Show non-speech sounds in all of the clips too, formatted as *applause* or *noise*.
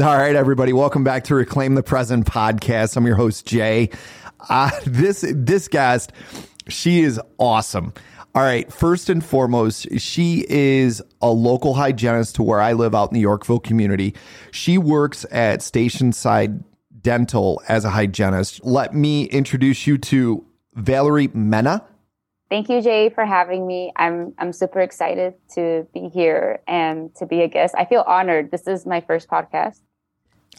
All right, everybody, welcome back to Reclaim the Present podcast. I'm your host Jay. Uh, this this guest, she is awesome. All right, first and foremost, she is a local hygienist to where I live out in the Yorkville community. She works at Station Side Dental as a hygienist. Let me introduce you to Valerie Mena. Thank you, Jay, for having me. I'm I'm super excited to be here and to be a guest. I feel honored. This is my first podcast.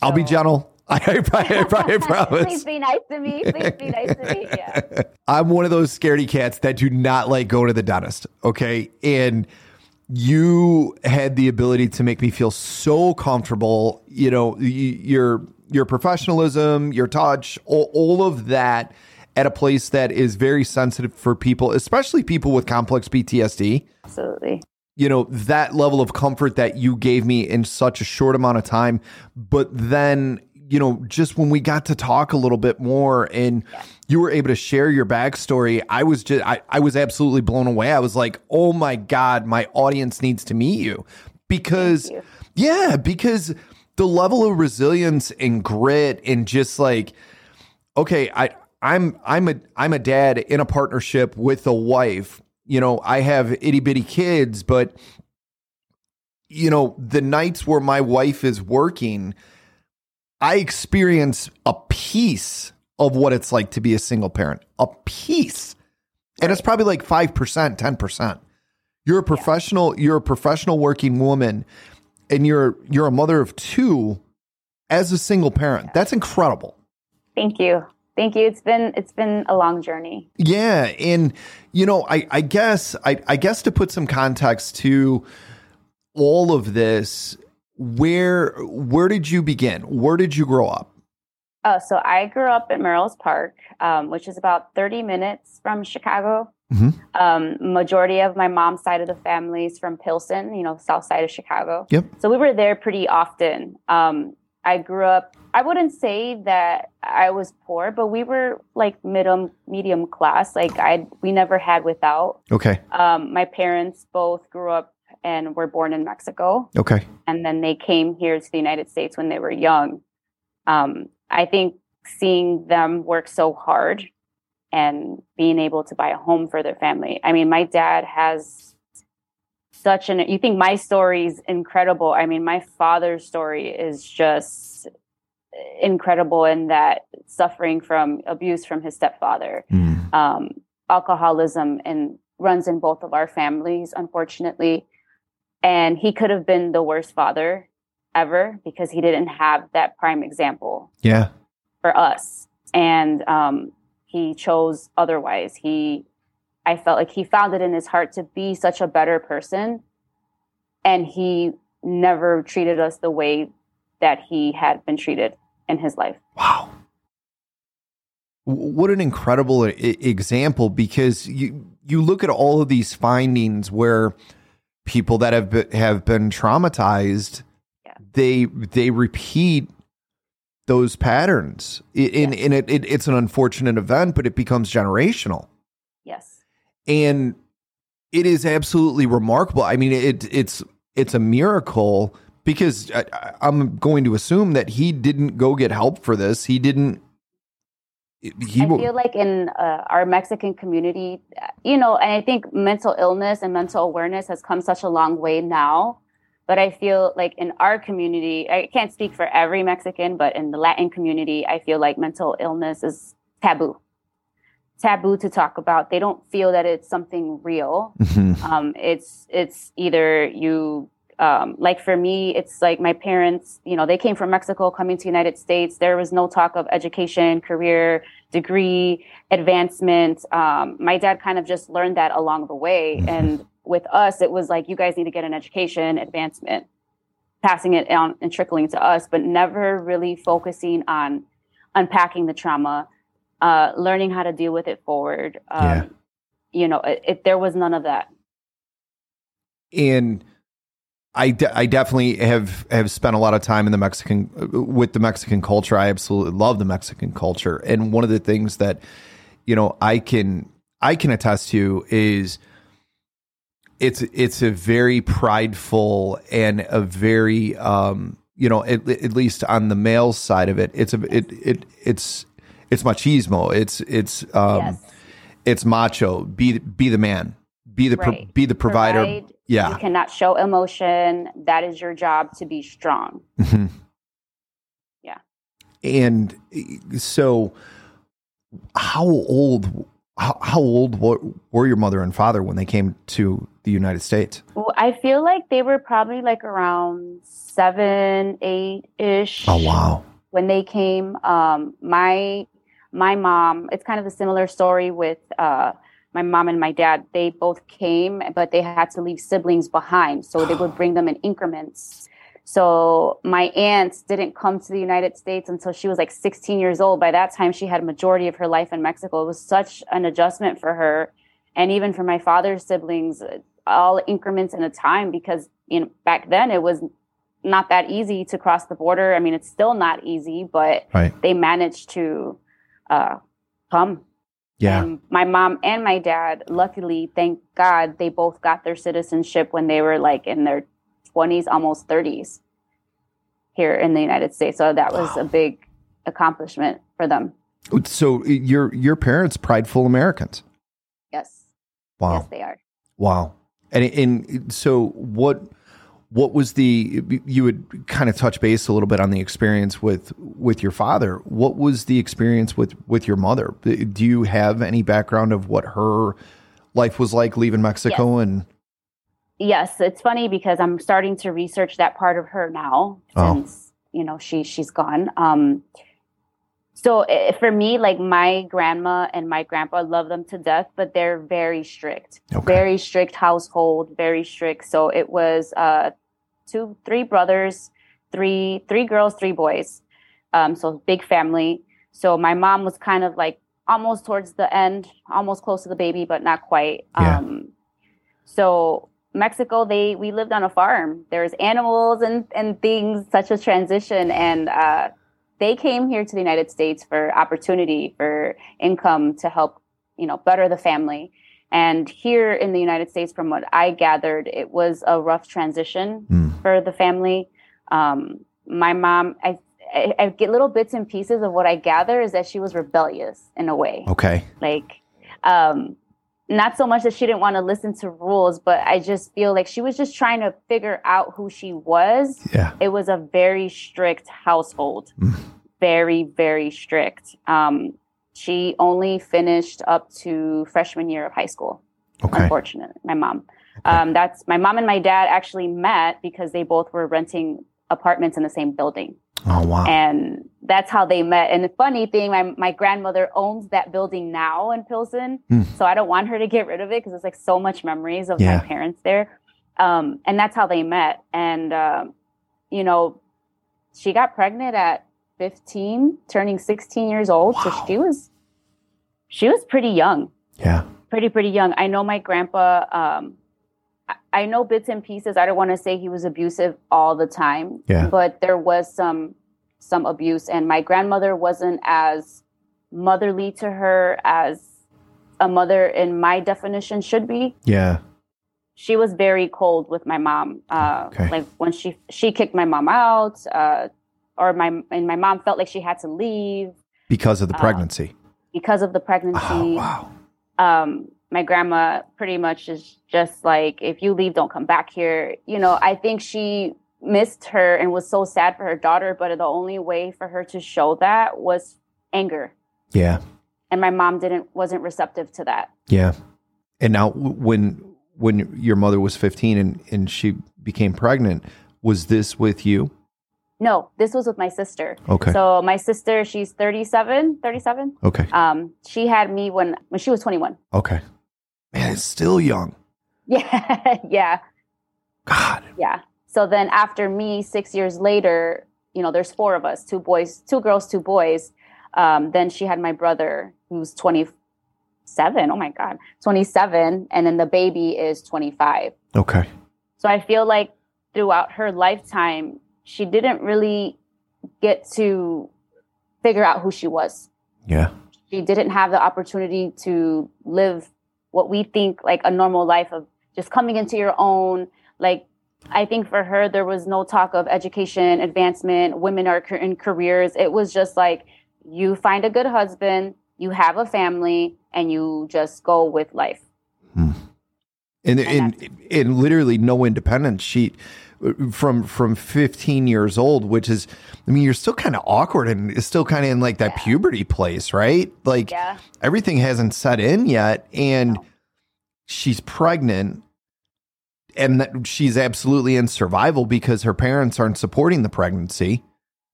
I'll be gentle. *laughs* I, I, I, I *laughs* promise. Please be nice to me. Please be nice to me. *laughs* Yeah. I'm one of those scaredy cats that do not like going to the dentist. Okay. And you had the ability to make me feel so comfortable. You know, your your professionalism, your touch, all, all of that at a place that is very sensitive for people, especially people with complex PTSD. Absolutely. You know, that level of comfort that you gave me in such a short amount of time. But then, you know, just when we got to talk a little bit more and you were able to share your backstory, I was just, I, I was absolutely blown away. I was like, oh my God, my audience needs to meet you. Because, you. yeah, because the level of resilience and grit and just like, okay, I, I'm I'm a I'm a dad in a partnership with a wife. You know, I have itty bitty kids, but you know, the nights where my wife is working, I experience a piece of what it's like to be a single parent. A piece. And it's probably like 5%, 10%. You're a professional, you're a professional working woman and you're you're a mother of two as a single parent. That's incredible. Thank you. Thank you. It's been it's been a long journey. Yeah, and you know, I I guess I I guess to put some context to all of this, where where did you begin? Where did you grow up? Oh, so I grew up at Melrose Park, um, which is about 30 minutes from Chicago. Mm-hmm. Um, majority of my mom's side of the family is from Pilsen, you know, south side of Chicago. Yep. So we were there pretty often. Um, I grew up I wouldn't say that I was poor, but we were like middle medium class. Like I we never had without. Okay. Um, my parents both grew up and were born in Mexico. Okay. And then they came here to the United States when they were young. Um, I think seeing them work so hard and being able to buy a home for their family. I mean, my dad has such an you think my story is incredible. I mean, my father's story is just incredible in that suffering from abuse from his stepfather, mm. um, alcoholism, and runs in both of our families, unfortunately. And he could have been the worst father ever because he didn't have that prime example. Yeah. For us. And um, he chose otherwise. He, I felt like he found it in his heart to be such a better person. And he never treated us the way that he had been treated in his life. Wow. What an incredible example because you you look at all of these findings where people that have been, have been traumatized yeah. they they repeat those patterns in yes. it, it, it's an unfortunate event but it becomes generational yes and it is absolutely remarkable i mean it it's it's a miracle because I, am going to assume that he didn't go get help for this. He didn't. He I feel like in uh, our Mexican community, you know, and I think mental illness and mental awareness has come such a long way now. But I feel like in our community, I can't speak for every Mexican, but in the Latin community, I feel like mental illness is taboo taboo to talk about. They don't feel that it's something real. Mm-hmm. Um, it's it's either you um, like for me, it's like my parents, you know, they came from Mexico coming to United States. There was no talk of education, career, degree, advancement. Um, my dad kind of just learned that along the way. Mm-hmm. And with us, it was like, you guys need to get an education, advancement, passing it on and trickling to us, but never really focusing on unpacking the trauma, uh, learning how to deal with it forward. Um, yeah. You know, it, it, there was none of that. And I, de- I definitely have have spent a lot of time in the Mexican with the Mexican culture. I absolutely love the Mexican culture, and one of the things that you know I can I can attest to is it's it's a very prideful and a very um, you know, at, at least on the male side of it, it's a it it it's it's machismo. It's it's um, yes. it's macho. Be be the man. Be the right. pro, be the provider. Provide, yeah, you cannot show emotion. That is your job to be strong. Mm-hmm. Yeah, and so how old how, how old were, were your mother and father when they came to the United States? Well, I feel like they were probably like around seven, eight ish. Oh wow! When they came, um, my my mom. It's kind of a similar story with uh, my mom and my dad. They both came, but they had to leave siblings behind, so they would bring them in increments. So my aunt didn't come to the United States until she was like 16 years old. By that time, she had a majority of her life in Mexico. It was such an adjustment for her, and even for my father's siblings, all increments in a time because you know back then it was not that easy to cross the border. I mean, it's still not easy, but right. they managed to uh, come. Yeah. And my mom and my dad, luckily, thank God, they both got their citizenship when they were like in their 20s, almost 30s here in the United States. So that was wow. a big accomplishment for them. So your your parents prideful Americans. Yes. Wow. Yes, they are. Wow. And and so what what was the you would kind of touch base a little bit on the experience with with your father. What was the experience with with your mother? Do you have any background of what her life was like leaving Mexico yes. and yes, it's funny because I'm starting to research that part of her now oh. since you know she she's gone. Um, so eh, for me, like my grandma and my grandpa love them to death, but they're very strict, okay. very strict household, very strict. So it was uh, two, three brothers, three three girls, three boys. Um, so big family. So my mom was kind of like almost towards the end, almost close to the baby, but not quite. Yeah. Um, so Mexico, they we lived on a farm. There's animals and and things such as transition, and uh, they came here to the United States for opportunity, for income to help, you know, better the family. And here in the United States, from what I gathered, it was a rough transition mm. for the family. Um, my mom, I, I, I get little bits and pieces of what I gather is that she was rebellious in a way. Okay. Like, um, not so much that she didn't want to listen to rules, but I just feel like she was just trying to figure out who she was. Yeah. It was a very strict household. Mm. Very, very strict. Um, she only finished up to freshman year of high school. Okay. Unfortunately, my mom. Okay. Um, that's my mom and my dad actually met because they both were renting apartments in the same building. Oh wow! And that's how they met. And the funny thing, my my grandmother owns that building now in Pilsen, mm. so I don't want her to get rid of it because it's like so much memories of yeah. my parents there. Um, and that's how they met. And uh, you know, she got pregnant at 15, turning 16 years old. Wow. So she was she was pretty young. Yeah. Pretty, pretty young. I know my grandpa, um, I know bits and pieces. I don't want to say he was abusive all the time. Yeah. But there was some some abuse and my grandmother wasn't as motherly to her as a mother in my definition should be. Yeah. She was very cold with my mom. Uh, okay. like when she she kicked my mom out, uh, or my and my mom felt like she had to leave because of the uh, pregnancy. Because of the pregnancy. Oh, wow. Um, my grandma pretty much is just like, if you leave, don't come back here. You know, I think she missed her and was so sad for her daughter, but the only way for her to show that was anger. Yeah. And my mom didn't wasn't receptive to that. Yeah. And now when when your mother was 15 and and she became pregnant, was this with you? No, this was with my sister. Okay. So my sister, she's 37, 37. Okay. Um, she had me when when she was 21. Okay. Man, it's still young. *laughs* Yeah. yeah. God. Yeah. So then after me, six years later, you know, there's four of us, two boys, two girls, two boys. Um, then she had my brother who's 27. Oh my God. 27. And then the baby is 25. Okay. So I feel like throughout her lifetime, she didn't really get to figure out who she was. Yeah. She didn't have the opportunity to live what we think like a normal life of just coming into your own, like I think for her, there was no talk of education, advancement, women are in careers. It was just like, you find a good husband, you have a family, and you just go with life. Hmm. And, and, and, and literally no independence. She, from from 15 years old which is i mean you're still kind of awkward and it's still kind of in like that yeah. puberty place right like yeah. everything hasn't set in yet and no. she's pregnant and that she's absolutely in survival because her parents aren't supporting the pregnancy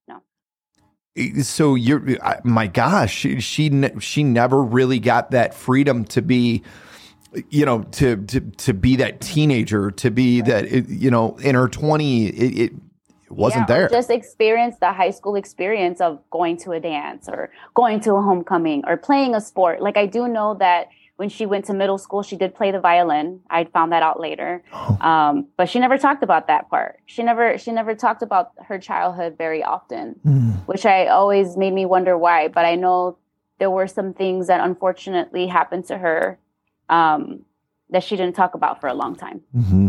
no so you're my gosh she she, she never really got that freedom to be you know to to to be that teenager to be right. that you know in her 20 it, it wasn't yeah, there just experience the high school experience of going to a dance or going to a homecoming or playing a sport like i do know that when she went to middle school she did play the violin i found that out later oh. um, but she never talked about that part she never she never talked about her childhood very often mm. which i always made me wonder why but i know there were some things that unfortunately happened to her um, that she didn't talk about for a long time. Mm-hmm.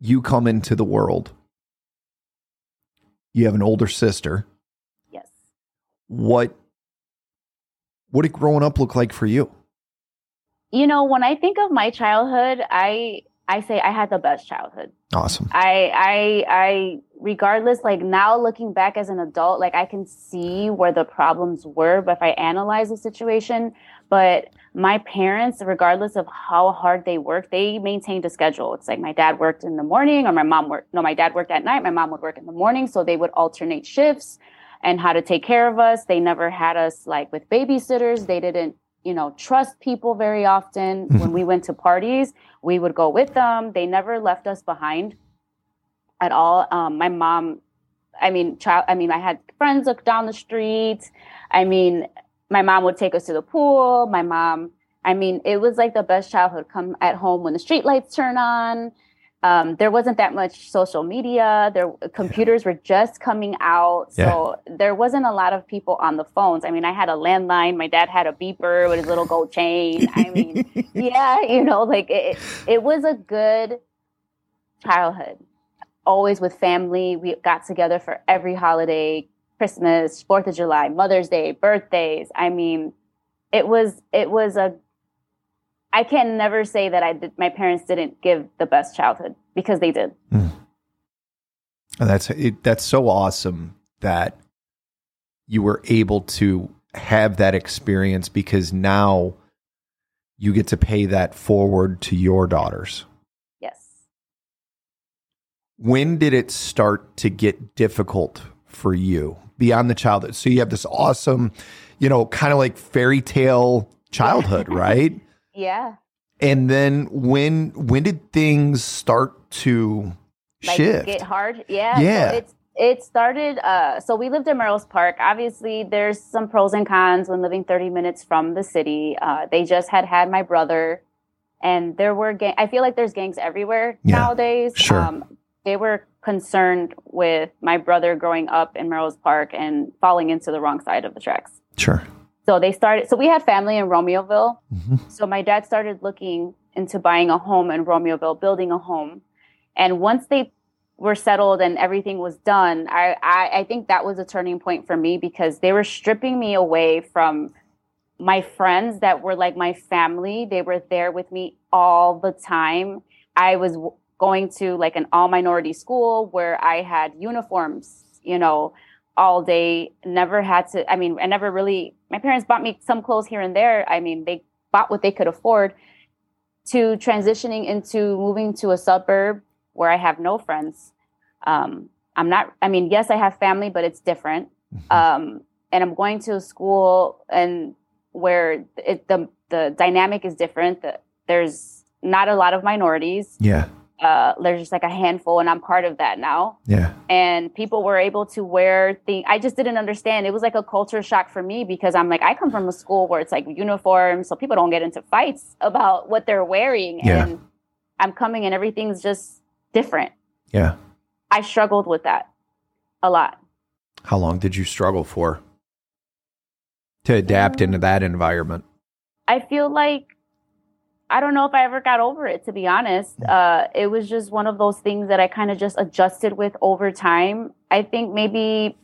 You come into the world. You have an older sister. Yes. What what did growing up look like for you? You know, when I think of my childhood, I I say I had the best childhood. Awesome. I I I regardless like now looking back as an adult, like I can see where the problems were, but if I analyze the situation, but my parents, regardless of how hard they worked, they maintained a schedule. It's like my dad worked in the morning or my mom worked, no, my dad worked at night. My mom would work in the morning. So they would alternate shifts and how to take care of us. They never had us like with babysitters. They didn't, you know, trust people very often. Mm-hmm. when we went to parties, we would go with them. They never left us behind at all. Um, my mom, I mean, child, I mean, I had friends look down the street. I mean, my mom would take us to the pool. My mom, I mean, it was like the best childhood. Come at home when the street lights turn on. Um, there wasn't that much social media. There computers were just coming out, so yeah. there wasn't a lot of people on the phones. I mean, I had a landline. My dad had a beeper with his little gold chain. I mean, *laughs* yeah, you know, like it, it was a good childhood. Always with family. We got together for every holiday, Christmas, Fourth of July, Mother's Day, birthdays. I mean, it was it was a. I can never say that I did. My parents didn't give the best childhood because they did. Mm. And that's it, that's so awesome that you were able to have that experience because now you get to pay that forward to your daughters. Yes. When did it start to get difficult for you? Beyond the childhood. So you have this awesome, you know, kind of like fairy tale childhood, *laughs* right? Yeah. And then when when did things start to like shift? Get hard? Yeah. Yeah. So it's it started uh, so we lived in Melrose Park. Obviously, there's some pros and cons when living 30 minutes from the city. Uh, they just had had my brother, and there were gang- I feel like there's gangs everywhere yeah, nowadays. Sure. Um, they were concerned with my brother growing up in Melrose Park and falling into the wrong side of the tracks. Sure. So they started, so we had family in Romeoville. Mm-hmm. So my dad started looking into buying a home in Romeoville, building a home. And once they were settled and everything was done, I, I, I think that was a turning point for me because they were stripping me away from my friends that were like my family. They were there with me all the time. I was going to like an all minority school where I had uniforms, you know, all day, never had to, I mean, I never really, my parents bought me some clothes here and there. I mean, they bought what they could afford to transitioning into moving to a suburb where I have no friends. Um, I'm not, I mean, yes, I have family, but it's different. *laughs* Um, and I'm going to a school and where it, the, the dynamic is different. That there's not a lot of minorities. Yeah uh, there's just like a handful, and I'm part of that now. Yeah. And people were able to wear things. I just didn't understand. It was like a culture shock for me because I'm like, I come from a school where it's like uniforms, so people don't get into fights about what they're wearing. Yeah. And I'm coming, and everything's just different. Yeah. I struggled with that a lot. How long did you struggle for to adapt um, into that environment? I feel like I don't know if I ever got over it, to be honest. Mm. Uh, it was just one of those things that I kind of just adjusted with over time. I think maybe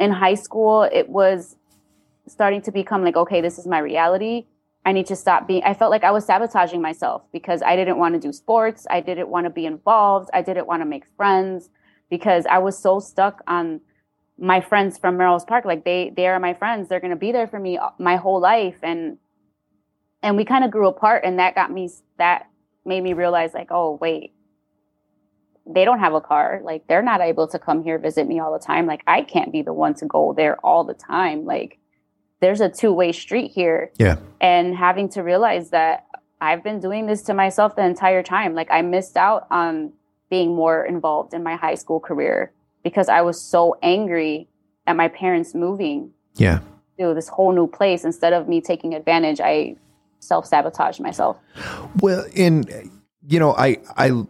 in high school, it was starting to become like, okay, this is my reality. I need to stop being, I felt like I was sabotaging myself because I didn't want to do sports. I didn't want to be involved. I didn't want to make friends because I was so stuck on my friends from Melrose Park. Like they, they are my friends. They're going to be there for me my whole life. And, and we kind of grew apart and that got me, that made me realize like, oh, wait, they don't have a car. Like they're not able to come here visit me all the time. Like I can't be the one to go there all the time. Like there's a two way street here. Yeah. And having to realize that I've been doing this to myself the entire time. Like I missed out on being more involved in my high school career because I was so angry at my parents moving. Yeah. To this whole new place. Instead of me taking advantage, I self sabotaged myself. Well, in you know, I I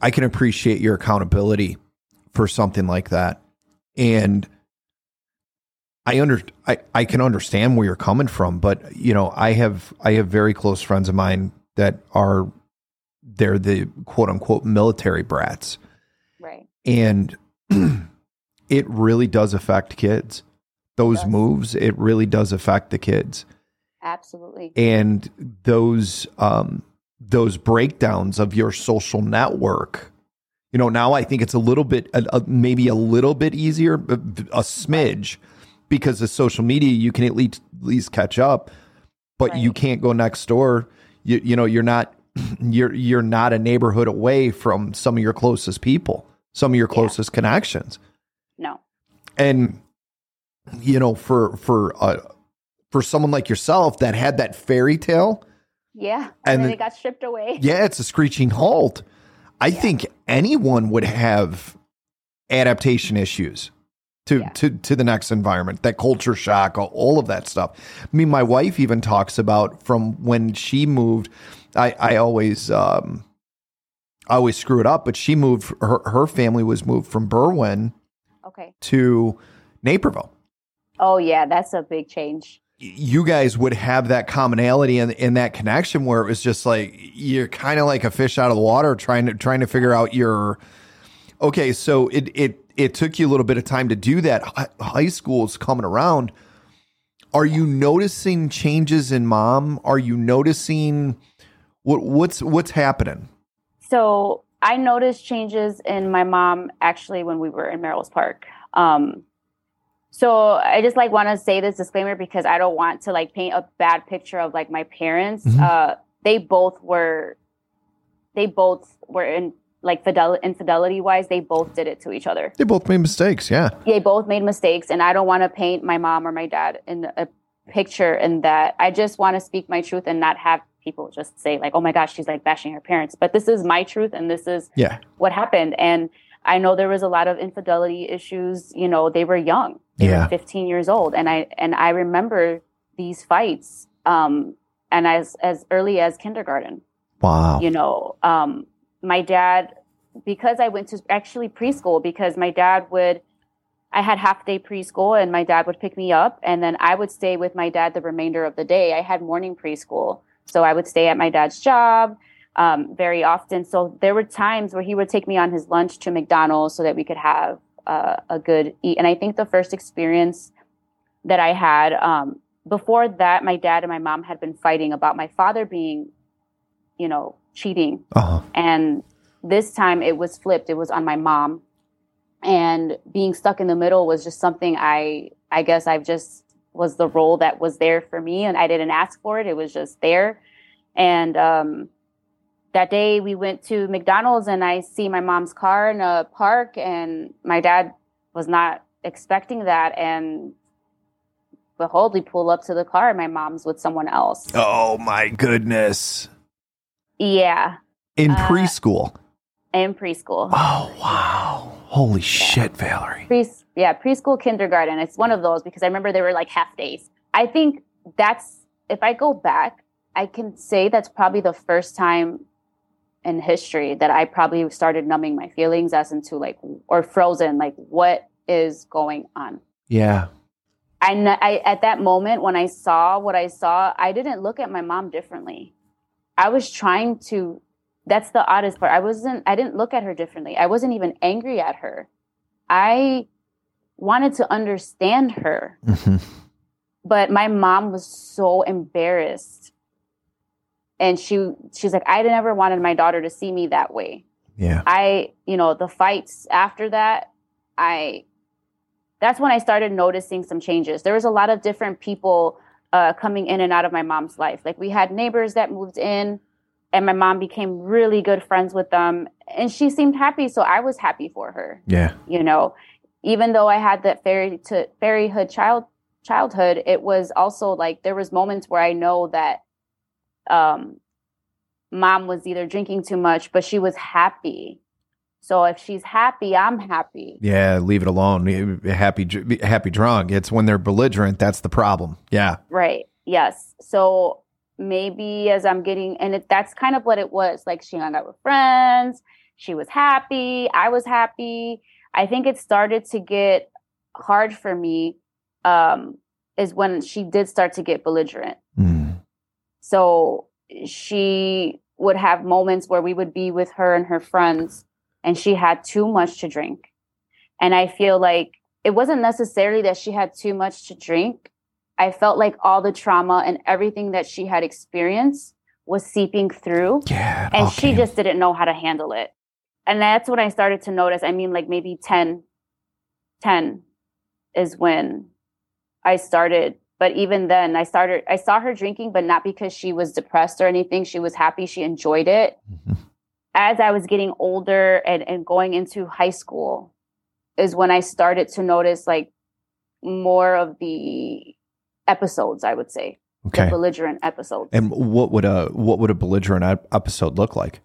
I can appreciate your accountability for something like that. And I under I, I can understand where you're coming from, but you know, I have I have very close friends of mine that are they're the quote unquote military brats. Right. And *clears throat* it really does affect kids. Those moves, it really does affect the kids. Absolutely. And those um those breakdowns of your social network you know now i think it's a little bit a, a, maybe a little bit easier a, a smidge because of social media, you can at least, at least catch up, but right. you can't go next door. You, you know, you're not, *clears throat* you're, you're not a neighborhood away from some of your closest people, some of your closest yeah. connections. No. And, you know, for, for, uh, for someone like yourself that had that fairy tale. Yeah. And, and then it got stripped away. Yeah. It's a screeching halt. I yeah. think anyone would have adaptation issues to, yeah. to, to the next environment, that culture shock, all of that stuff. I mean, my wife even talks about from when she moved. I, I always, um, I always screw it up, but she moved. Her her family was moved from Berwyn, okay, to Naperville. Oh yeah, that's a big change. You guys would have that commonality and in, in that connection where it was just like you're kind of like a fish out of the water, trying to trying to figure out your. Okay, so it it it took you a little bit of time to do that. High school's coming around. Are you noticing changes in mom? Are you noticing what what's what's happening? So I noticed changes in my mom actually when we were in Melrose Park. Um, so I just like want to say this disclaimer because I don't want to like paint a bad picture of like my parents. Mm-hmm. Uh, they both were, they both were in like fidelity infidelity wise they both did it to each other. They both made mistakes yeah. They both made mistakes and i don't want to paint my mom or my dad in a picture in that. I just want to speak my truth and not have people just say like oh my gosh she's like bashing her parents. But this is my truth and this is yeah. what happened and i know there was a lot of infidelity issues you know they were young they yeah. were 15 years old and i and i remember these fights um and as as early as kindergarten wow you know um my dad, because I went to actually preschool, because my dad would, I had half day preschool and my dad would pick me up and then I would stay with my dad the remainder of the day. I had morning preschool. So I would stay at my dad's job um, very often. So there were times where he would take me on his lunch to McDonald's so that we could have uh, a good eat. And I think the first experience that I had um, before that, my dad and my mom had been fighting about my father being, you know, cheating. Uh-huh. And this time it was flipped. It was on my mom. And being stuck in the middle was just something I I guess I've just was the role that was there for me and I didn't ask for it. It was just there. And um that day we went to McDonald's and I see my mom's car in a park and my dad was not expecting that and behold we pull up to the car and my mom's with someone else. Oh my goodness. Yeah. In uh, preschool. In preschool. Oh wow! Holy yeah. shit, Valerie. Pre- yeah, preschool, kindergarten. It's one of those because I remember they were like half days. I think that's if I go back, I can say that's probably the first time in history that I probably started numbing my feelings as into like or frozen, like what is going on. Yeah. I, I at that moment when I saw what I saw, I didn't look at my mom differently. I was trying to that's the oddest part. I wasn't I didn't look at her differently. I wasn't even angry at her. I wanted to understand her. Mm-hmm. But my mom was so embarrassed. And she she's like, I never wanted my daughter to see me that way. Yeah. I, you know, the fights after that, I that's when I started noticing some changes. There was a lot of different people uh, coming in and out of my mom's life. Like we had neighbors that moved in, and my mom became really good friends with them, and she seemed happy. So I was happy for her. Yeah, you know, even though I had that fairy to fairyhood child childhood, it was also like there was moments where I know that um, mom was either drinking too much, but she was happy so if she's happy, I'm happy. Yeah, leave it alone. Happy, happy drunk. It's when they're belligerent that's the problem. Yeah. Right. Yes. So maybe as I'm getting, and it, that's kind of what it was. Like she hung out with friends. She was happy. I was happy. I think it started to get hard for me. Um, is when she did start to get belligerent. Mm. So she would have moments where we would be with her and her friends and she had too much to drink. And I feel like it wasn't necessarily that she had too much to drink. I felt like all the trauma and everything that she had experienced was seeping through. Yeah. And okay. she just didn't know how to handle it. And that's when I started to notice. I mean, like maybe 10, 10 is when I started. But even then, I started, I saw her drinking, but not because she was depressed or anything. She was happy. She enjoyed it. Mm-hmm as I was getting older and, and going into high school is when I started to notice like more of the episodes, I would say. Okay. Belligerent episodes. And what would a what would a belligerent episode look like?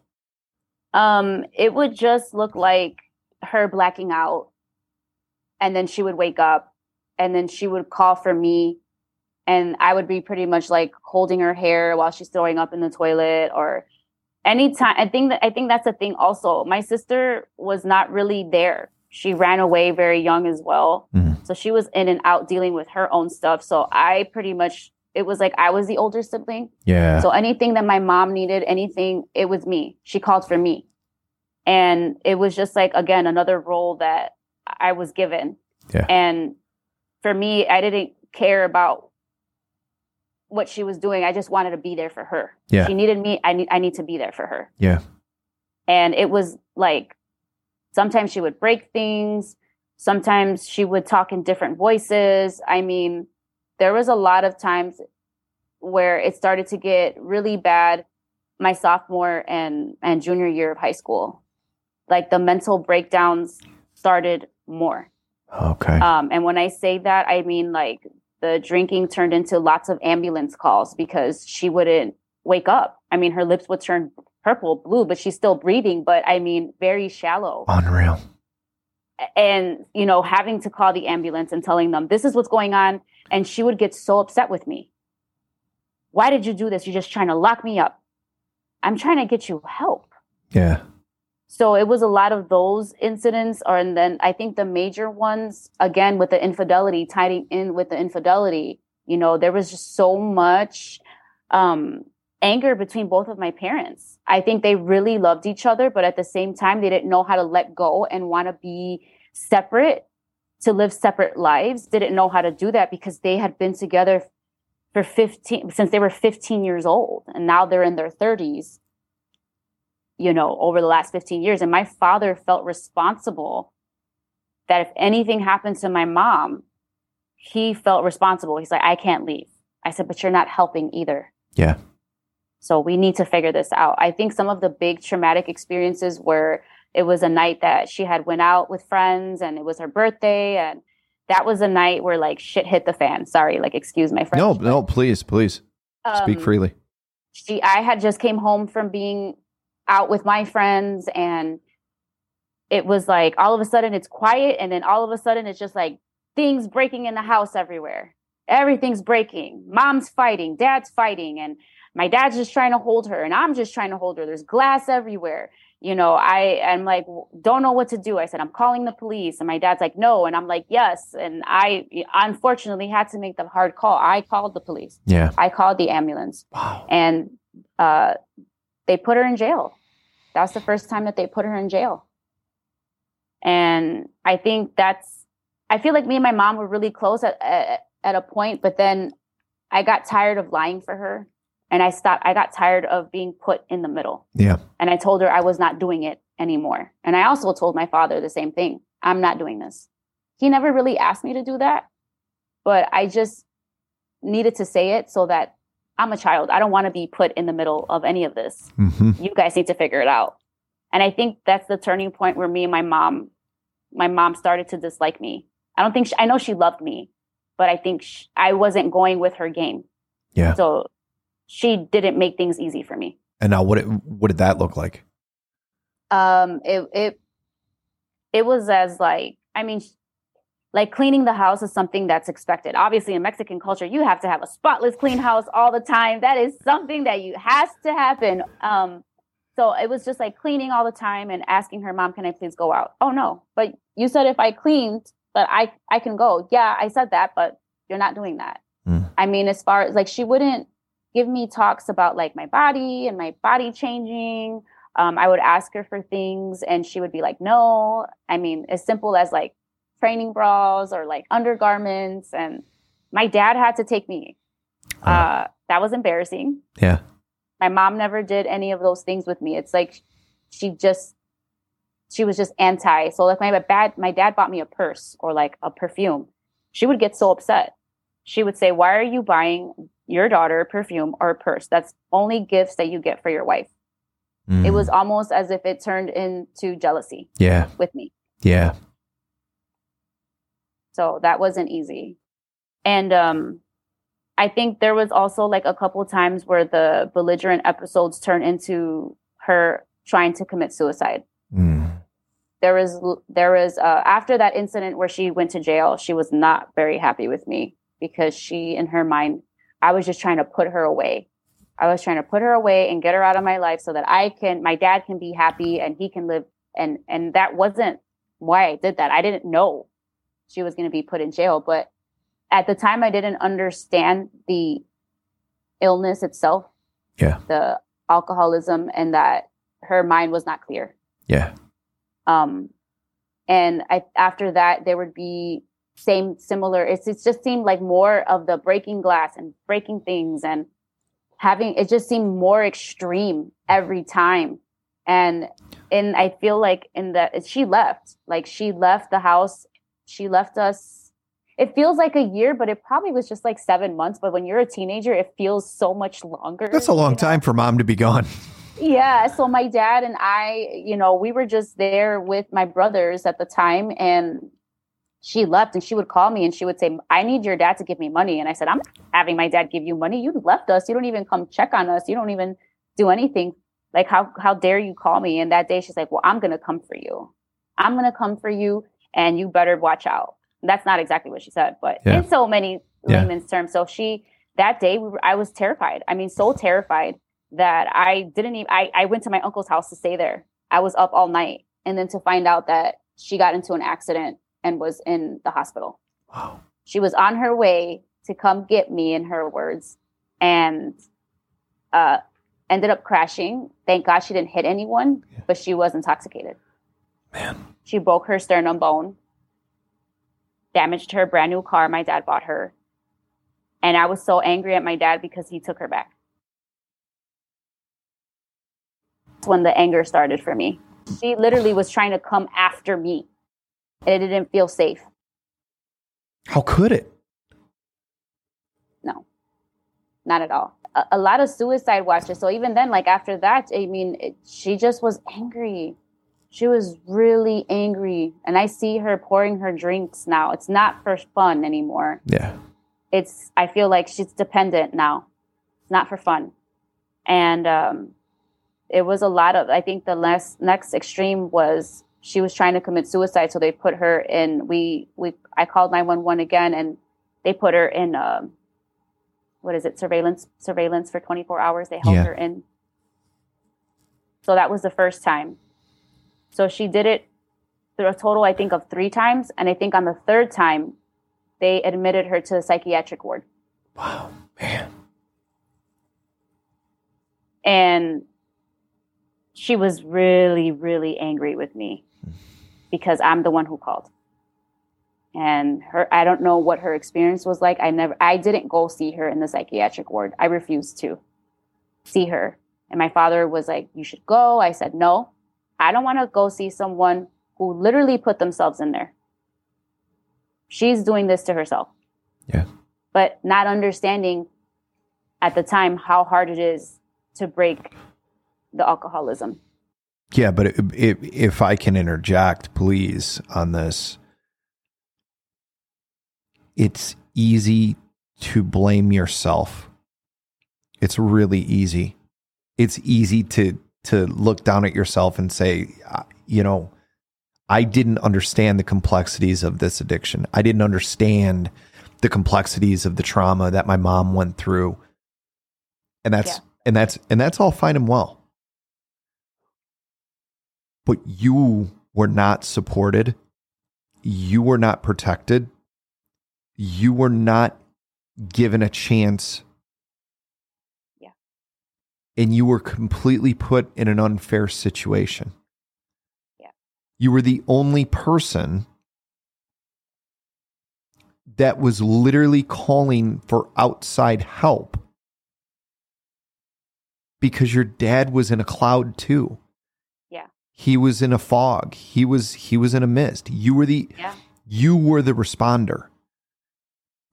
Um, it would just look like her blacking out and then she would wake up and then she would call for me and I would be pretty much like holding her hair while she's throwing up in the toilet or anytime i think that i think that's a thing also. My sister was not really there. She ran away very young as well. Mm-hmm. so she was in and out dealing with her own stuff. So i pretty much it was like i was the older sibling. Yeah. So anything that my mom needed anything it was me. She called for me. And it was just like again another role that i was given. Yeah. and for me i didn't care about what she was doing. I just wanted to be there for her. Yeah. She needed me. I need I need to be there for her. Yeah. And it was like sometimes she would break things. Sometimes she would talk in different voices. I mean, there was a lot of times where it started to get really bad my sophomore and and junior year of high school. Like the mental breakdowns started more. Okay. Um, and when I say that, I mean like the drinking turned into lots of ambulance calls because she wouldn't wake up. I mean, her lips would turn purple, blue, but she's still breathing, but I mean, very shallow. Unreal. And, you know, having to call the ambulance and telling them, this is what's going on. And she would get so upset with me. Why did you do this? You're just trying to lock me up. I'm trying to get you help. Yeah. So it was a lot of those incidents, or and then I think the major ones again with the infidelity, tying in with the infidelity. You know, there was just so much um, anger between both of my parents. I think they really loved each other, but at the same time, they didn't know how to let go and want to be separate, to live separate lives. Didn't know how to do that because they had been together for 15 since they were 15 years old, and now they're in their 30s you know, over the last 15 years. And my father felt responsible that if anything happened to my mom, he felt responsible. He's like, I can't leave. I said, but you're not helping either. Yeah. So we need to figure this out. I think some of the big traumatic experiences were it was a night that she had went out with friends and it was her birthday and that was a night where like shit hit the fan. Sorry, like excuse my friend. No, no, please, please. Um, Speak freely. She I had just came home from being out with my friends and it was like all of a sudden it's quiet and then all of a sudden it's just like things breaking in the house everywhere. Everything's breaking. Mom's fighting. Dad's fighting. And my dad's just trying to hold her and i'm just trying to hold her. There's glass everywhere. You know i am like don't know what to do. I said i'm calling the police. And my dad's like no. And i'm like yes. And i unfortunately had to make the hard call. I called the police. Yeah. I called the ambulance. Wow. and uh they put her in jail. That was the first time that they put her in jail. And I think that's, I feel like me and my mom were really close at, at, at a point, but then I got tired of lying for her and I stopped. I got tired of being put in the middle. Yeah. And I told her I was not doing it anymore. And I also told my father the same thing. I'm not doing this. He never really asked me to do that, but I just needed to say it so that I'm a child. I don't want to be put in the middle of any of this. Mm-hmm. You guys need to figure it out. And I think that's the turning point where me and my mom, my mom started to dislike me. I don't think she, I know she loved me, but I think she, I wasn't going with her game. Yeah. So she didn't make things easy for me. And now, what it, what did that look like? Um, it it it was as like I mean, like cleaning the house is something that's expected. Obviously, in Mexican culture, you have to have a spotless, clean house all the time. That is something that you has to happen. Um, so it was just like cleaning all the time and asking her, "Mom, can I please go out?" Oh no, but you said if I cleaned, that I I can go. Yeah, I said that, but you're not doing that. Mm. I mean, as far as like she wouldn't give me talks about like my body and my body changing. Um, I would ask her for things and she would be like, no. I mean, as simple as like training bras or like undergarments. And my dad had to take me. Uh, that was embarrassing. Yeah. My mom never did any of those things with me. It's like she just, she was just anti. So like my dad, my dad bought me a purse or like a perfume. She would get so upset. She would say, why are you buying your daughter perfume or a purse. That's only gifts that you get for your wife. Mm. It was almost as if it turned into jealousy. Yeah. With me. Yeah. So that wasn't easy. And um I think there was also like a couple times where the belligerent episodes turned into her trying to commit suicide. Mm. There was there was uh, after that incident where she went to jail, she was not very happy with me because she in her mind I was just trying to put her away. I was trying to put her away and get her out of my life so that I can, my dad can be happy and he can live. And, and that wasn't why I did that. I didn't know she was going to be put in jail, but at the time I didn't understand the illness itself. Yeah. The alcoholism and that her mind was not clear. Yeah. Um, and I, after that, there would be same similar it's it just seemed like more of the breaking glass and breaking things and having it just seemed more extreme every time and and i feel like in that she left like she left the house she left us it feels like a year but it probably was just like seven months but when you're a teenager it feels so much longer that's a long you know? time for mom to be gone yeah so my dad and i you know we were just there with my brothers at the time and she left and she would call me and she would say, I need your dad to give me money. And I said, I'm having my dad give you money. You left us. You don't even come check on us. You don't even do anything. Like, how, how dare you call me? And that day she's like, well, I'm going to come for you. I'm going to come for you and you better watch out. That's not exactly what she said, but yeah. in so many yeah. layman's terms. So she, that day we were, I was terrified. I mean, so terrified that I didn't even, I, I went to my uncle's house to stay there. I was up all night. And then to find out that she got into an accident and was in the hospital. Wow. She was on her way to come get me, in her words, and uh, ended up crashing. Thank God she didn't hit anyone, yeah. but she was intoxicated. Man. She broke her sternum bone, damaged her brand new car my dad bought her. And I was so angry at my dad because he took her back. That's when the anger started for me. She literally was trying to come after me and it didn't feel safe. How could it? No, not at all. A, a lot of suicide watches. So even then, like after that, I mean, it, she just was angry. She was really angry. And I see her pouring her drinks now. It's not for fun anymore. Yeah. It's, I feel like she's dependent now. It's not for fun. And um, it was a lot of, I think the last, next extreme was she was trying to commit suicide so they put her in we we i called 911 again and they put her in um, what is it surveillance surveillance for 24 hours they held yeah. her in so that was the first time so she did it through a total i think of three times and i think on the third time they admitted her to the psychiatric ward wow man and she was really, really angry with me because I'm the one who called. And her, I don't know what her experience was like. I never, I didn't go see her in the psychiatric ward. I refused to see her. And my father was like, You should go. I said, No, I don't want to go see someone who literally put themselves in there. She's doing this to herself. Yeah. But not understanding at the time how hard it is to break the alcoholism. Yeah, but if, if I can interject, please, on this, it's easy to blame yourself. It's really easy. It's easy to to look down at yourself and say, you know, I didn't understand the complexities of this addiction. I didn't understand the complexities of the trauma that my mom went through. And that's yeah. and that's and that's all fine and well but you were not supported. You were not protected. You were not given a chance. And you were completely put in an unfair situation. Yeah. You were the only person that was literally calling for outside help because your dad was in a cloud too. Yeah. He was in a fog. He was he was in a mist. You were the yeah. you were the responder.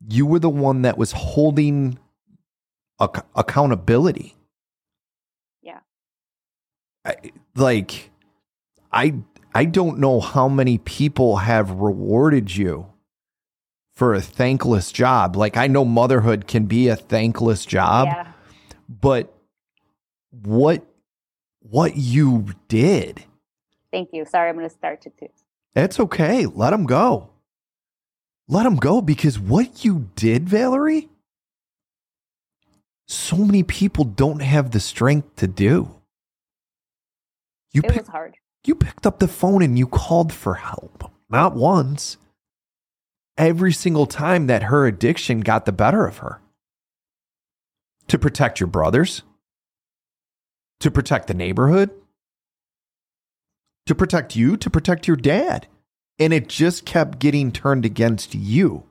You were the one that was holding ac- accountability. I, like I I don't know how many people have rewarded you for a thankless job. Like I know motherhood can be a thankless job, yeah. but what what you did Thank you. Sorry, I'm going to start to too. It's okay. Let them go. Let them go because what you did, Valerie, so many people don't have the strength to do. You it pick, was hard. You picked up the phone and you called for help. Not once. Every single time that her addiction got the better of her. To protect your brothers, to protect the neighborhood, to protect you, to protect your dad. And it just kept getting turned against you.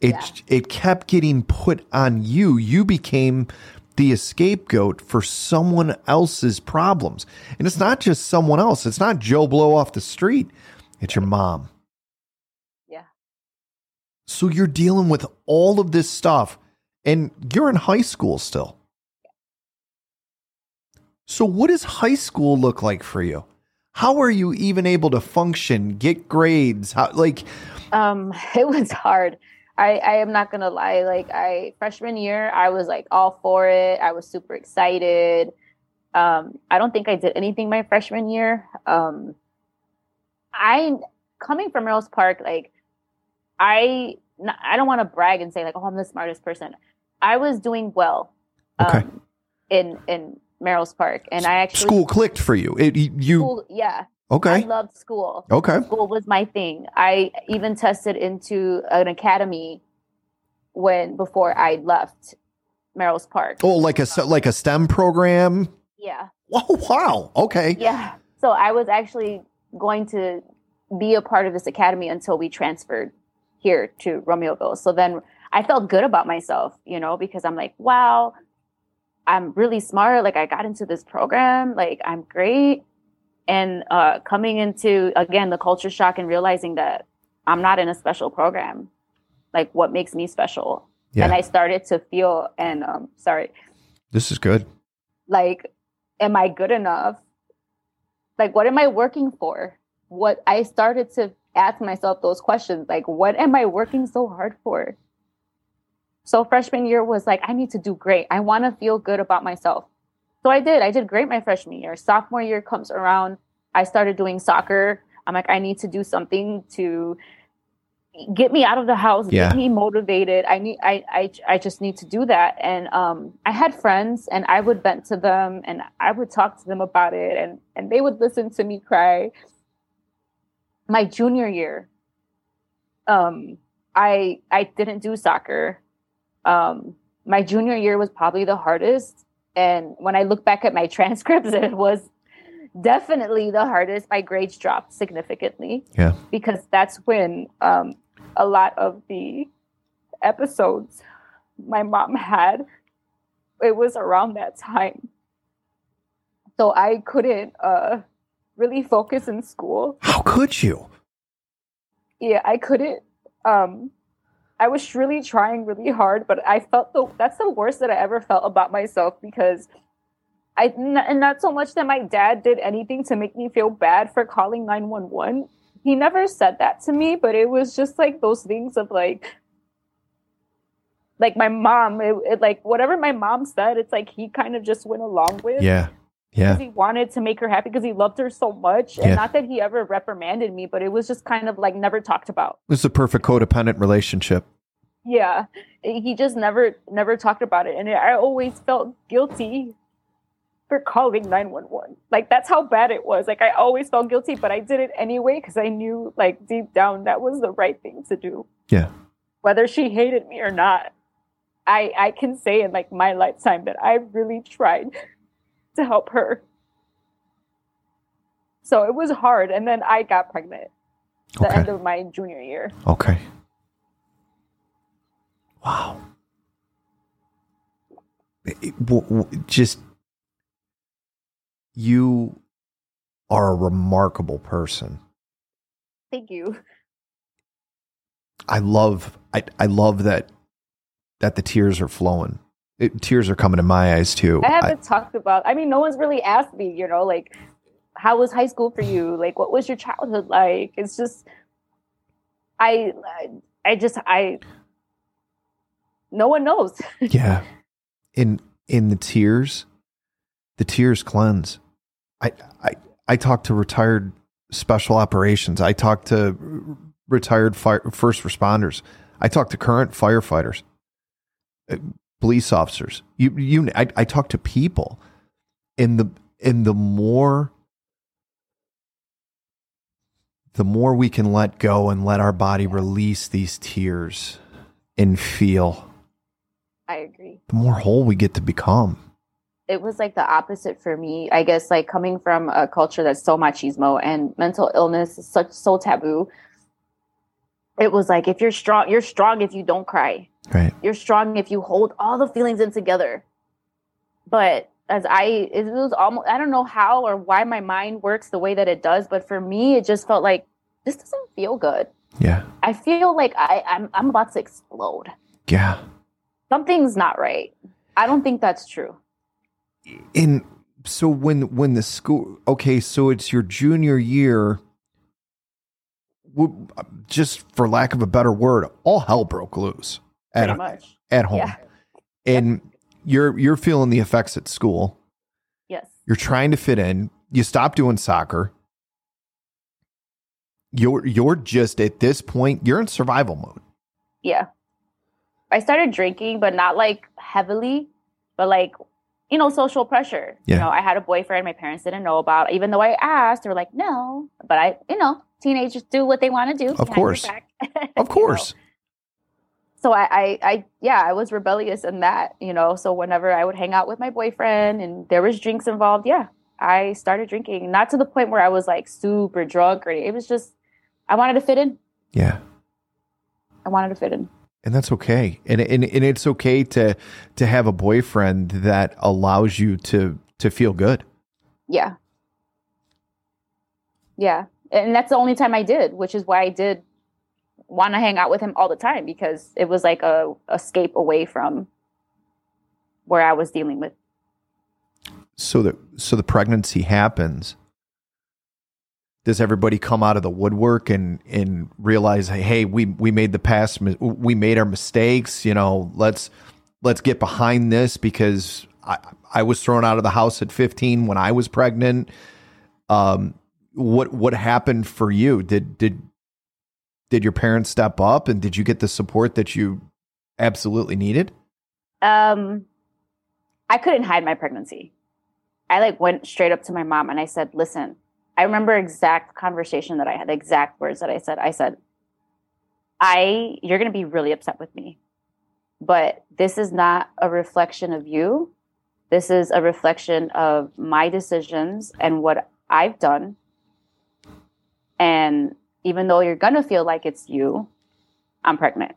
It yeah. it kept getting put on you. You became the scapegoat for someone else's problems. And it's not just someone else. It's not Joe Blow off the street. It's your mom. Yeah. So you're dealing with all of this stuff and you're in high school still. So, what does high school look like for you? How are you even able to function, get grades? How like um *laughs* it was hard. I, I am not gonna lie. Like I freshman year, I was like all for it. I was super excited. Um, I don't think I did anything my freshman year. Um, I coming from Rose Park, like I I don't want to brag and say like, oh, I'm the smartest person. I was doing well. Um, okay. In in Melrose Park, and I actually school clicked for you. It you school, yeah. Okay. I loved school. Okay. School was my thing. I even tested into an academy when before I left Melrose Park. Oh, like a like a STEM program. Yeah. *laughs* Oh wow. Okay. Yeah. So I was actually going to be a part of this academy until we transferred here to Romeoville. So then I felt good about myself, you know, because I'm like, wow, I'm really smart. Like I got into this program. Like I'm great. And uh, coming into again the culture shock and realizing that I'm not in a special program. Like what makes me special? Yeah. And I started to feel and um, sorry. This is good. Like, am I good enough? Like, what am I working for? What I started to ask myself those questions. Like, what am I working so hard for? So freshman year was like, I need to do great. I want to feel good about myself. So I did. I did great my freshman year. Sophomore year comes around. I started doing soccer. I'm like, I need to do something to get me out of the house, yeah. get me motivated. I need, I, I, I just need to do that. And um, I had friends, and I would vent to them, and I would talk to them about it, and and they would listen to me cry. My junior year, um, I I didn't do soccer um, my junior year was probably the hardest And when I look back at my *laughs* transcripts, it was definitely the hardest. My grades dropped significantly. Yeah. Because that's when um, a lot of the episodes my mom had, it was around that time. So I couldn't uh, really focus in school. How could you? Yeah, I couldn't. Um, I was really trying really hard, but I felt the that's the worst that I ever felt about myself because I and not so much that my dad did anything to make me feel bad for calling 911. He never said that to me, but it was just like those things of like like my mom it, it, like whatever my mom said it's like he kind of just went along with yeah yeah. He wanted to make her happy because he loved her so much. And yeah. not that he ever reprimanded me but it was just kind of like never talked about. It was a perfect codependent relationship. Yeah. He just never never talked about it. And i always felt guilty for calling 911 like that's how bad it was. Like i always felt guilty but i did it anyway because i knew like deep down that was the right thing to do. Yeah. Whether she hated me or not I I can say in like my lifetime that I really tried *laughs* to help her. So it was hard, and then I got pregnant. The okay. end of my junior year. Okay. Wow. just you are a remarkable person. Thank you. I love I I love that that the tears are flowing. It, tears are coming in my eyes too. I haven't I, talked about. I mean, no one's really asked me. You know, like how was high school for you? Like, what was your childhood like? It's just, I, I just, I. No one knows. *laughs* yeah, in in the tears, the tears cleanse. I I I talk to retired special operations. I talk to retired fire, first responders. I talk to current firefighters uh, police officers. You, you, I, I talk to people, and the and the more the more we can let go and let our body release these tears and feel. I agree. The more whole we get to become. It was like the opposite for me. I guess like coming from a culture that's so machismo and mental illness is such so taboo. It was like if you're strong, you're strong if you don't cry. Right. You're strong if you hold all the feelings in together. But as I, it was almost, I don't know how or why my mind works the way that it does, but for me, it just felt like this doesn't feel good. Yeah. I feel like I, I'm, I'm about to explode. Yeah. Something's not right. I don't think that's true. In so when when the school okay, so it's your junior year just for lack of a better word, all hell broke loose at much. at home, yeah. and you're you're feeling the effects at school. Yes, you're trying to fit in. You stop doing soccer. You're you're just at this point. You're in survival mode. Yeah, I started drinking, but not like heavily, but like you know, social pressure. Yeah. You know, I had a boyfriend my parents didn't know about. Even though I asked, they were like, no. But I, you know, teenagers do what they want to do. Of course. of *laughs* course. So I, I, I, yeah, I was rebellious in that, you know. So whenever I would hang out with my boyfriend and there was drinks involved, yeah, I started drinking. Not to the point where I was like super drunk or it was just I wanted to fit in. Yeah. I wanted to fit in. And that's okay. And and, and it's okay to to have a boyfriend that allows you to to feel good. Yeah. Yeah. And that's the only time I did, which is why I did want to hang out with him all the time because it was like a escape away from where I was dealing with. So the so the pregnancy happens. Does everybody come out of the woodwork and and realize, hey, we we made the past, we made our mistakes. You know, let's let's get behind this because I I was thrown out of the house at 15 when I was pregnant. Um, what what happened for you? Did did did your parents step up and did you get the support that you absolutely needed? Um, I couldn't hide my pregnancy. I like went straight up to my mom and I said, "Listen, I remember exact conversation that I had, exact words that I said. I said, I you're going to be really upset with me. But this is not a reflection of you. This is a reflection of my decisions and what I've done. And even though you're going to feel like it's you, I'm pregnant.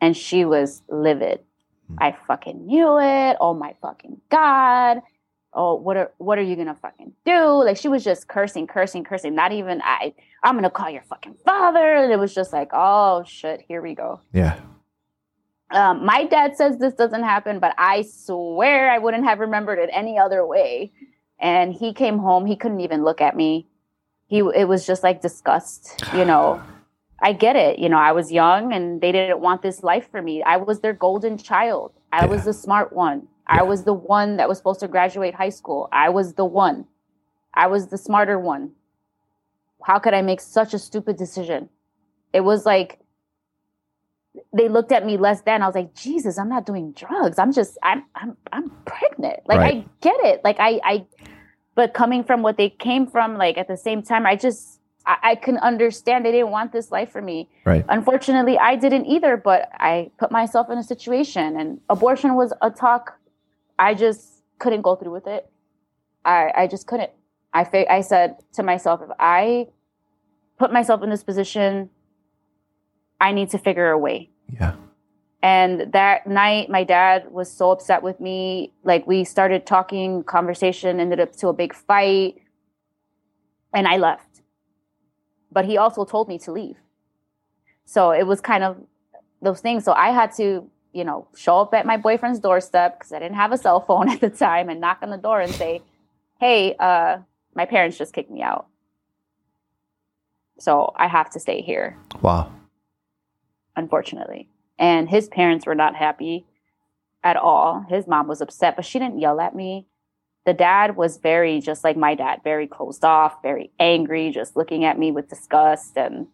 And she was livid. Hmm. I fucking knew it. Oh my fucking God. Oh, what are what are you gonna fucking do? Like she was just cursing, cursing, cursing. Not even I I'm gonna call your fucking father. And it was just like, oh shit, here we go. Yeah. Um, my dad says this doesn't happen, but I swear I wouldn't have remembered it any other way. And he came home, he couldn't even look at me. He it was just like disgust, you know. I get it. You know, I was young and they didn't want this life for me. I was their golden child. I yeah. was the smart one. Yeah. I was the one that was supposed to graduate high school. I was the one. I was the smarter one. How could I make such a stupid decision? It was like they looked at me less than. I was like, Jesus, I'm not doing drugs. I'm just I'm I'm I'm pregnant. Like right. I get it. Like I I but coming from what they came from, like at the same time, I just I, I can understand they didn't want this life for me. Right. Unfortunately, I didn't either, but I put myself in a situation and abortion was a talk. I just couldn't go through with it. I, I just couldn't. I, fa- I said to myself, if I put myself in this position, I need to figure a way. Yeah. And that night, my dad was so upset with me. Like, we started talking, conversation ended up to a big fight. And I left but he also told me to leave. So it was kind of those things. So I had to, you know, show up at my boyfriend's doorstep because I didn't have a cell phone *laughs* at the time and knock on the door and say, hey, uh, my parents just kicked me out. So I have to stay here. Wow. Unfortunately. And his parents were not happy at all. His mom was upset, but she didn't yell at me the dad was very just like my dad, very closed off, very angry, just looking at me with disgust. And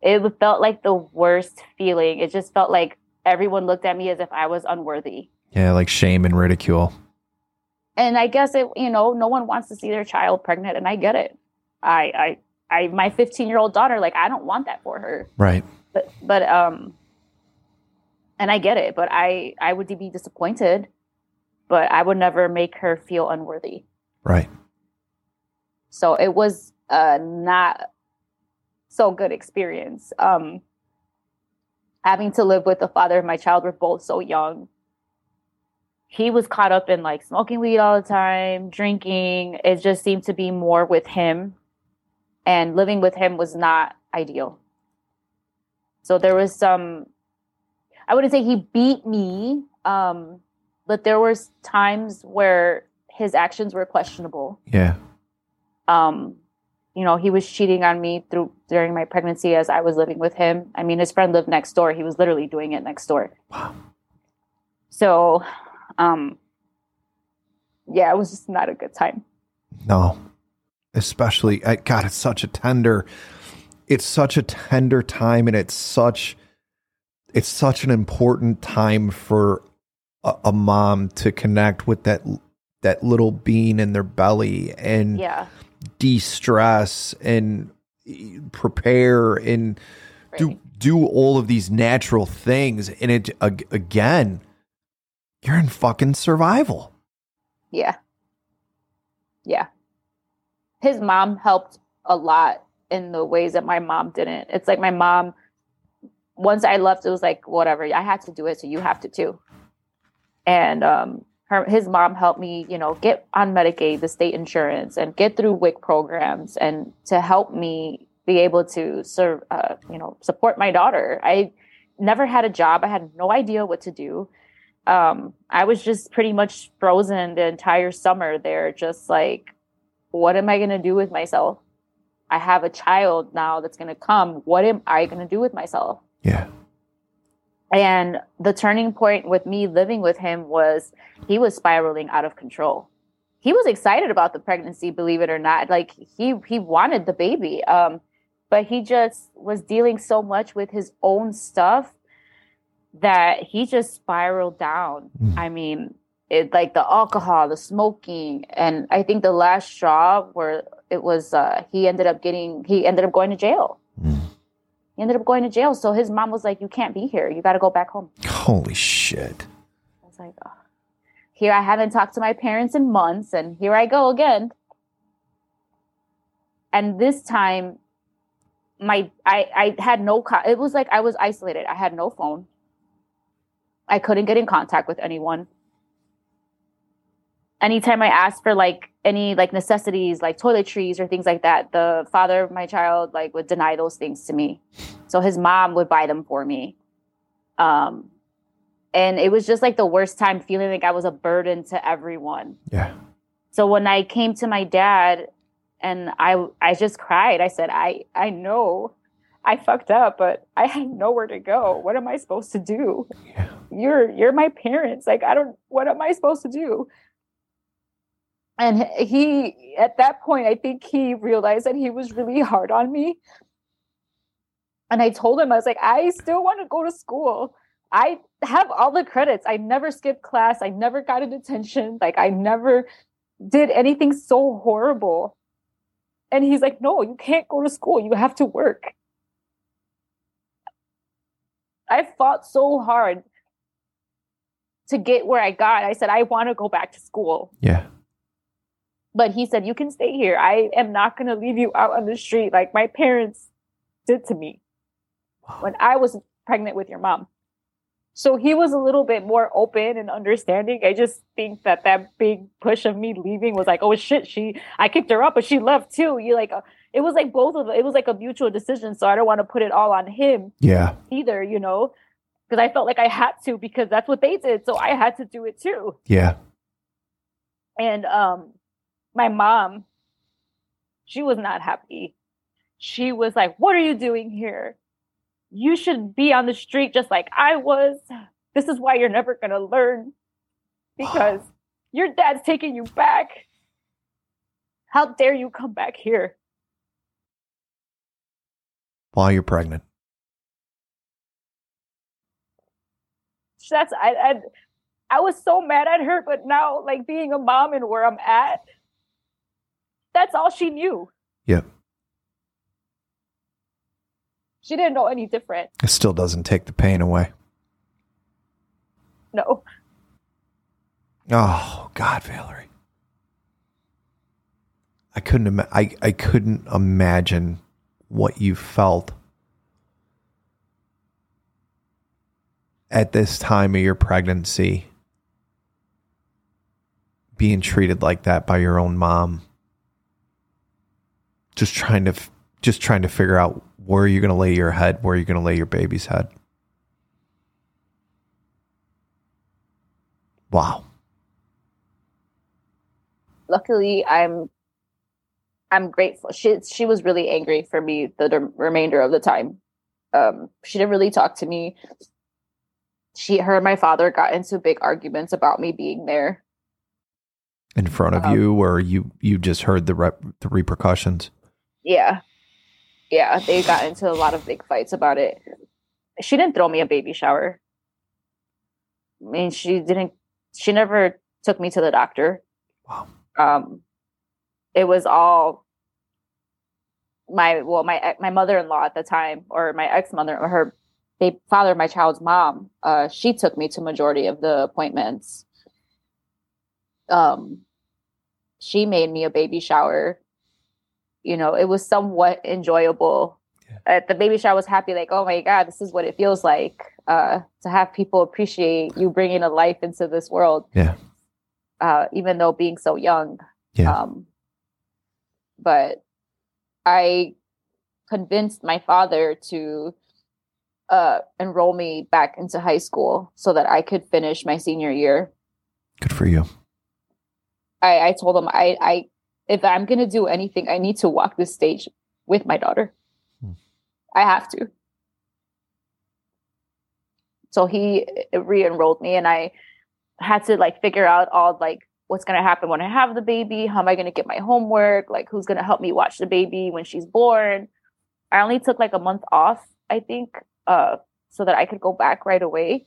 it felt like the worst feeling. It just felt like everyone looked at me as if I was unworthy. Yeah, like shame and ridicule. And I guess it, you know, no one wants to see their child pregnant, and I get it. I, I, I, my 15 year old daughter, like, I don't want that for her. Right. But, but, um, and I get it, but I, I would be disappointed but I would never make her feel unworthy. Right. So it was uh, not so good experience. Um, having to live with the father of my child, we're both so young. He was caught up in like smoking weed all the time, drinking. It just seemed to be more with him. And living with him was not ideal. So there was some, I wouldn't say he beat me, um, but there was times where his actions were questionable. Yeah. Um, you know, he was cheating on me through during my pregnancy as I was living with him. I mean, his friend lived next door. He was literally doing it next door. Wow. So, um, yeah, it was just not a good time. No, especially God, it's such a tender, it's such a tender time, and it's such, it's such an important time for a, a mom to connect with that that little bean in their belly and yeah. de-stress and prepare and right. do do all of these natural things. And it again you're in fucking survival. Yeah. Yeah. His mom helped a lot in the ways that my mom didn't. It's like my mom once i left it was like whatever i had to do it so you have to too and um, her his mom helped me, you know, get on Medicaid, the state insurance, and get through WIC programs, and to help me be able to serve, uh, you know, support my daughter. I never had a job. I had no idea what to do. Um, I was just pretty much frozen the entire summer there, just like, what am I going to do with myself? I have a child now that's going to come. What am I going to do with myself? Yeah. And the turning point with me living with him was he was spiraling out of control. He was excited about the pregnancy, believe it or not. Like he he wanted the baby. Um, but he just was dealing so much with his own stuff that he just spiraled down. Mm. I mean, it like the alcohol, the smoking, and I think the last straw where it was uh he ended up getting he ended up going to jail. He ended up going to jail. So his mom was like, "You can't be here. You got to go back home." Holy shit! I was like, oh. here I haven't talked to my parents in months, and here I go again. And this time, my I I had no. it was like I was isolated. I had no phone. I couldn't get in contact with anyone. Anytime I asked for like any like necessities like toiletries or things like that, the father of my child like would deny those things to me. So his mom would buy them for me. Um and it was just like the worst time feeling like I was a burden to everyone. Yeah. So when I came to my dad and I I just cried. I said, "I I know I fucked up, but I had nowhere to go. What am I supposed to do? Yeah. You're you're my parents. Like I don't what am I supposed to do?" And he at that point I think he realized that he was really hard on me. And I told him I was like, "I still want to go to school." I have all the credits. I never skipped class. I never got a detention. Like I never did anything so horrible. And he's like, no, you can't go to school. You have to work. I fought so hard to get where I got. I said, I want to go back to school. Yeah. But he said, you can stay here. I am not going to leave you out on the street like my parents did to me when I was pregnant with your mom. So he was a little bit more open and understanding. I just think that that big push of me leaving was like, oh shit, she, I kicked her up, but she left too. You like, uh, it was like both of them. It was like a mutual decision. So I don't want to put it all on him. Yeah. Either, you know, because I felt like I had to because that's what they did. So I had to do it too. Yeah. And um, my mom, she was not happy. She was like, what are you doing here? you should be on the street just like I was. This is why you're never going to learn because *sighs* your dad's taking you back. How dare you come back here? While you're pregnant. That's I, I I was so mad at her, but now like being a mom and where I'm at, that's all she knew. Yep. She didn't know any different. It still doesn't take the pain away. No. Oh God, Valerie. I couldn't. Ima- I I couldn't imagine what you felt at this time of your pregnancy, being treated like that by your own mom. Just trying to, just trying to figure out where you're going to lay your head? Where you're going to lay your baby's head? Wow. Luckily, I'm I'm grateful. She she was really angry for me the, the remainder of the time. Um, she didn't really talk to me. She her and my father got into big arguments about me being there in front of um, you, or you you just heard the rep, the repercussions. Yeah, yeah, they got into a lot of big fights about it. She didn't throw me a baby shower. I mean, she didn't. She never took me to the doctor. Wow. Um, it was all my well, my my mother in law at the time, or my ex mother, or her they father, my child's mom. Uh, she took me to majority of the appointments. Um, she made me a baby shower you know, it was somewhat enjoyable. Yeah. Uh, the baby shower was happy, like, oh my God, this is what it feels like uh, to have people appreciate you bringing a life into this world. Yeah. Uh, even though being so young. Yeah. Um, but I convinced my father to uh, enroll me back into high school so that I could finish my senior year. Good for you. I, I told him I, I if I'm going to do anything, I need to walk this stage with my daughter. Hmm. I have to. So he re-enrolled me and I had to like figure out all like what's going to happen when I have the baby, how am I going to get my homework, like who's going to help me watch the baby when she's born. I only took like a month off, I think, uh, so that I could go back right away.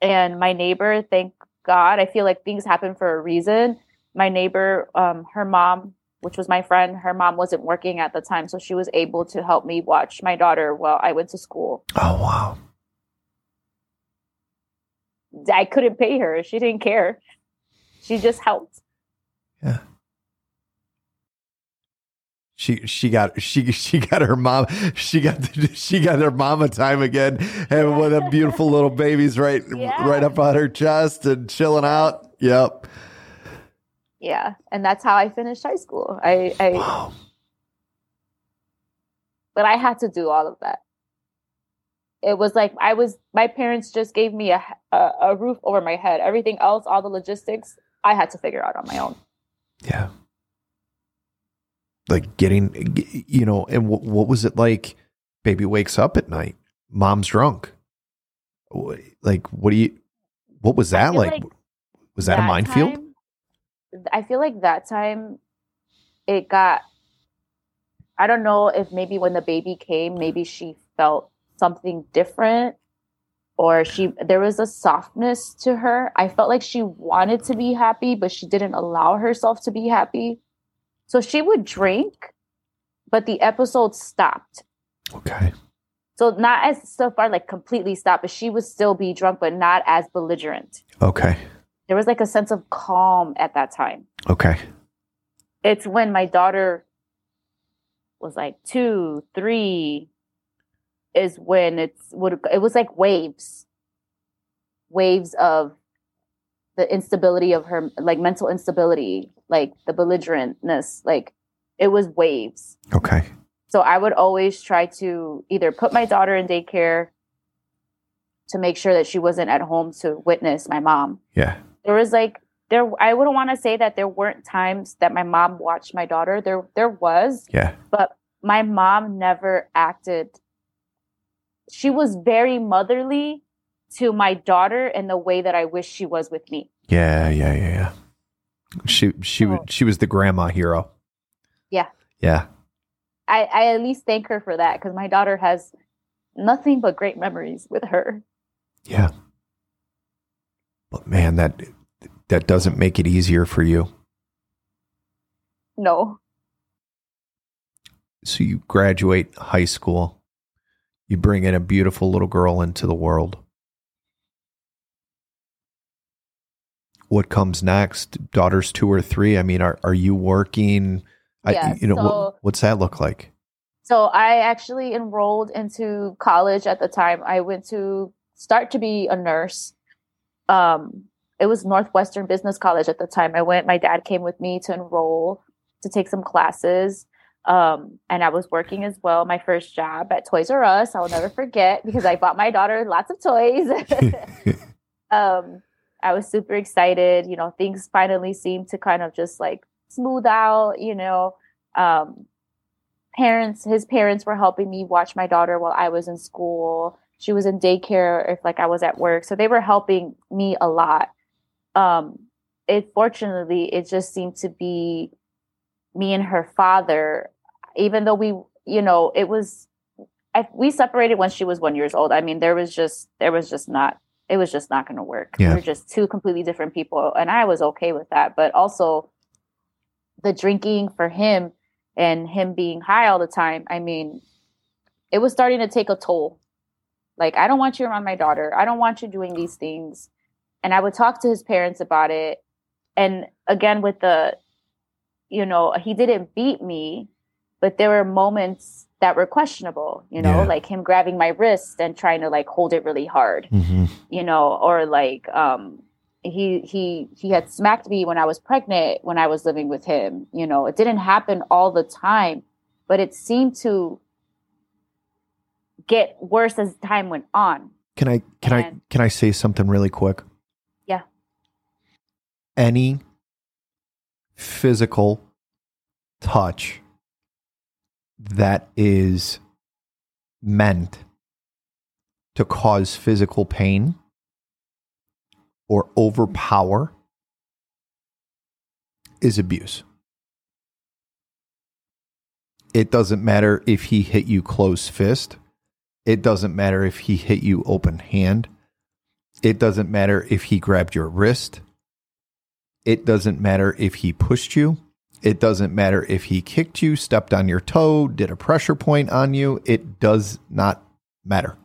And my neighbor, thank God, I feel like things happen for a reason my neighbor, um, her mom, which was my friend, her mom wasn't working at the time, so she was able to help me watch my daughter while I went to school. Oh wow! I couldn't pay her. She didn't care. She just helped. Yeah. She she got she she got her mom she got she got her mama time again having one of them beautiful little babies right yeah. right up on her chest and chilling out. Yep. Yeah, and that's how I finished high school. I, I wow. but I had to do all of that. It was like I was my parents just gave me a, a, a roof over my head. Everything else, all the logistics, I had to figure out on my own. Yeah like getting you know and w- what was it like baby wakes up at night mom's drunk like what do you what was that like? like? was that, that a minefield time, i feel like that time it got i don't know if maybe when the baby came maybe she felt something different or she there was a softness to her i felt like she wanted to be happy but she didn't allow herself to be happy so she would drink, but the episode stopped. Okay. So not as so far like completely stopped, but she would still be drunk, but not as belligerent. Okay. There was like a sense of calm at that time. Okay. It's when my daughter was like two, three, is when it's would it was like waves, waves of the instability of her like mental instability like the belligerentness like it was waves. Okay. So i would always try to either put my daughter in daycare to make sure that she wasn't at home to witness my mom. Yeah there was like there i wouldn't want to say that there weren't times that my mom watched my daughter there there was yeah but my mom never acted she was very motherly to my daughter in the way that I wish she was with me. Yeah, yeah, yeah, yeah. She she oh. she was the grandma hero. Yeah. Yeah. I I at least thank her for that because my daughter has nothing but great memories with her. Yeah. But man, that that doesn't make it easier for you. No. So you graduate high school. You bring in a beautiful little girl into the world. what comes next? Daughters two or three? I mean, are are you working? Yeah, I, you know, so, what, what's that look like? So I actually enrolled into college at the time. I went to start to be a nurse. Um, it was Northwestern Business College at the time. I went. My dad came with me to enroll to take some classes. Um, and I was working as well. My first job at Toys R Us, I'll never forget because I bought my daughter lots of toys. *laughs* um, I was super excited. You know, things finally seemed to kind of just like smooth out, you know. Um, parents, his parents were helping me watch my daughter while I was in school. She was in daycare if like I was at work. So they were helping me a lot. Um, it fortunately, it just seemed to be me and her father, even though we, you know, it was, I, we separated when she was one years old. I mean, there was just, there was just not it was just not going to work. Yeah. We are just two completely different people. And I was okay with that. But also, the drinking for him and him being high all the time, I mean, it was starting to take a toll. Like, I don't want you around my daughter. I don't want you doing these things. And I would talk to his parents about it. And again, with the, you know, he didn't beat me, but there were moments that were questionable, you know, yeah. like him grabbing my wrist and trying to like hold it really hard, mm-hmm. you know, or like um he he he had smacked me when I was pregnant when I was living with him, you know. It didn't happen all the time, but it seemed to get worse as time went on. Can I can and, I can I say something really quick? Yeah. Any physical touch that is meant to cause physical pain or overpower is abuse. It doesn't matter if he hit you close fist. It doesn't matter if he hit you open hand. It doesn't matter if he grabbed your wrist. It doesn't matter if he pushed you. It doesn't matter if he kicked you, stepped on your toe, did a pressure point on you. It does not matter.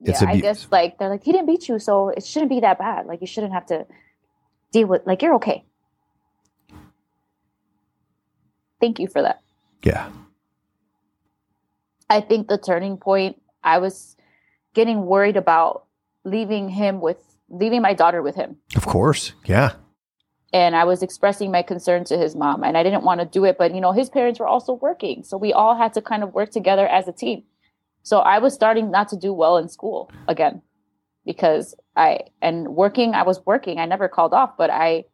It's yeah, I guess like they're like he didn't beat you, so it shouldn't be that bad. Like you shouldn't have to deal with like you're okay. Thank you for that. Yeah. I think the turning point I was getting worried about leaving him with leaving my daughter with him. Of course. Yeah. And I was expressing my concern to his mom and I didn't want to do it, but you know, his parents were also working. So we all had to kind of work together as a team. So I was starting not to do well in school again because I and working I was working. I never called off, but I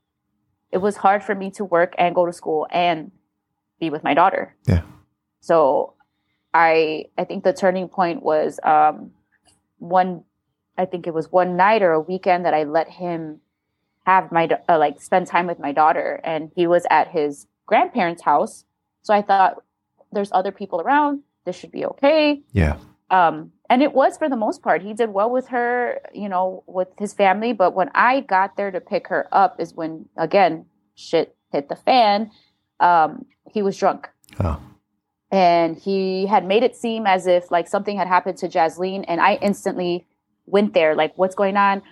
it was hard for me to work and go to school and be with my daughter. Yeah. So I I think the turning point was um one I think it was one night or a weekend that I let him have my uh, like spend time with my daughter and he was at his grandparents' house. So I thought there's other people around. This should be okay. Yeah. Um and it was for the most part. He did well with her, you know, with his family, but when I got there to pick her up is when again shit hit the fan. Um he was drunk. Oh and he had made it seem as if like something had happened to Jasleen and I instantly went there like what's going on?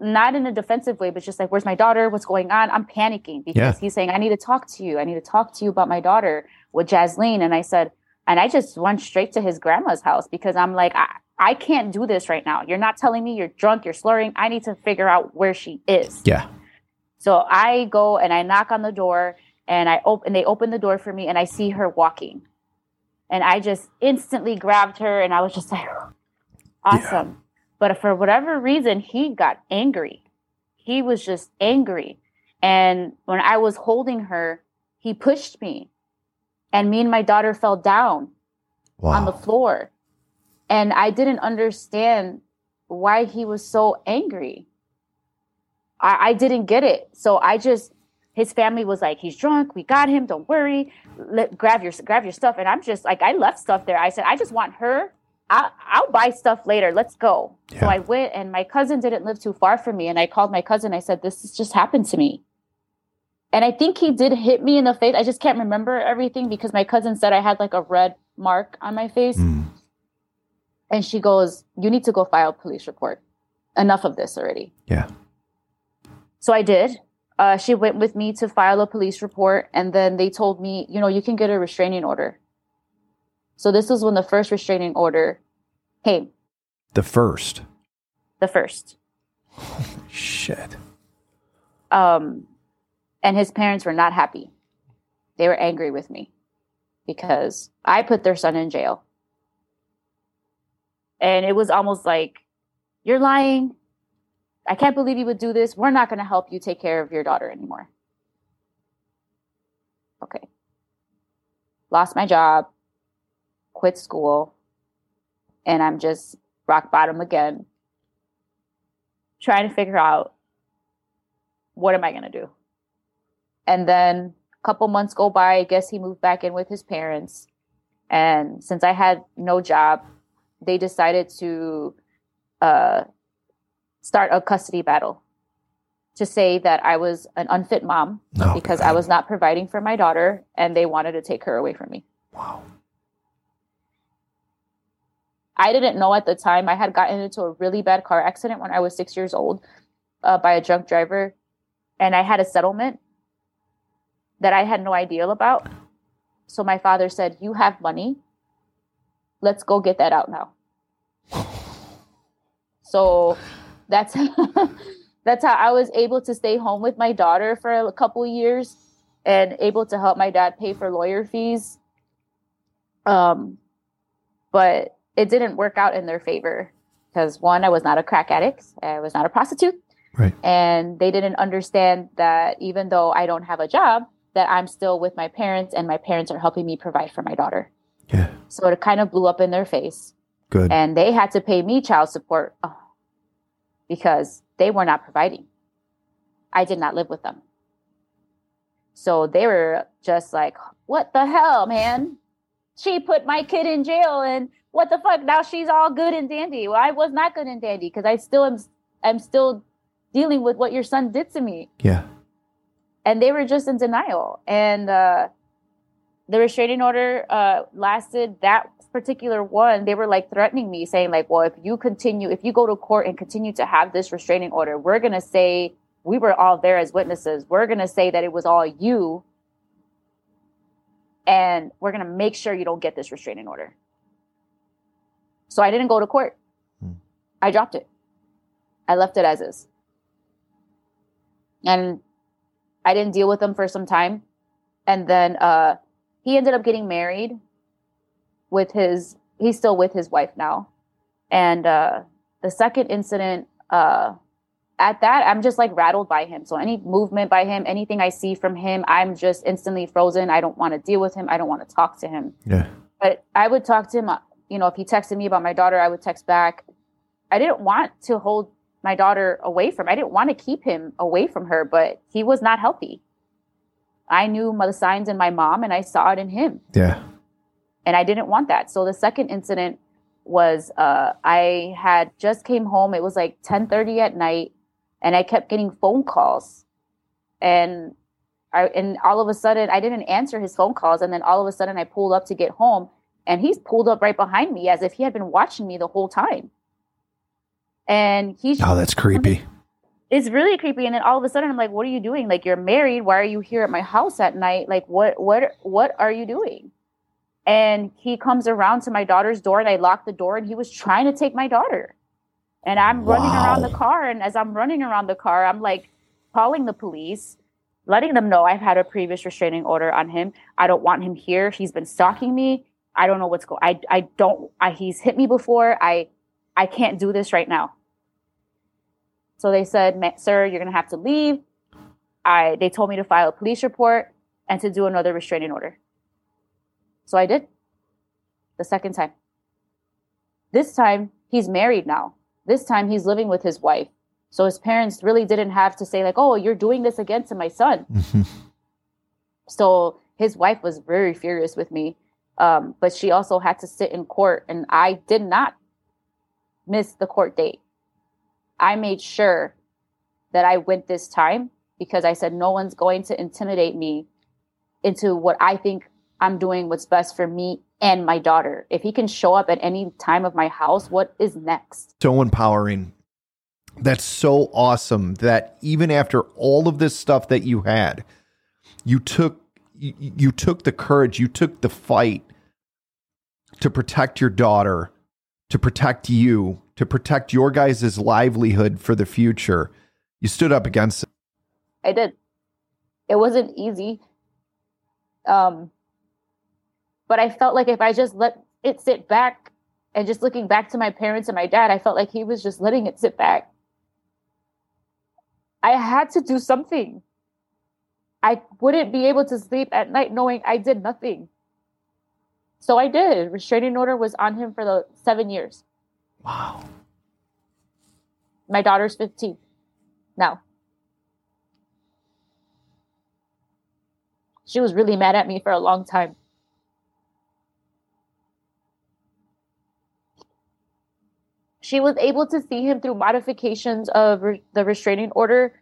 Not in a defensive way but just like where's my daughter? What's going on? I'm panicking because yeah. he's saying I need to talk to you. I need to talk to you about my daughter with Jasleen and I said and I just went straight to his grandma's house because I'm like I, I can't do this right now. You're not telling me you're drunk you're slurring. I need to figure out where she is. Yeah. So I go and I knock on the door and I open they open the door for me and I see her walking and I just instantly grabbed her and I was just like, awesome. Yeah. But for whatever reason, he got angry. He was just angry. And when I was holding her, he pushed me. And me and my daughter fell down wow. on the floor. And I didn't understand why he was so angry. I, I didn't get it. So I just his family was like, he's drunk. We got him. Don't worry. Let, grab your grab your stuff. And I'm just like, I left stuff there. I said, I just want her. I'll, I'll buy stuff later. Let's go. Yeah. So I went, and my cousin didn't live too far from me. And I called my cousin. I said, this has just happened to me. And I think he did hit me in the face. I just can't remember everything because my cousin said I had like a red mark on my face. Mm. And she goes, You need to go file a police report. Enough of this already. Yeah. So I did uh, she went with me to file a police report and then they told me you know you can get a restraining order. So this was when the first restraining order came. The first? The first. Holy shit. Um and his parents were not happy. They were angry with me because i put their son in jail. And it was almost like you're lying I can't believe you would do this. We're not going to help you take care of your daughter anymore. Okay. Lost my job, quit school, and I'm just rock bottom again, trying to figure out what am I going to do? And then a couple months go by. I guess he moved back in with his parents. And since I had no job, they decided to uh, start a custody battle to say that I was an unfit mom oh, because God. I was not providing for my daughter and they wanted to take her away from me. Wow. I didn't know at the time. I had gotten into a really bad car accident when I was six years old uh, by a drunk driver, and I had a settlement that I had no idea about. So my father said, You have money. Let's go get that out now. *sighs* So that's *laughs* that's how I was able to stay home with my daughter for a couple years and able to help my dad pay for lawyer fees. Um, but it didn't work out in their favor because one, I was not a crack addict, I was not a prostitute, right. and they didn't understand that even though I don't have a job, that I'm still with my parents and my parents are helping me provide for my daughter. Yeah. So it kind of blew up in their face. Good. And they had to pay me child support. Because they were not providing. I did not live with them. So they were just like, what the hell, man? She put my kid in jail and what the fuck? Now she's all good and dandy. Well, I was not good and dandy because I still am I'm still dealing with what your son did to me. Yeah. And they were just in denial. And uh the restraining order uh, lasted that particular one they were like threatening me saying like well if you continue if you go to court and continue to have this restraining order we're going to say we were all there as witnesses. We're going to say that it was all you. And we're going to make sure you don't get this restraining order. So i didn't go to court. Hmm. i dropped it. I left it as is. And i didn't deal with them for some time. And then uh he ended up getting married with his he's still with his wife now. And uh the second incident uh at that i'm just like rattled by him. So any movement by him anything i see from him i'm just instantly frozen. I don't want to deal with him. I don't want to talk to him. Yeah. But i would talk to him uh, you know if he texted me about my daughter i would text back. I didn't want to hold my daughter away from i didn't want to keep him away from her but he was not healthy. I knew the signs in my mom and i saw it in him. Yeah and I didn't want that. So the second incident was uh, I had just came home. It was like 10:30 at night, and I kept getting phone calls, and I and all of a sudden I didn't answer his phone calls, and then all of a sudden I pulled up to get home, and he's pulled up right behind me as if he had been watching me the whole time. And he's oh, that's creepy. It's really creepy. And then all of a sudden I'm like, "What are you doing? Like you're married. Why are you here at my house at night? Like what what what are you doing?" And he comes around to my daughter's door and I lock the door and he was trying to take my daughter. And I'm wow. running around the car and as I'm running around the car, I'm like calling the police, letting them know I've had a previous restraining order on him. I don't want him here. He's been stalking me. I don't know what's going I I don't I, he's hit me before. I I can't do this right now. So they said, "Sir, you're going to have to leave." I they told me to file a police report and to do another restraining order. So I did the second time. This time he's married now. This time he's living with his wife. So his parents really didn't have to say, like, oh, you're doing this again to my son. *laughs* so his wife was very furious with me. Um, but she also had to sit in court, and I did not miss the court date. I made sure that I went this time because I said, no one's going to intimidate me into what I think I'm doing what's best for me and my daughter. If he can show up at any time of my house, what is next? So empowering. That's so awesome that even after all of this stuff that you had, you took you, you took the courage, you took the fight to protect your daughter, to protect you, to protect your guys' livelihood for the future. You stood up against it. I did. It wasn't easy. Um, but I felt like if I just let it sit back and just looking back to my parents and my dad, I felt like he was just letting it sit back. I had to do something. I wouldn't be able to sleep at night knowing I did nothing. So I did. Restraining order was on him for the seven years. Wow. My daughter's 15 now. She was really mad at me for a long time. She was able to see him through modifications of re- the restraining order.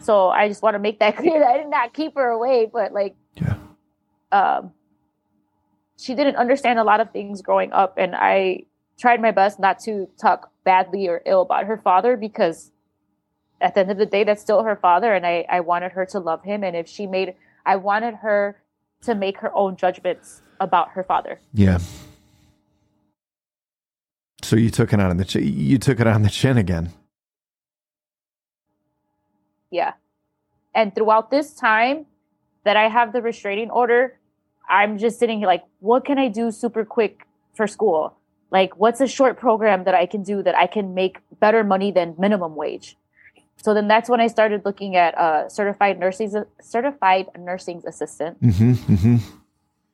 So I just want to make that *laughs* clear that I did not keep her away, but like, yeah. um, she didn't understand a lot of things growing up, and I tried my best not to talk badly or ill about her father because at the end of the day, that's still her father, and I I wanted her to love him, and if she made, I wanted her to make her own judgments about her father. Yeah. So you took it on the chin. You took it on the chin again. Yeah, and throughout this time that I have the restraining order, I'm just sitting here like, what can I do super quick for school? Like, what's a short program that I can do that I can make better money than minimum wage? So then that's when I started looking at uh, certified nursing certified nursing assistant. Mm-hmm, mm-hmm.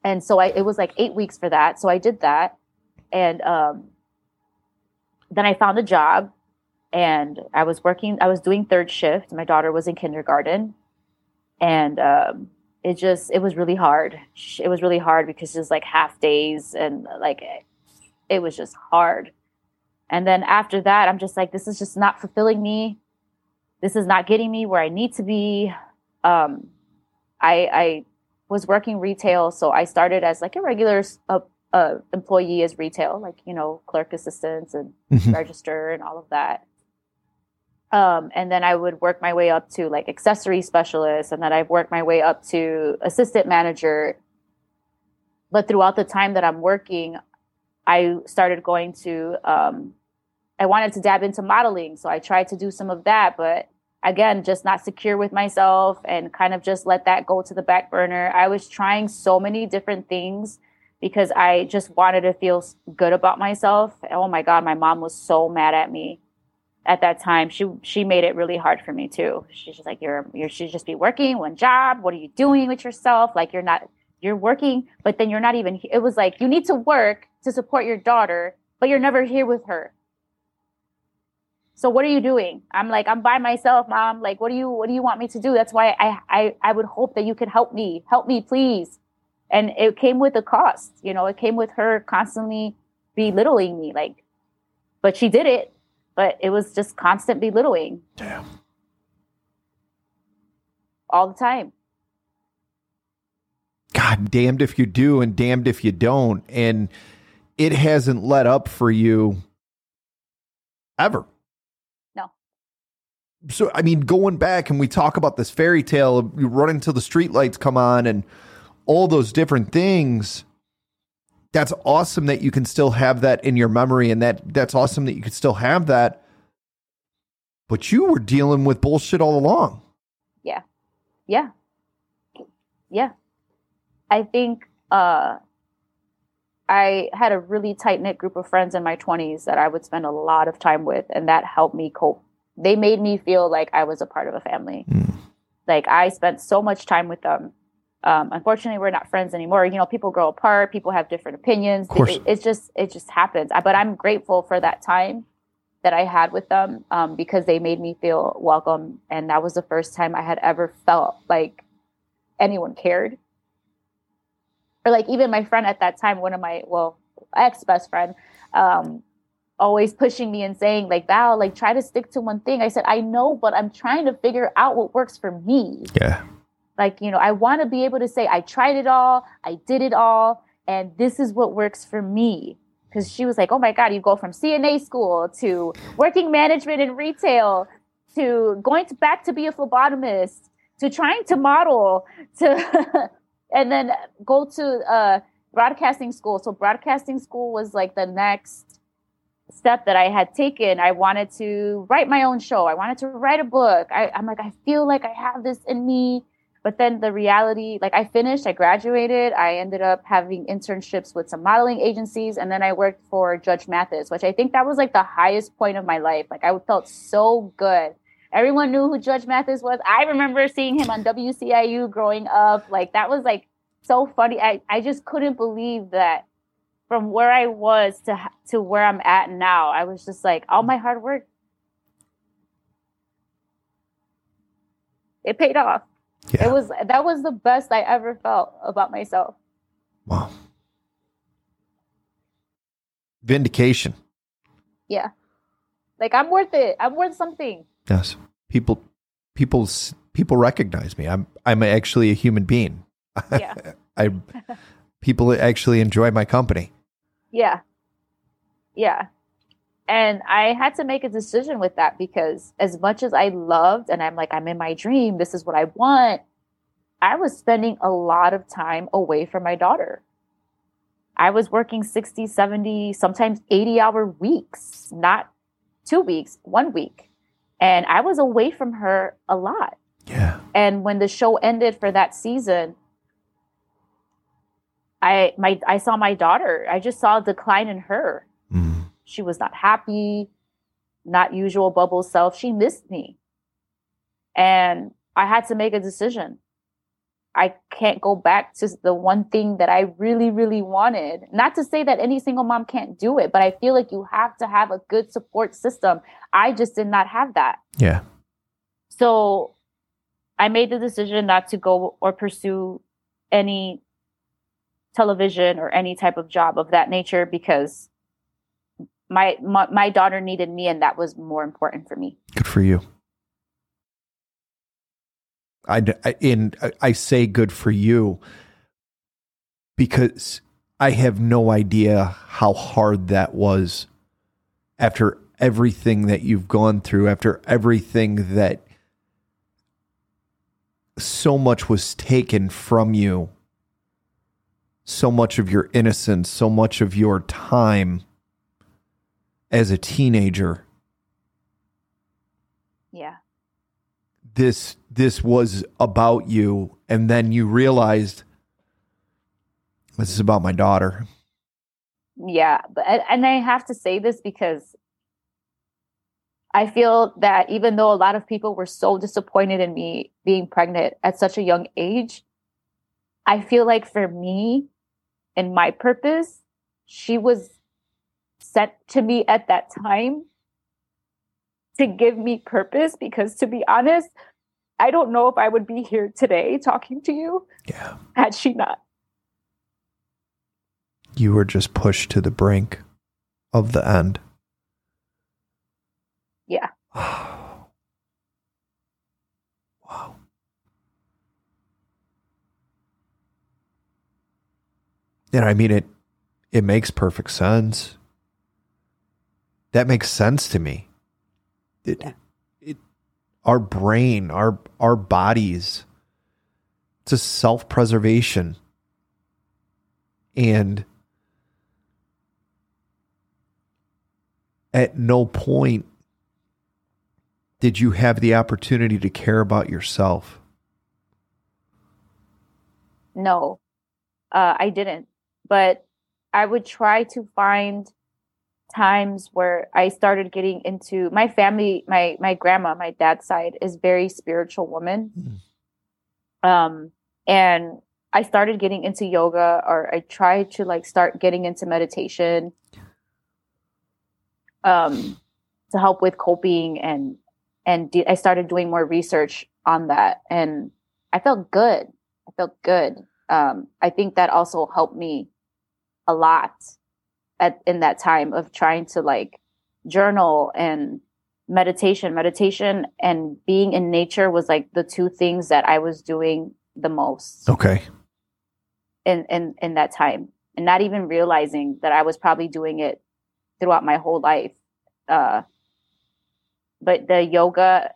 And so I, it was like eight weeks for that. So I did that, and um, then I found a job and I was working, I was doing third shift. My daughter was in kindergarten. And um, it just, it was really hard. It was really hard because it was like half days and like it was just hard. And then after that, I'm just like, this is just not fulfilling me. This is not getting me where I need to be. Um, I, I was working retail. So I started as like a regular uh, uh, employee as retail, like, you know, clerk assistants and mm-hmm. register and all of that. Um, and then I would work my way up to like accessory specialist, and then I've worked my way up to assistant manager. But throughout the time that I'm working, I started going to, um, I wanted to dab into modeling. So I tried to do some of that, but again, just not secure with myself and kind of just let that go to the back burner. I was trying so many different things because I just wanted to feel good about myself. Oh my God, my mom was so mad at me at that time. She she made it really hard for me too. She's just like you're you should just be working one job. What are you doing with yourself? Like you're not you're working but then you're not even it was like you need to work to support your daughter but you're never here with her. So what are you doing? I'm like i'm by myself mom. Like what do you what do you want me to do? That's why i i, I would hope that you could help me. Help me please and it came with a cost you know it came with her constantly belittling me like but she did it but it was just constant belittling. Damn. All the time. God, damned if you do and damned if you don't. And it hasn't let up for you ever. No. So, I mean, going back and we talk about this fairy tale, you run until the streetlights come on and all those different things that's awesome that you can still have that in your memory and that that's awesome that you can still have that. But you were dealing with bullshit all along. Yeah. Yeah. Yeah. I think uh i had a really tight knit group of friends in my 20s that i would spend a lot of time with and that helped me cope. They made me feel like i was a part of a family. Mm. like i spent so much time with them um, unfortunately, we're not friends anymore. You know, people grow apart. People have different opinions. It, it, just it just happens. But I'm grateful for that time that I had with them um, because they made me feel welcome, and that was the first time I had ever felt like anyone cared. Or like even my friend at that time, one of my well ex best friend, um, always pushing me and saying like Val, like try to stick to one thing. I said I know, but I'm trying to figure out what works for me. Yeah like, you know, I want to be able to say, I tried it all, I did it all, and this is what works for me. Because she was like, oh my God, you go from CNA school to working management in retail to going to back to be a phlebotomist to trying to model to *laughs* and then go to uh, broadcasting school. So broadcasting school was like the next step that I had taken. I wanted to write my own show. I wanted to write a book. I, I'm like, I feel like I have this in me. But then the reality, like I finished, I graduated, I ended up having internships with some modeling agencies, and then I worked for Judge Mathis, which I think that was like the highest point of my life. Like I felt so good. Everyone knew who Judge Mathis was. I remember seeing him on WCIU growing up. Like that was like so funny. I, I just couldn't believe that from where I was to to where I'm at now. I was just like all my hard work it paid off. Yeah. It was that was the best I ever felt about myself. Wow. Vindication. Yeah. Like I'm worth it. I'm worth something. Yes. People people people recognize me. I'm I'm actually a human being. Yeah. *laughs* I people actually enjoy my company. Yeah. Yeah. And I had to make a decision with that because as much as I loved and I'm like, I'm in my dream, this is what I want, I was spending a lot of time away from my daughter. I was working 60, 70, sometimes 80 hour weeks, not two weeks, one week. And I was away from her a lot. Yeah. And when the show ended for that season, I my I saw my daughter. I just saw a decline in her. She was not happy, not usual bubble self. She missed me. And I had to make a decision. I can't go back to the one thing that I really, really wanted. Not to say that any single mom can't do it, but I feel like you have to have a good support system. I just did not have that. Yeah. So I made the decision not to go or pursue any television or any type of job of that nature because my, my, my daughter needed me and that was more important for me. Good for you. I, I and I say good for you because I have no idea how hard that was after everything that you've gone through, after everything that so much was taken from you, so much of your innocence, so much of your time as a teenager. Yeah. This this was about you and then you realized this is about my daughter. Yeah, but and I have to say this because I feel that even though a lot of people were so disappointed in me being pregnant at such a young age, I feel like for me and my purpose, she was sent to me at that time to give me purpose because to be honest, I don't know if I would be here today talking to you. Yeah. Had she not. You were just pushed to the brink of the end. Yeah. *sighs* wow. And I mean it it makes perfect sense. That makes sense to me. It, yeah. it our brain, our our bodies, it's a self-preservation. And at no point did you have the opportunity to care about yourself? No, uh, I didn't. But I would try to find times where I started getting into my family. My my grandma, my dad's side, is very spiritual woman. Mm. Um, and I started getting into yoga, or I tried to like start getting into meditation. Um, to help with coping and and I started doing more research on that, and I felt good. I felt good. Um, I think that also helped me a lot at in that time of trying to like journal and meditation. Meditation and being in nature was like the two things that I was doing the most. Okay. In in in that time, and not even realizing that I was probably doing it throughout my whole life. Uh, but the yoga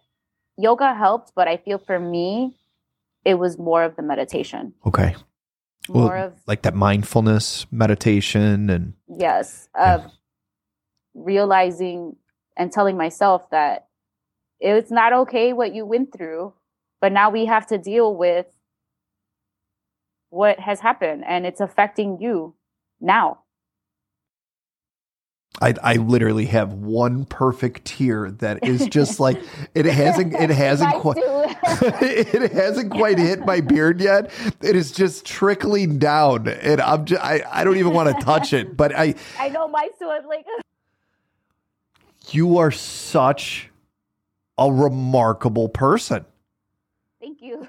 yoga helped but i feel for me it was more of the meditation okay more well, of like that mindfulness meditation and yes of yeah. realizing and telling myself that it's not okay what you went through but now we have to deal with what has happened and it's affecting you now I, I literally have one perfect tear that is just *laughs* like it hasn't it hasn't quite *laughs* it hasn't quite hit my beard yet. It is just trickling down, and I'm just I, I don't even want to touch it. But I *laughs* I know my son like you are such a remarkable person. Thank you.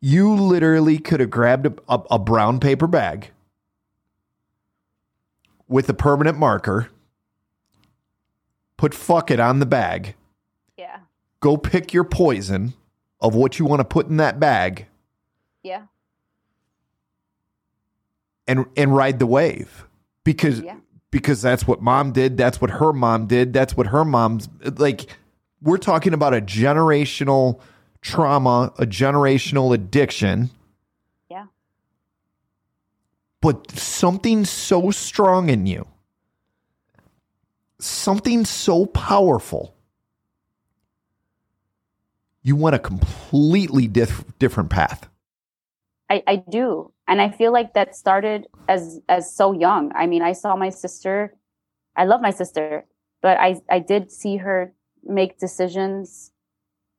you literally could have grabbed a, a, a brown paper bag with a permanent marker put fuck it on the bag. Yeah. Go pick your poison of what you want to put in that bag. Yeah. And and ride the wave. Because yeah. because that's what mom did, that's what her mom did, that's what her mom's like we're talking about a generational trauma, a generational addiction. Yeah. But something so strong in you something so powerful, you want a completely dif- different path. I, I do. And I feel like that started as as so young. I mean, I saw my sister. I love my sister, but I I did see her make decisions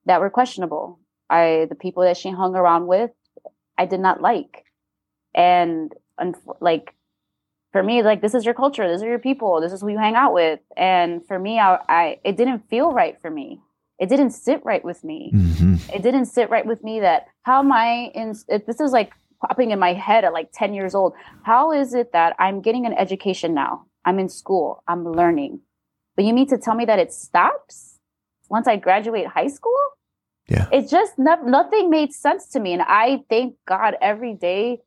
that were questionable. I the people that she hung around with, I did not like, and, and like for me, like this is your culture, these are your people, this is who you hang out with. And for me, I, I it didn't feel right for me. It didn't sit right with me. Mm-hmm. It didn't sit right with me that how am I in? This is like popping in my head at like ten years old. How is it that I'm getting an education now? I'm in school. I'm learning, but you mean to tell me that it stops once I graduate high school? Yeah. It's just no, nothing made sense to me. And I thank God every day.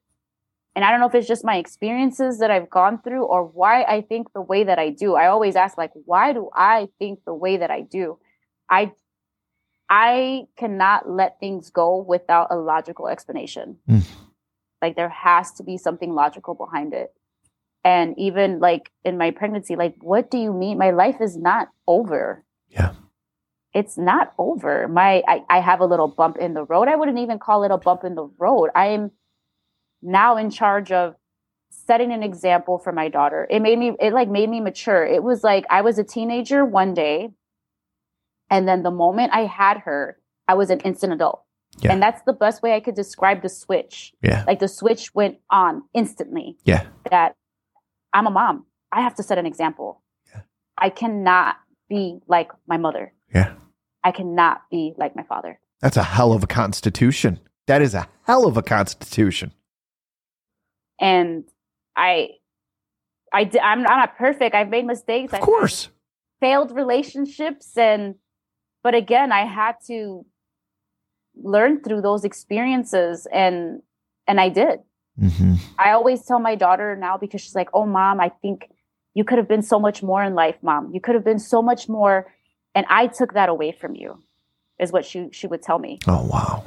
And I don't know if it's just my experiences that I've gone through or why I think the way that I do. I always ask, like, why do I think the way that I do? I I cannot let things go without a logical explanation. Mm. Like there has to be something logical behind it. And even like in my pregnancy, like, what do you mean? My life is not over. Yeah. It's not over. My I, I have a little bump in the road. I wouldn't even call it a bump in the road. I am now in charge of setting an example for my daughter. It made me it like made me mature. It was like I was a teenager one day and then the moment I had her, I was an instant adult. Yeah. And that's the best way I could describe the switch. Yeah. Like the switch went on instantly. Yeah. That I'm a mom. I have to set an example. Yeah. I cannot be like my mother. Yeah. I cannot be like my father. That's a hell of a constitution. That is a hell of a constitution. And I, I, I'm, I'm not perfect. I've made mistakes. Of course. failed relationships and but again i had to learn through those experiences and and i did mm-hmm. i always tell my daughter now because she's like oh mom i think you could have been so much more in life mom you could have been so much more and i took that away from you is what she she would tell me oh wow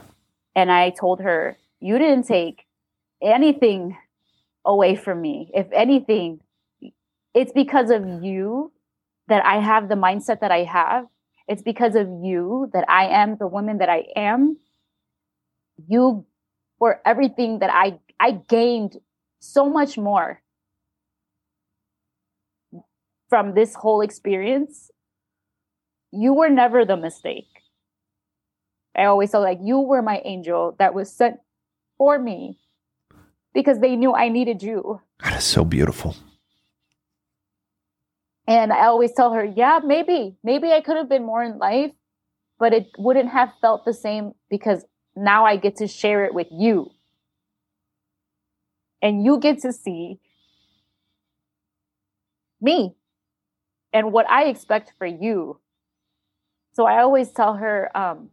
and i told her you didn't take anything away from me if anything it's because of you that i have the mindset that i have it's because of you that I am the woman that I am. You were everything that I I gained so much more from this whole experience. You were never the mistake. I always felt like you were my angel that was sent for me because they knew I needed you. That is so beautiful. And I always tell her, yeah, maybe, maybe I could have been more in life, but it wouldn't have felt the same because now I get to share it with you. And you get to see me and what I expect for you. So I always tell her, um,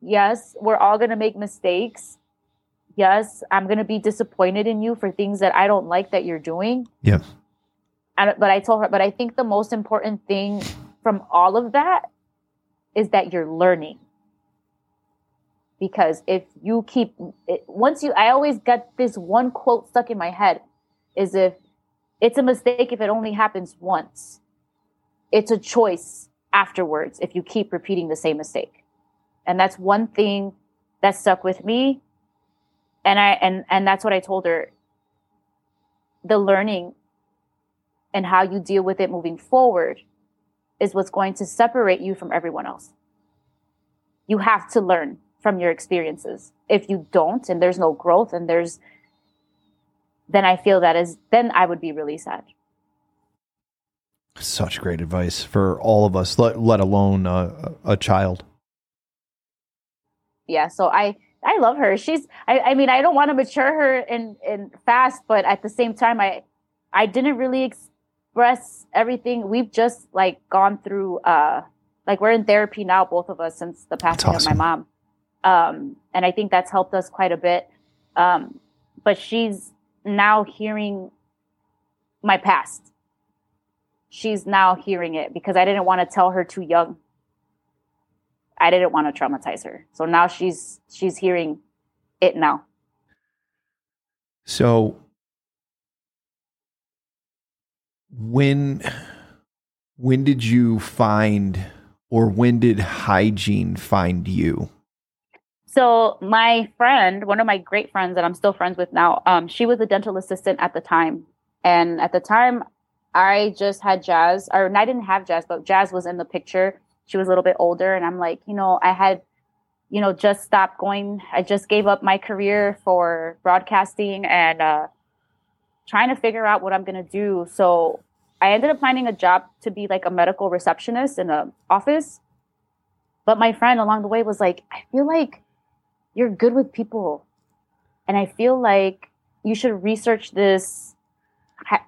yes, we're all going to make mistakes. Yes, I'm going to be disappointed in you for things that I don't like that you're doing. And, but I told her, but I think the most important thing from all of that is that you're learning. Because if you keep, it, once you, I always get this one quote stuck in my head is if it's a mistake if it only happens once, it's a choice afterwards if you keep repeating the same mistake. And that's one thing that stuck with me. And I, and, and that's what I told her. The learning and how you deal with it moving forward is what's going to separate you from everyone else. You have to learn from your experiences. If you don't and there's no growth and there's then I feel that is then I would be really sad. Such great advice for all of us, let, let alone uh, a child. Yeah, so I I love her. She's I, I mean I don't want to mature her in in fast, but at the same time I I didn't really express everything. We've just like gone through uh like we're in therapy now, both of us since the passing awesome. of my mom. Um, and I think that's helped us quite a bit. Um, but she's now hearing my past. She's now hearing it because I didn't want to tell her too young. I didn't want to traumatize her. So now she's she's hearing it now. So when when did you find or when did hygiene find you? So my friend, one of my great friends that I'm still friends with now, um, she was a dental assistant at the time. And at the time I just had Jazz, or I didn't have Jazz, but Jazz was in the picture. She was a little bit older. And I'm like, you know, I had, you know, just stopped going. I just gave up my career for broadcasting and uh, trying to figure out what I'm going to do. So I ended up finding a job to be like a medical receptionist in an office. But my friend along the way was like, I feel like you're good with people. And I feel like you should research this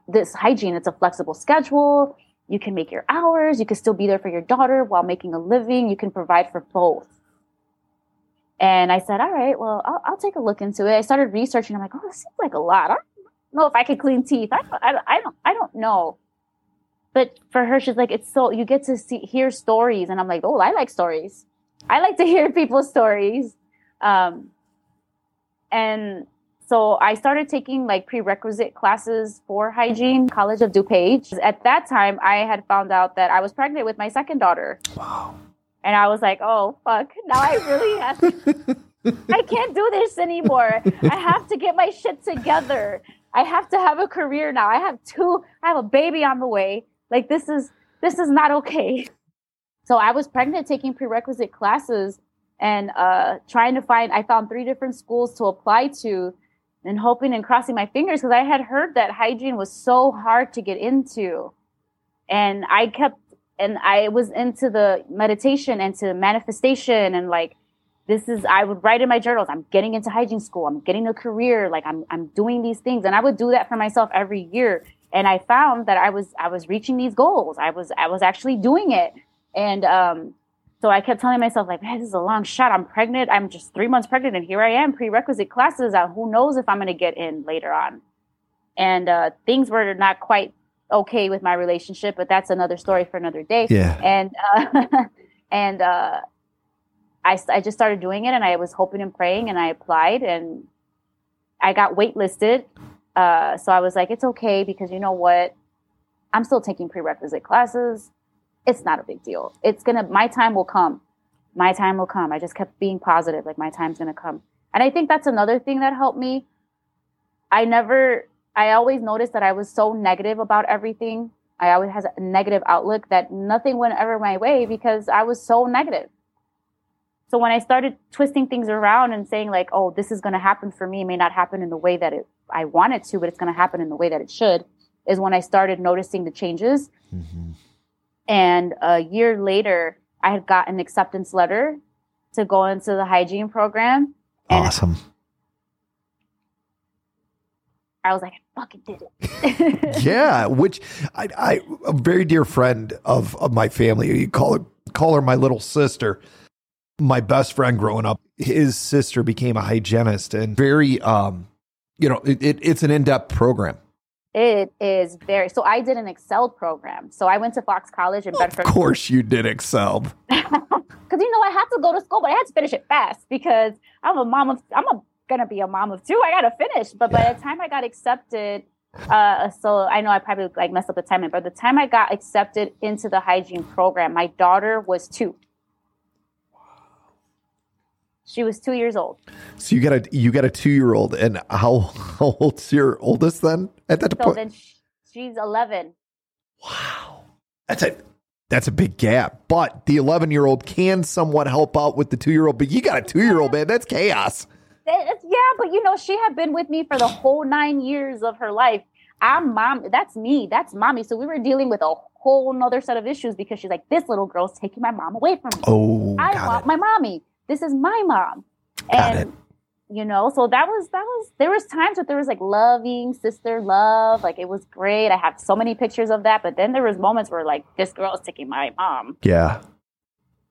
this hygiene. It's a flexible schedule. You can make your hours. You can still be there for your daughter while making a living. You can provide for both. And I said, all right, well, I'll, I'll take a look into it. I started researching. I'm like, oh, this seems like a lot. I don't know if I could clean teeth. I, I, I don't, I don't know. But for her, she's like, it's so, you get to see, hear stories. And I'm like, oh, I like stories. I like to *laughs* hear people's stories. Um, and so I started taking like prerequisite classes for hygiene, College of DuPage. At that time, I had found out that I was pregnant with my second daughter. Wow. And I was like, oh, fuck. Now I really have to. *laughs* I can't do this anymore. I have to get my shit together. I have to have a career now. I have two, I have a baby on the way. Like this is this is not okay. So I was pregnant taking prerequisite classes and uh, trying to find I found three different schools to apply to and hoping and crossing my fingers because I had heard that hygiene was so hard to get into. And I kept, and I was into the meditation and to manifestation and like, this is, I would write in my journals, I'm getting into hygiene school. I'm getting a career. Like I'm, I'm doing these things. And I would do that for myself every year. And I found that I was, I was reaching these goals. I was, I was actually doing it. And, um, so I kept telling myself, like, man, this is a long shot. I'm pregnant. I'm just three months pregnant, and here I am, prerequisite classes. Uh, who knows if I'm going to get in later on? And uh, things were not quite okay with my relationship, but that's another story for another day. Yeah. And uh, *laughs* and uh, I I just started doing it, and I was hoping and praying, and I applied, and I got waitlisted. Uh, so I was like, it's okay because you know what, I'm still taking prerequisite classes it's not a big deal. It's gonna, my time will come. My time will come. I just kept being positive, like my time's gonna come. And I think that's another thing that helped me. I never, I always noticed that I was so negative about everything. I always had a negative outlook that nothing went ever my way because I was so negative. So when I started twisting things around and saying like, "Oh, this is going to happen for me," it may not happen in the way that it, I want it to, but it's going to happen in the way that it should, is when I started noticing the changes. Mm-hmm. And a year later, I had got an acceptance letter to go into the hygiene program. awesome. I was like, I fucking did it. *laughs* *laughs* yeah, which I, I, a very dear friend of, of my family, you call her, call her my little sister. My best friend growing up, his sister became a hygienist and very, um, you know, it, it, it's an in depth program. It is very so. I did an Excel program. So I went to Fox College in Bedford. Of course, you did Excel. *laughs* Because you know I had to go to school, but I had to finish it fast because I'm a mom of. I'm a, gonna be a mom of two. I gotta finish. But yeah. by the time I got accepted, uh, so I know I probably like messed up the timing. But the time I got accepted into the hygiene program, my daughter was two. She was two years old. So you got a you got a two year old, and how how old's your oldest then at that so point? Then she's eleven. Wow, that's a that's a big gap. But the eleven year old can somewhat help out with the two year old. But you got a two year old man. That's chaos. It's, yeah, but you know she had been with me for the whole nine years of her life. I'm mom. That's me. That's mommy. So we were dealing with a whole nother set of issues because she's like, this little girl's taking my mom away from me. Oh, I want it. my mommy this is my mom. Got and it. you know, so that was that was there was times that there was like loving sister love, like it was great. I have so many pictures of that, but then there was moments where like this girl is taking my mom. Yeah.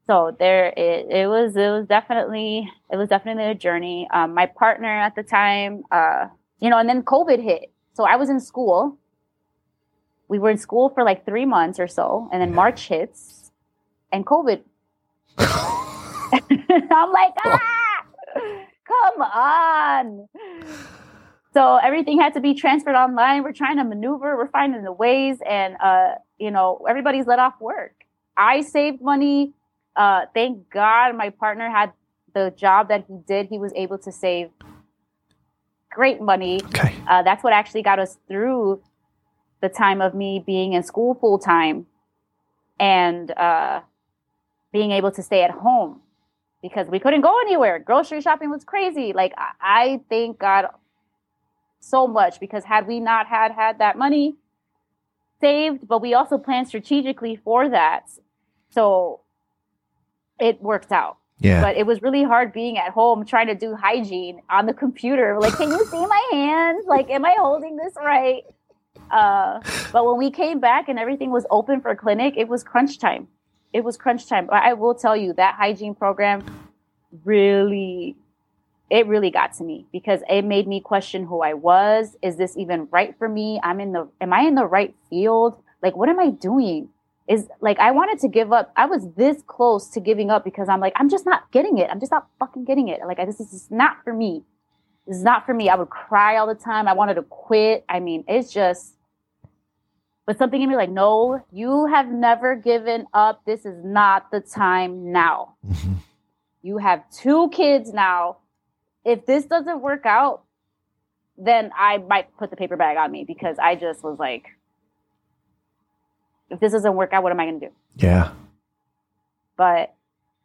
So there it, it was it was definitely it was definitely a journey. Um, my partner at the time, uh, you know, and then COVID hit. So I was in school. We were in school for like three months or so, and then March hits, and COVID *laughs* *laughs* I'm like, ah, come on. So everything had to be transferred online. We're trying to maneuver. We're finding the ways, and uh, you know, everybody's let off work. I saved money. Uh, thank God, my partner had the job that he did. He was able to save great money. Okay. Uh, that's what actually got us through the time of me being in school full time and uh, being able to stay at home because we couldn't go anywhere. Grocery shopping was crazy. Like I, I thank God so much because had we not had had that money saved, but we also planned strategically for that. So it worked out. Yeah. But it was really hard being at home trying to do hygiene on the computer. Like, can you see my hands? Like, am I holding this right? Uh, but when we came back and everything was open for clinic, it was crunch time it was crunch time. But I will tell you that hygiene program really it really got to me because it made me question who I was. Is this even right for me? I'm in the am I in the right field? Like what am I doing? Is like I wanted to give up. I was this close to giving up because I'm like I'm just not getting it. I'm just not fucking getting it. Like this is not for me. This is not for me. I would cry all the time. I wanted to quit. I mean, it's just but something in me like, no, you have never given up. This is not the time now. Mm-hmm. You have two kids now if this doesn't work out, then I might put the paper bag on me because I just was like, if this doesn't work out, what am I going to do? Yeah. But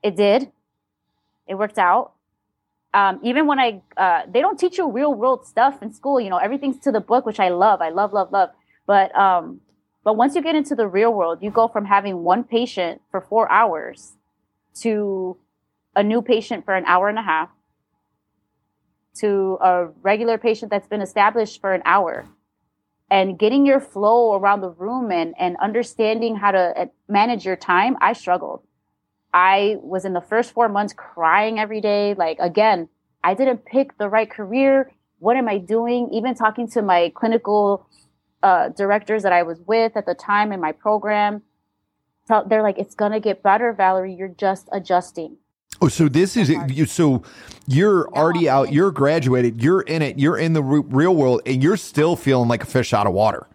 it did. It worked out. Um, even when I, uh, they don't teach you real world stuff in school. You know, everything's to the book, which I love. I love, love, love. But, um, but once you get into the real world, you go from having one patient for four hours to a new patient for an hour and a half to a regular patient that's been established for an hour and getting your flow around the room and, and understanding how to uh, manage your time, I struggled. I was in the first four months crying every day. Like, again, I didn't pick the right career. What am I doing? Even talking to my clinical uh, directors that I was with at the time in my program, they're like, it's to get better, Valerie. You're just adjusting. Oh, so this is you. So you're already out. You're graduated. You're in it. You're in the real world, and you're still feeling like a fish out of water.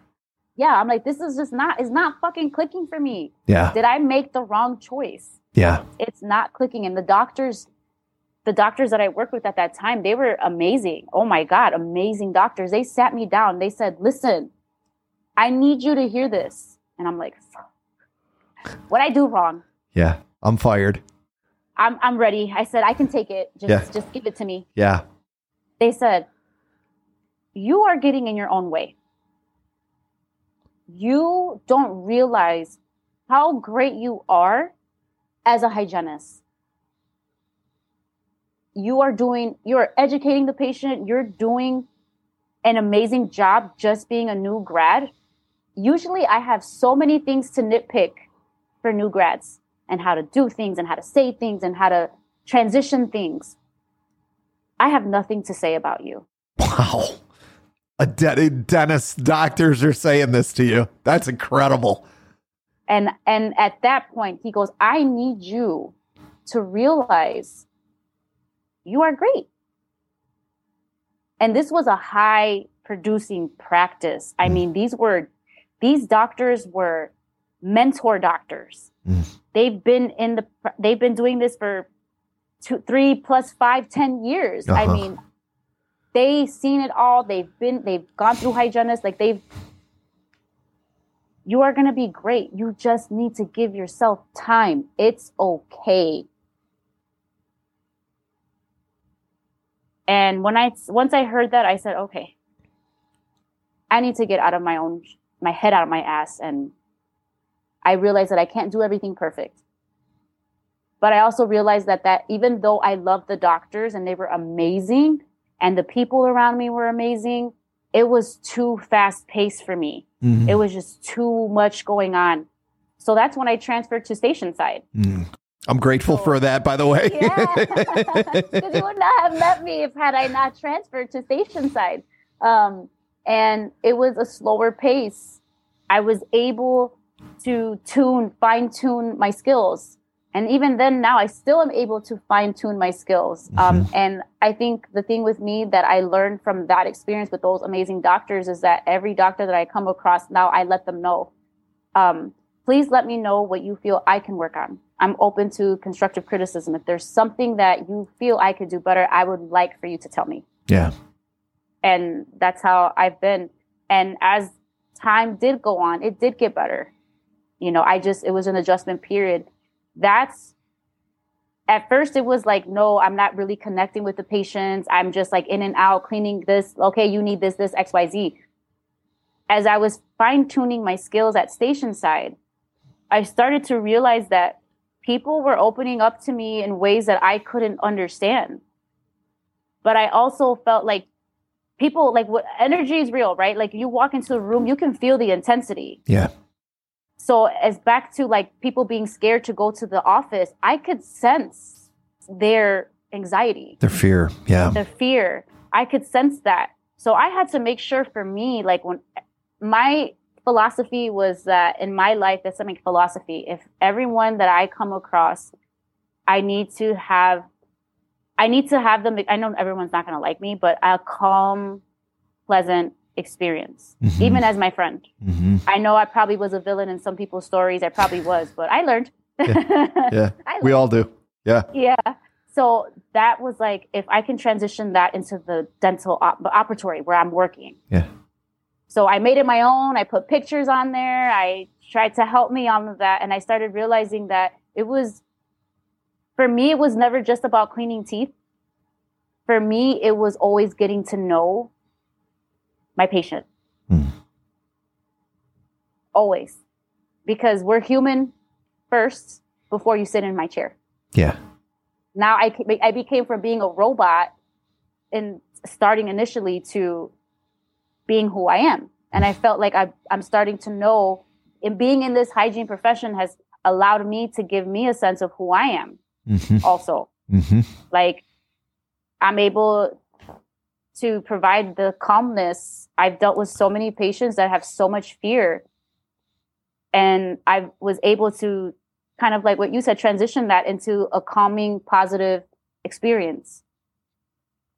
Yeah, I'm like, this is just not. It's not fucking clicking for me. Yeah. Did I make the wrong choice? Yeah. It's not clicking, and the doctors, the doctors that I worked with at that time, they were amazing. Oh my god, amazing doctors. They sat me down. They said, "Listen, I need you to hear this," and I'm like, "What I do wrong?" Yeah, I'm fired. I'm I'm ready. I said I can take it. Just yeah. just give it to me. Yeah. They said you are getting in your own way. You don't realize how great you are as a hygienist. You are doing you are educating the patient, you're doing an amazing job just being a new grad. Usually I have so many things to nitpick for new grads and how to do things and how to say things and how to transition things. I have nothing to say about you. Wow. A de- dentist doctors are saying this to you. That's incredible. And and at that point he goes, "I need you to realize you are great." And this was a high producing practice. I mm. mean, these were these doctors were mentor doctors. Mm. They've been in the they've been doing this for two, three plus five, ten years. Uh-huh. I mean, they've seen it all. They've been they've gone through hygienists. Like they've you are gonna be great. You just need to give yourself time. It's okay. And when I once I heard that, I said, okay, I need to get out of my own my head out of my ass and I realized that I can't do everything perfect. But I also realized that that even though I loved the doctors and they were amazing and the people around me were amazing, it was too fast paced for me. Mm-hmm. It was just too much going on. So that's when I transferred to station side. Mm. I'm grateful so, for that, by the way. yeah, *laughs* you would not have met me if had I not transferred to station side. Um, and it was a slower pace. I was able to tune, fine tune my skills. And even then, now I still am able to fine tune my skills. Um, mm-hmm. Um, and I think the thing with me that I learned from that experience with those amazing doctors is that every doctor that I come across now, I let them know, um, please let me know what you feel I can work on. I'm open to constructive criticism. If there's something that you feel I could do better, I would like for you to tell me. Yeah. And that's how I've been. And as time did go on, it did get better. You know, I just, it was an adjustment period. That's, at first it was like, no, I'm not really connecting with the patients. I'm just like in and out cleaning this. Okay, you need this, this, XYZ. As I was fine tuning my skills at station side, I started to realize that people were opening up to me in ways that I couldn't understand. But I also felt like people like what energy is real, right? Like you walk into a room, you can feel the intensity. Yeah. So as back to like people being scared to go to the office, I could sense their anxiety. Their fear. Yeah. Their fear. I could sense that. So I had to make sure for me, like when my philosophy was that in my life, that's something philosophy. If everyone that I come across, I need to have, I need to have them. I know everyone's not going to like me, but a calm, pleasant experience, mm-hmm. even as my friend. Mm-hmm. I know I probably was a villain in some people's stories. I probably was, but I learned. yeah, *laughs* yeah. we all do. Yeah. Yeah. So that was like, if I can transition that into the dental op- operatory where I'm working. Yeah. So I made it my own. I put pictures on there. I tried to help me on that. And I started realizing that it was, for me, it was never just about cleaning teeth. For me, it was always getting to know my patient. Mm. Always. Because we're human first before you sit in my chair. Yeah. Now I, I became from being a robot and starting initially to being who I am. And I felt like I, I'm starting to know and being in this hygiene profession has allowed me to give me a sense of who I am mm-hmm. also. Mm-hmm. Like I'm able to provide the calmness. I've dealt with so many patients that have so much fear. And I was able to kind of like what you said, transition that into a calming, positive experience.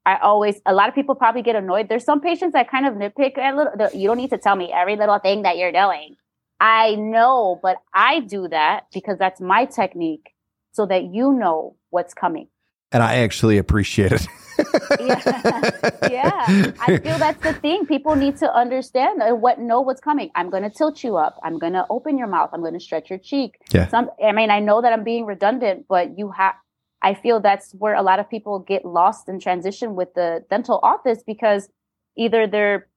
I always, a lot of people probably get annoyed. There's some patients that kind of nitpick a little. You don't need to tell me every little thing that you're doing. I know, but I do that because that's my technique so that you know what's coming. And I actually appreciate it. *laughs* yeah. yeah. I feel that's the thing. People need to understand what know what's coming. I'm going to tilt you up. I'm going to open your mouth. I'm going to stretch your cheek. Yeah. Some, I mean, I know that I'm being redundant, but you have, I feel that's where a lot of people get lost in transition with the dental office because either their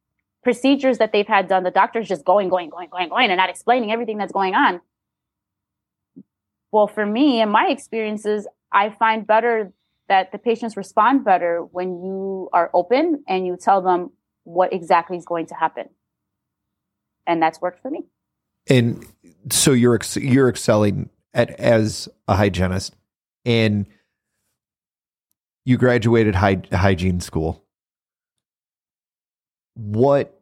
procedures that they've had done, the doctor's just going, going, going, going, going, and not explaining everything that's going on. Well, for me and my experiences, I find better that the patients respond better when you are open and you tell them what exactly is going to happen. And that's worked for me. And so you're ex- you're excelling at as a hygienist and you graduated hy- hygiene school. What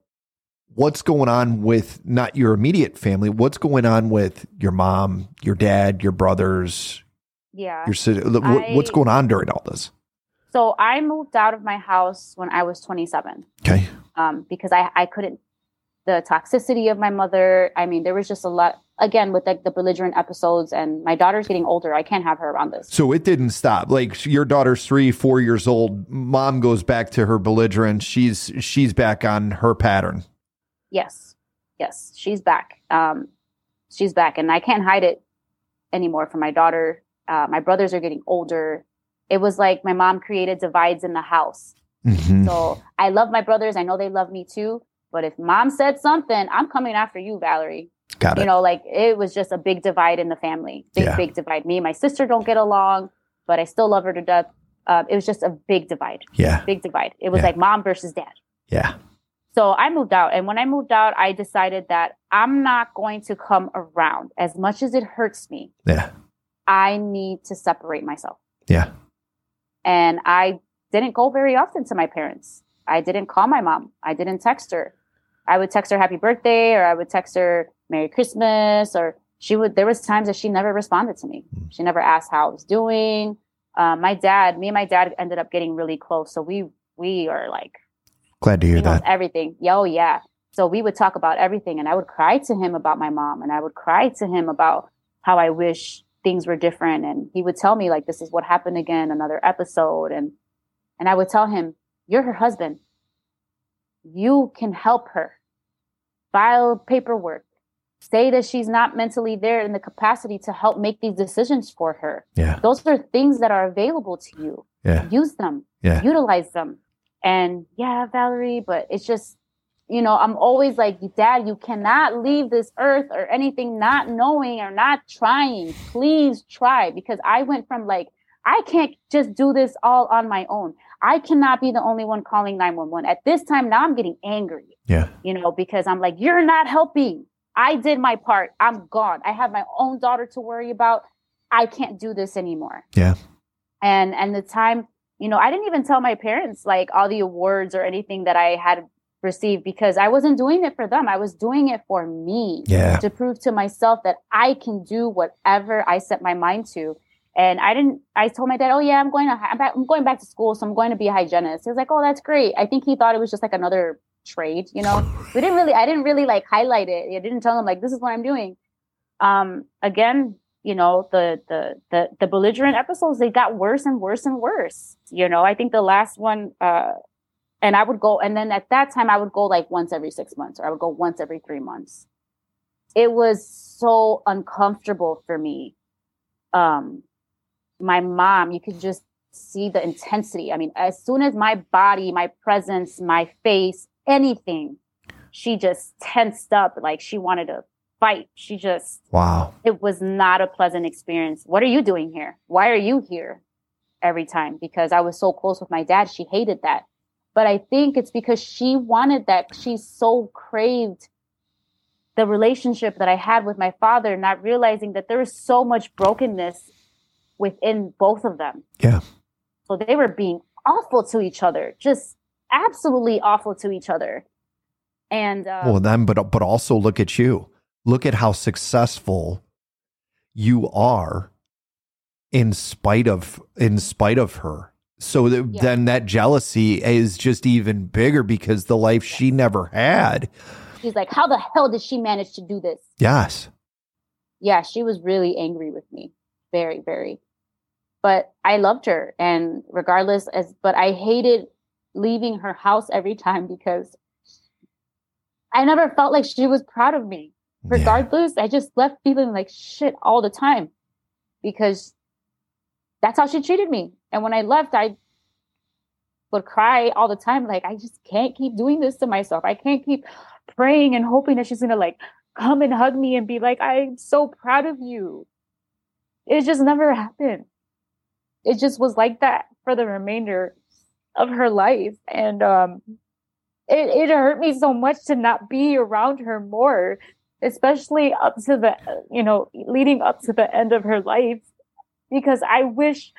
what's going on with not your immediate family? What's going on with your mom, your dad, your brothers? Yeah. Your I, what's going on during all this? So I moved out of my house when I was 27. Okay. Um, because I I couldn't the toxicity of my mother. I mean, there was just a lot again with like the belligerent episodes and my daughter's getting older. I can't have her around this. So it didn't stop. Like your daughter's three, four years old. Mom goes back to her belligerent. She's she's back on her pattern. Yes. Yes. She's back. Um she's back and I can't hide it anymore from my daughter. Uh, my brothers are getting older. It was like my mom created divides in the house. Mm-hmm. So I love my brothers. I know they love me too but if mom said something, I'm coming after you, Valerie. Got it. You know, like it was just a big divide in the family. Big, yeah. big divide. Me and my sister don't get along, but I still love her to death. Uh, it was just a big divide. Yeah. Big divide. It was yeah. like mom versus dad. Yeah. So I moved out. And when I moved out, I decided that I'm not going to come around as much as it hurts me. Yeah. I need to separate myself. Yeah. And I didn't go very often to my parents. I didn't call my mom. I didn't text her. I would text her happy birthday or I would text her Merry Christmas or she would, there was times that she never responded to me. Hmm. She never asked how I was doing. Uh, my dad, me and my dad ended up getting really close. So we, we are like, glad to hear that. Everything. Yo, yeah. So we would talk about everything and I would cry to him about my mom and I would cry to him about how I wish things were different. And he would tell me like, this is what happened again, another episode. And, and I would tell him, you're her husband you can help her file paperwork say that she's not mentally there in the capacity to help make these decisions for her yeah those are things that are available to you yeah use them yeah utilize them and yeah valerie but it's just you know i'm always like dad you cannot leave this earth or anything not knowing or not trying please try because i went from like i can't just do this all on my own I cannot be the only one calling 911. At this time, now I'm getting angry. Yeah. You know, because I'm like, you're not helping. I did my part. I'm gone. I have my own daughter to worry about. I can't do this anymore. Yeah. And and the time, you know, I didn't even tell my parents like all the awards or anything that I had received because I wasn't doing it for them. I was doing it for me. Yeah. To prove to myself that I can do whatever I set my mind to. And I didn't, I told my dad, oh yeah, I'm going to, I'm, back, I'm going back to school. So I'm going to be a hygienist. He was like, oh, that's great. I think he thought it was just like another trade, you know, we didn't really, I didn't really like highlight it. I didn't tell him like, this is what I'm doing. Um, again, you know, the, the, the, the belligerent episodes, they got worse and worse and worse. You know, I think the last one, uh, and I would go, and then at that time I would go like once every six months or I would go once every three months. It was so uncomfortable for me. Um, my mom, you could just see the intensity. I mean, as soon as my body, my presence, my face, anything, she just tensed up like she wanted to fight. She just, wow. It was not a pleasant experience. What are you doing here? Why are you here every time? Because I was so close with my dad. She hated that. But I think it's because she wanted that. She so craved the relationship that I had with my father, not realizing that there was so much brokenness within both of them. Yeah. So they were being awful to each other, just absolutely awful to each other. And uh, well, then, but but also look at you. Look at how successful you are, in spite of in spite of her. So that, yeah. then that jealousy is just even bigger because the life she never had. She's like, how the hell did she manage to do this? Yes. Yeah, she was really angry with me. Very, very but I loved her and regardless as but I hated leaving her house every time because I never felt like she was proud of me. Regardless, yeah. I just left feeling like shit all the time because that's how she treated me. And when I left, I would cry all the time like I just can't keep doing this to myself. I can't keep praying and hoping that she's to like come and hug me and be like I'm so proud of you. It just never happened it just was like that for the remainder of her life. And um, it, it hurt me so much to not be around her more, especially up to the, you know, leading up to the end of her life, because I wish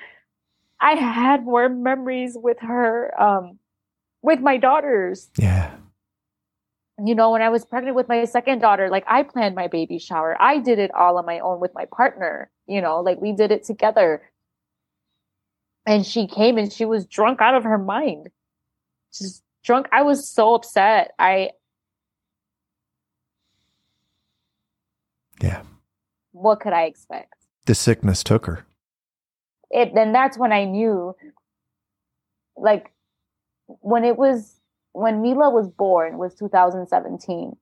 I had more memories with her, um, with my daughters. Yeah. You know, when I was pregnant with my second daughter, like I planned my baby shower. I did it all on my own with my partner, you know, like we did it together and she came and she was drunk out of her mind just drunk i was so upset i yeah. What could i expect? The sickness took her. It then that's when i knew like when it was when mila was born was 2017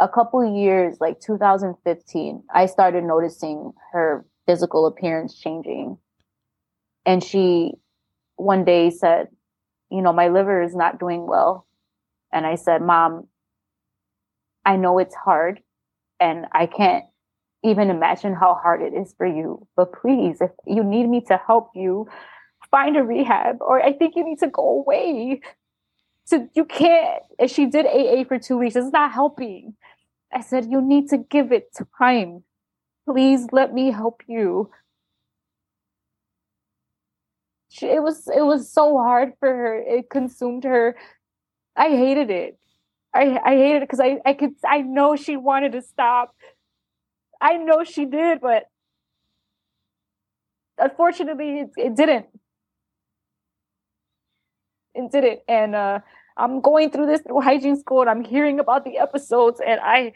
a couple years like 2015 i started noticing her physical appearance changing. And she one day said, You know, my liver is not doing well. And I said, Mom, I know it's hard and I can't even imagine how hard it is for you. But please, if you need me to help you, find a rehab or I think you need to go away. So you can't. And she did AA for two weeks. It's not helping. I said, You need to give it time. Please let me help you she, it was it was so hard for her. It consumed her. I hated it. I I hated it because I I could I know she wanted to stop. I know she did, but unfortunately, it, it didn't. It didn't, and uh, I'm going through this through hygiene school, and I'm hearing about the episodes, and I.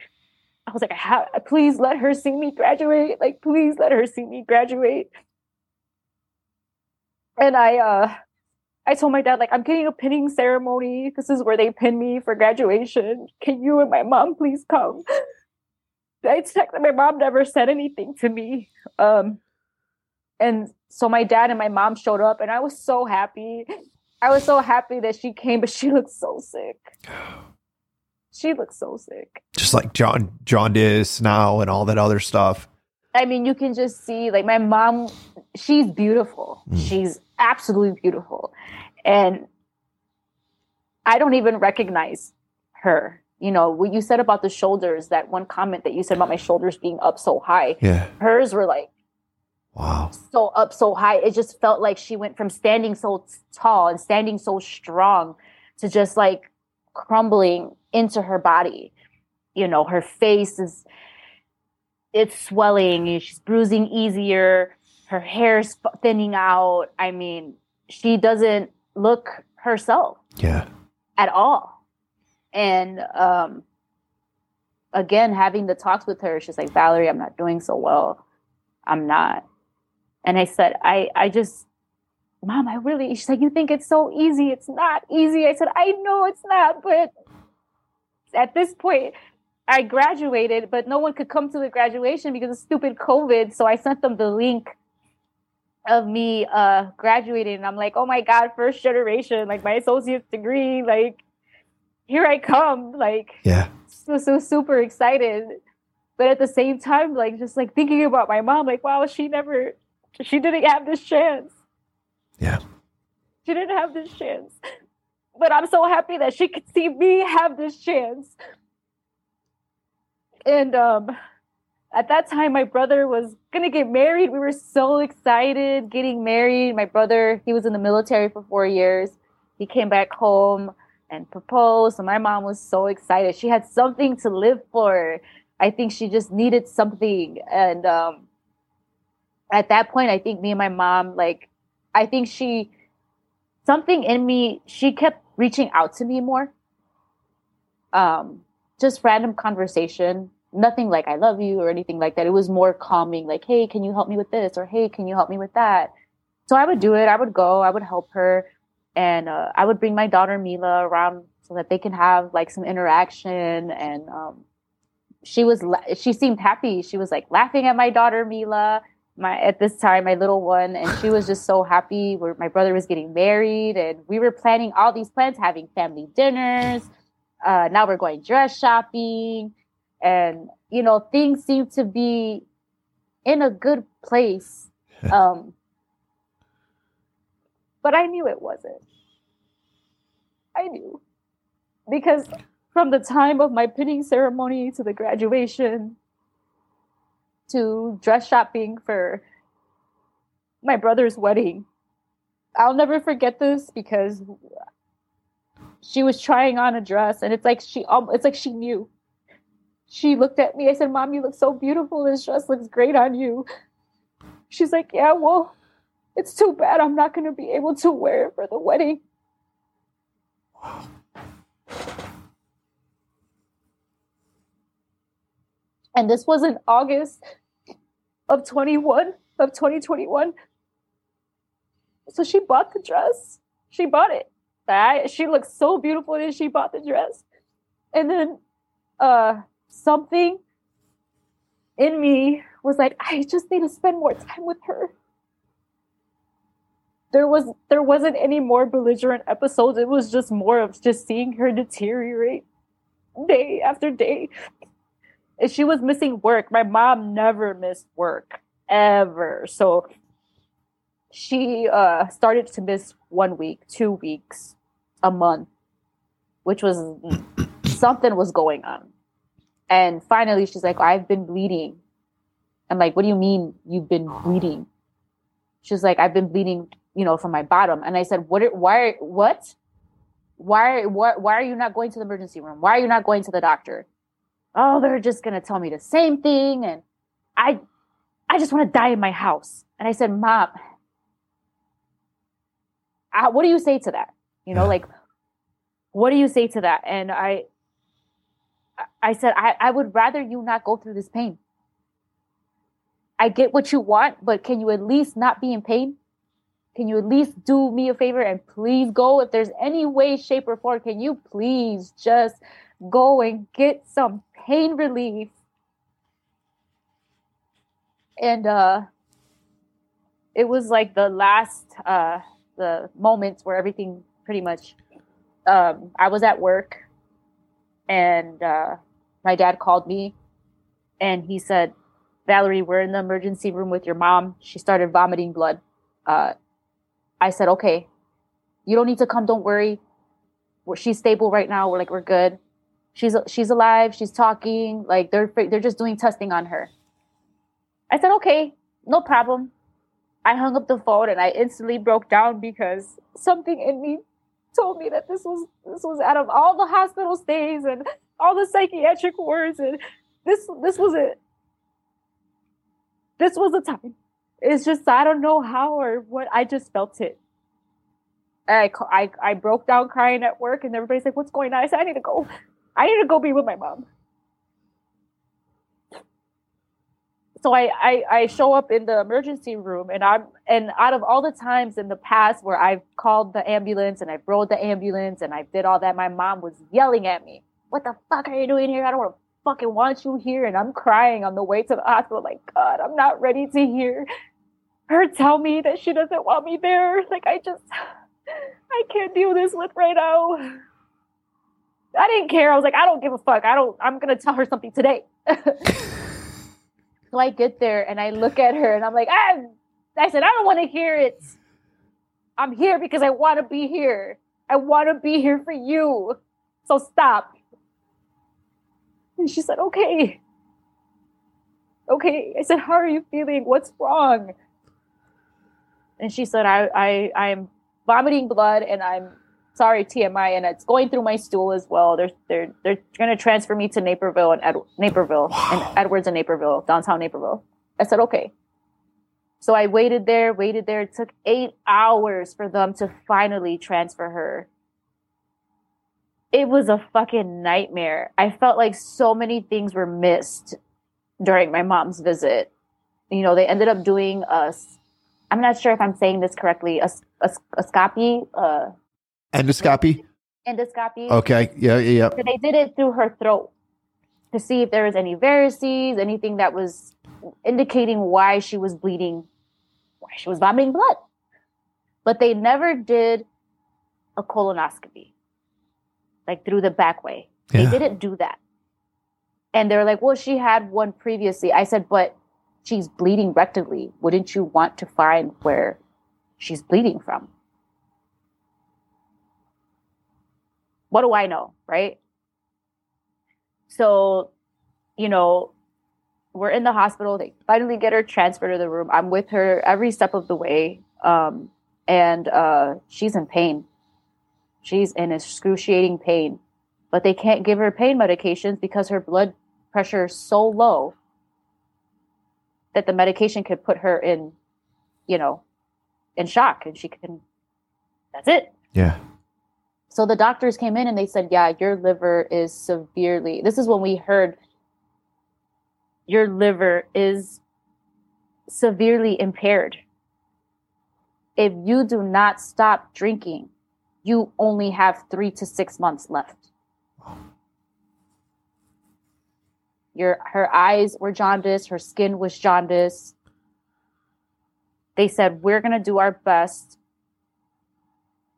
I was like, please let her see me graduate. Like, please let her see me graduate and I uh I told my dad like I'm getting a pinning ceremony. This is where they pin me for graduation. Can you and my mom please come? *laughs* I texted my mom never said anything to me. Um and so my dad and my mom showed up and I was so happy. I was so happy that she came, but she looked so sick. *gasps* She looked so sick. Just like John jaundice now and all that other stuff. I mean, you can just see like my mom, she's beautiful. Mm. She's absolutely beautiful. And I don't even recognize her. You know, what you said about the shoulders, that one comment that you said about my shoulders being up so high. Yeah. Hers were like Wow. So up so high. It just felt like she went from standing so tall and standing so strong to just like crumbling into her body. You know, her face is it's swelling, she's bruising easier, her hair's thinning out. I mean, she doesn't look herself. Yeah. At all. And um again having the talks with her, she's like, Valerie, I'm not doing so well. I'm not. And I said, I I just Mom, I really she's like, You think it's so easy? It's not easy. I said, I know it's not, but at this point, I graduated, but no one could come to the graduation because of stupid COVID. So I sent them the link of me uh graduating and I'm like, oh my God, first generation, like my associate's degree, like here I come. Like yeah. So so super excited. But at the same time, like just like thinking about my mom, like, wow, she never she didn't have this chance. Yeah. She didn't have this chance. But I'm so happy that she could see me have this chance. And um at that time my brother was gonna get married we were so excited getting married my brother he was in the military for four years he came back home and proposed and my mom was so excited she had something to live for i think she just needed something and um, at that point i think me and my mom like i think she something in me she kept reaching out to me more um just random conversation nothing like I love you or anything like that. It was more calming, like, hey, can you help me with this? Or hey, can you help me with that? So I would do it. I would go, I would help her. And uh, I would bring my daughter Mila around so that they can have like some interaction. And um, she was, she seemed happy. She was like laughing at my daughter Mila, my at this time, my little one. And she was just so happy where my brother was getting married. And we were planning all these plans, having family dinners. Uh, now we're going dress shopping and you know things seem to be in a good place *laughs* um but i knew it wasn't i knew because from the time of my pinning ceremony to the graduation to dress shopping for my brother's wedding i'll never forget this because she was trying on a dress and it's like she it's like she knew she looked at me. I said, Mom, you look so beautiful. This dress looks great on you. She's like, Yeah, well, it's too bad I'm not going to be able to wear it for the wedding. And this was in August of 21, of 2021. So she bought the dress. She bought it. I, she looked so beautiful and she bought the dress. And then uh something in me was like, I just need to spend more time with her. There was there wasn't any more belligerent episodes. It was just more of just seeing her deteriorate day after day. And she was missing work. My mom never missed work ever. So she uh, started to miss one week, two weeks, a month, which was *coughs* something was going on. And finally, she's like, I've been bleeding. I'm like, what do you mean you've been bleeding? She's like, I've been bleeding, you know, from my bottom. And I said, what, why, what? Why, why, why are you not going to the emergency room? Why are you not going to the doctor? Oh, they're just going to tell me the same thing. And I, I just want to die in my house. And I said, mom, I, what do you say to that? You know, like, what do you say to that? And I, I said, I, I would rather you not go through this pain. I get what you want, but can you at least not be in pain? Can you at least do me a favor and please go? If there's any way, shape, or form, can you please just go and get some pain relief? And uh it was like the last uh the moments where everything pretty much um I was at work and uh, my dad called me and he said, Valerie, we're in the emergency room with your mom. She started vomiting blood. Uh, I said, okay, you don't need to come. Don't worry. She's stable right now. We're like, we're good. She's, she's alive. She's talking. Like they're, they're just doing testing on her. I said, okay, no problem. I hung up the phone and I instantly broke down because something in me told me that this was this was out of all the hospital stays and all the psychiatric wards and this this was it. This was the time. It's just I don't know how or what I just felt it. I, I, I broke down crying at work and everybody's like, what's going on? I said, I need to go. I need to go be with my mom. So I, I, I show up in the emergency room and I'm and out of all the times in the past where I've called the ambulance and I've rode the ambulance and I did all that, my mom was yelling at me. What the fuck are you doing here? I don't fucking want you here. And I'm crying on the way to the hospital, like, God, I'm not ready to hear her tell me that she doesn't want me there. Like I just I can't deal this with right now. I didn't care. I was like, I don't give a fuck. I don't, I'm going to tell her something today. *laughs* so I get there and I look at her and I'm like, I, I said, I don't want to hear it. I'm here because I want to be here. I want to be here for you. So stop. And she said, okay. Okay. I said, how are you feeling? What's wrong? And she said, I, I, I'm vomiting blood and I'm sorry TMI and it's going through my stool as well. They're they're they're going to transfer me to Naperville and Ed, Naperville wow. and Edwards and Naperville, downtown Naperville. I said okay. So I waited there, waited there. It took eight hours for them to finally transfer her. It was a fucking nightmare. I felt like so many things were missed during my mom's visit. You know, they ended up doing a I'm not sure if I'm saying this correctly, a, a, a scopy, uh, endoscopy. Endoscopy. Okay. Yeah. Yeah. yeah. So they did it through her throat to see if there was any varices, anything that was indicating why she was bleeding, why she was vomiting blood. But they never did a colonoscopy, like through the back way. Yeah. They didn't do that. And they're like, well, she had one previously. I said, but she's bleeding rectally, wouldn't you want to find where she's bleeding from? What do I know, right? So, you know, we're in the hospital. They finally get her transferred to the room. I'm with her every step of the way. Um, and uh, she's in pain. She's in excruciating pain. But they can't give her pain medications because her blood pressure is so low that the medication could put her in, you know, in shock and she can, that's it. Yeah. So the doctors came in and they said, yeah, your liver is severely, this is when we heard your liver is severely impaired. If you do not stop drinking, you only have three to six months left. Your her eyes were jaundiced, her skin was jaundiced. They said, We're gonna do our best.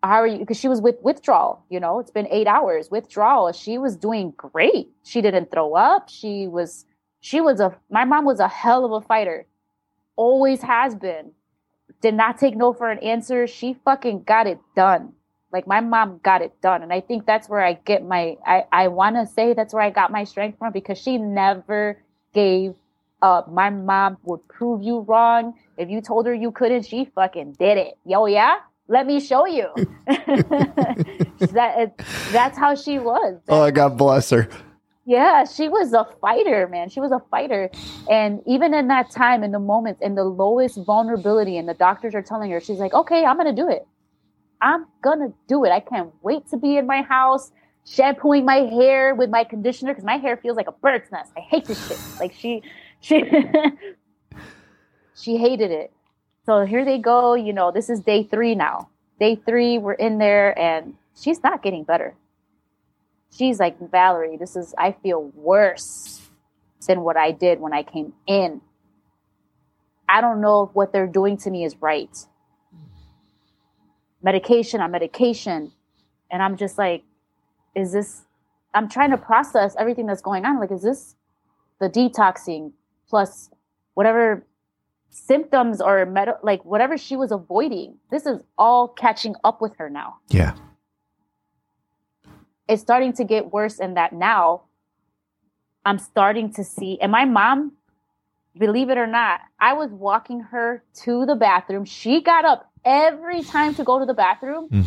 How are you? Because she was with withdrawal, you know, it's been eight hours. Withdrawal. She was doing great. She didn't throw up. She was she was a my mom was a hell of a fighter. Always has been. Did not take no for an answer. She fucking got it done. Like my mom got it done. And I think that's where I get my, I, I want to say that's where I got my strength from because she never gave up. My mom would prove you wrong. If you told her you couldn't, she fucking did it. Yo, yeah? Let me show you. *laughs* that, that's how she was. oh, God bless her. Yeah, she was a fighter, man. She was a fighter. And even in that time, in the moments, in the lowest vulnerability, and the doctors are telling her, she's like, okay, I'm going to do it. I'm gonna do it. I can't wait to be in my house shampooing my hair with my conditioner because my hair feels like a bird's nest. I hate this shit. Like she, she, *laughs* she hated it. So here they go. You know, this is day three now. Day three, we're in there, and she's not getting better. She's like Valerie. This is. I feel worse than what I did when I came in. I don't know if what they're doing to me is right medication on medication. And I'm just like, is this, I'm trying to process everything that's going on. Like, is this the detoxing plus whatever symptoms or med- like whatever she was avoiding? This is all catching up with her now. Yeah. It's starting to get worse in that now I'm starting to see, and my mom, believe it or not, I was walking her to the bathroom. She got up every time to go to the bathroom. Mm.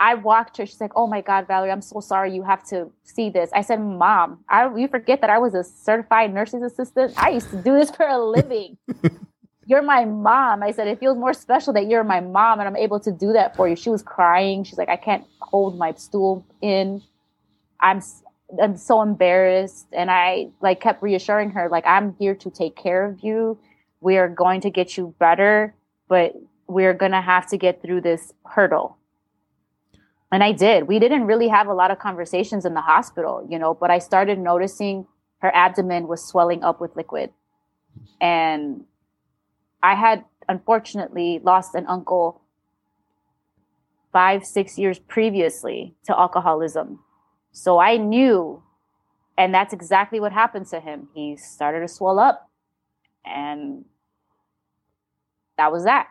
I walked her. She's like, "Oh my God, Valerie, I'm so sorry. You have to see this." I said, "Mom, I, you forget that I was a certified nurse's assistant. I used to do this for a living. *laughs* you're my mom." I said, "It feels more special that you're my mom and I'm able to do that for you." She was crying. She's like, "I can't hold my stool in. I'm I'm so embarrassed." And I like kept reassuring her, like, "I'm here to take care of you. We are going to get you better, but we're gonna have to get through this hurdle." and I did. We didn't really have a lot of conversations in the hospital, you know, but I started noticing her abdomen was swelling up with liquid. And I had unfortunately lost an uncle five, six years previously to alcoholism. So I knew, and that's exactly what happened to him. He started to swell up, and that was that.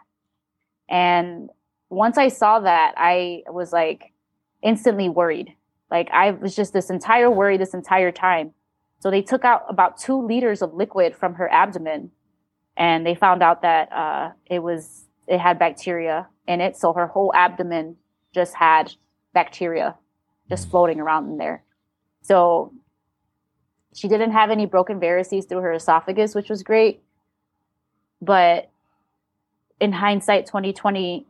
And once I saw that, I was like instantly worried. Like I was just this entire worry this entire time. So they took out about two liters of liquid from her abdomen, and they found out that uh, it was it had bacteria in it. So her whole abdomen just had bacteria just mm. floating around in there. So she didn't have any broken varices through her esophagus, which was great. But in hindsight, 2020,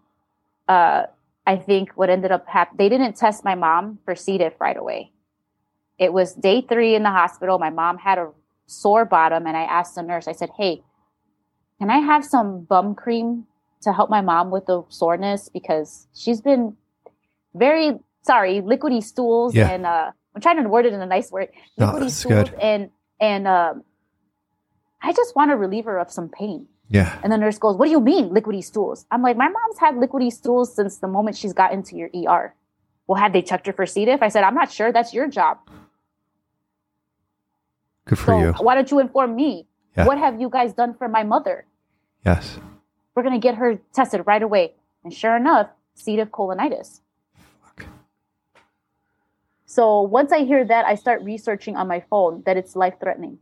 uh, I think what ended up happening, they didn't test my mom for C. diff right away. It was day three in the hospital. My mom had a sore bottom, and I asked the nurse, I said, Hey, can I have some bum cream to help my mom with the soreness? Because she's been very, sorry, liquidy stools. Yeah. And uh, I'm trying to word it in a nice word. Liquidy no, stools. Good. And, and um, I just want to relieve her of some pain. Yeah. And the nurse goes, What do you mean, liquidy stools? I'm like, My mom's had liquidy stools since the moment she's got into your ER. Well, had they checked her for C. diff? I said, I'm not sure. That's your job. Good for so you. Why don't you inform me? Yeah. What have you guys done for my mother? Yes. We're going to get her tested right away. And sure enough, C. diff colonitis. Fuck. So once I hear that, I start researching on my phone that it's life threatening.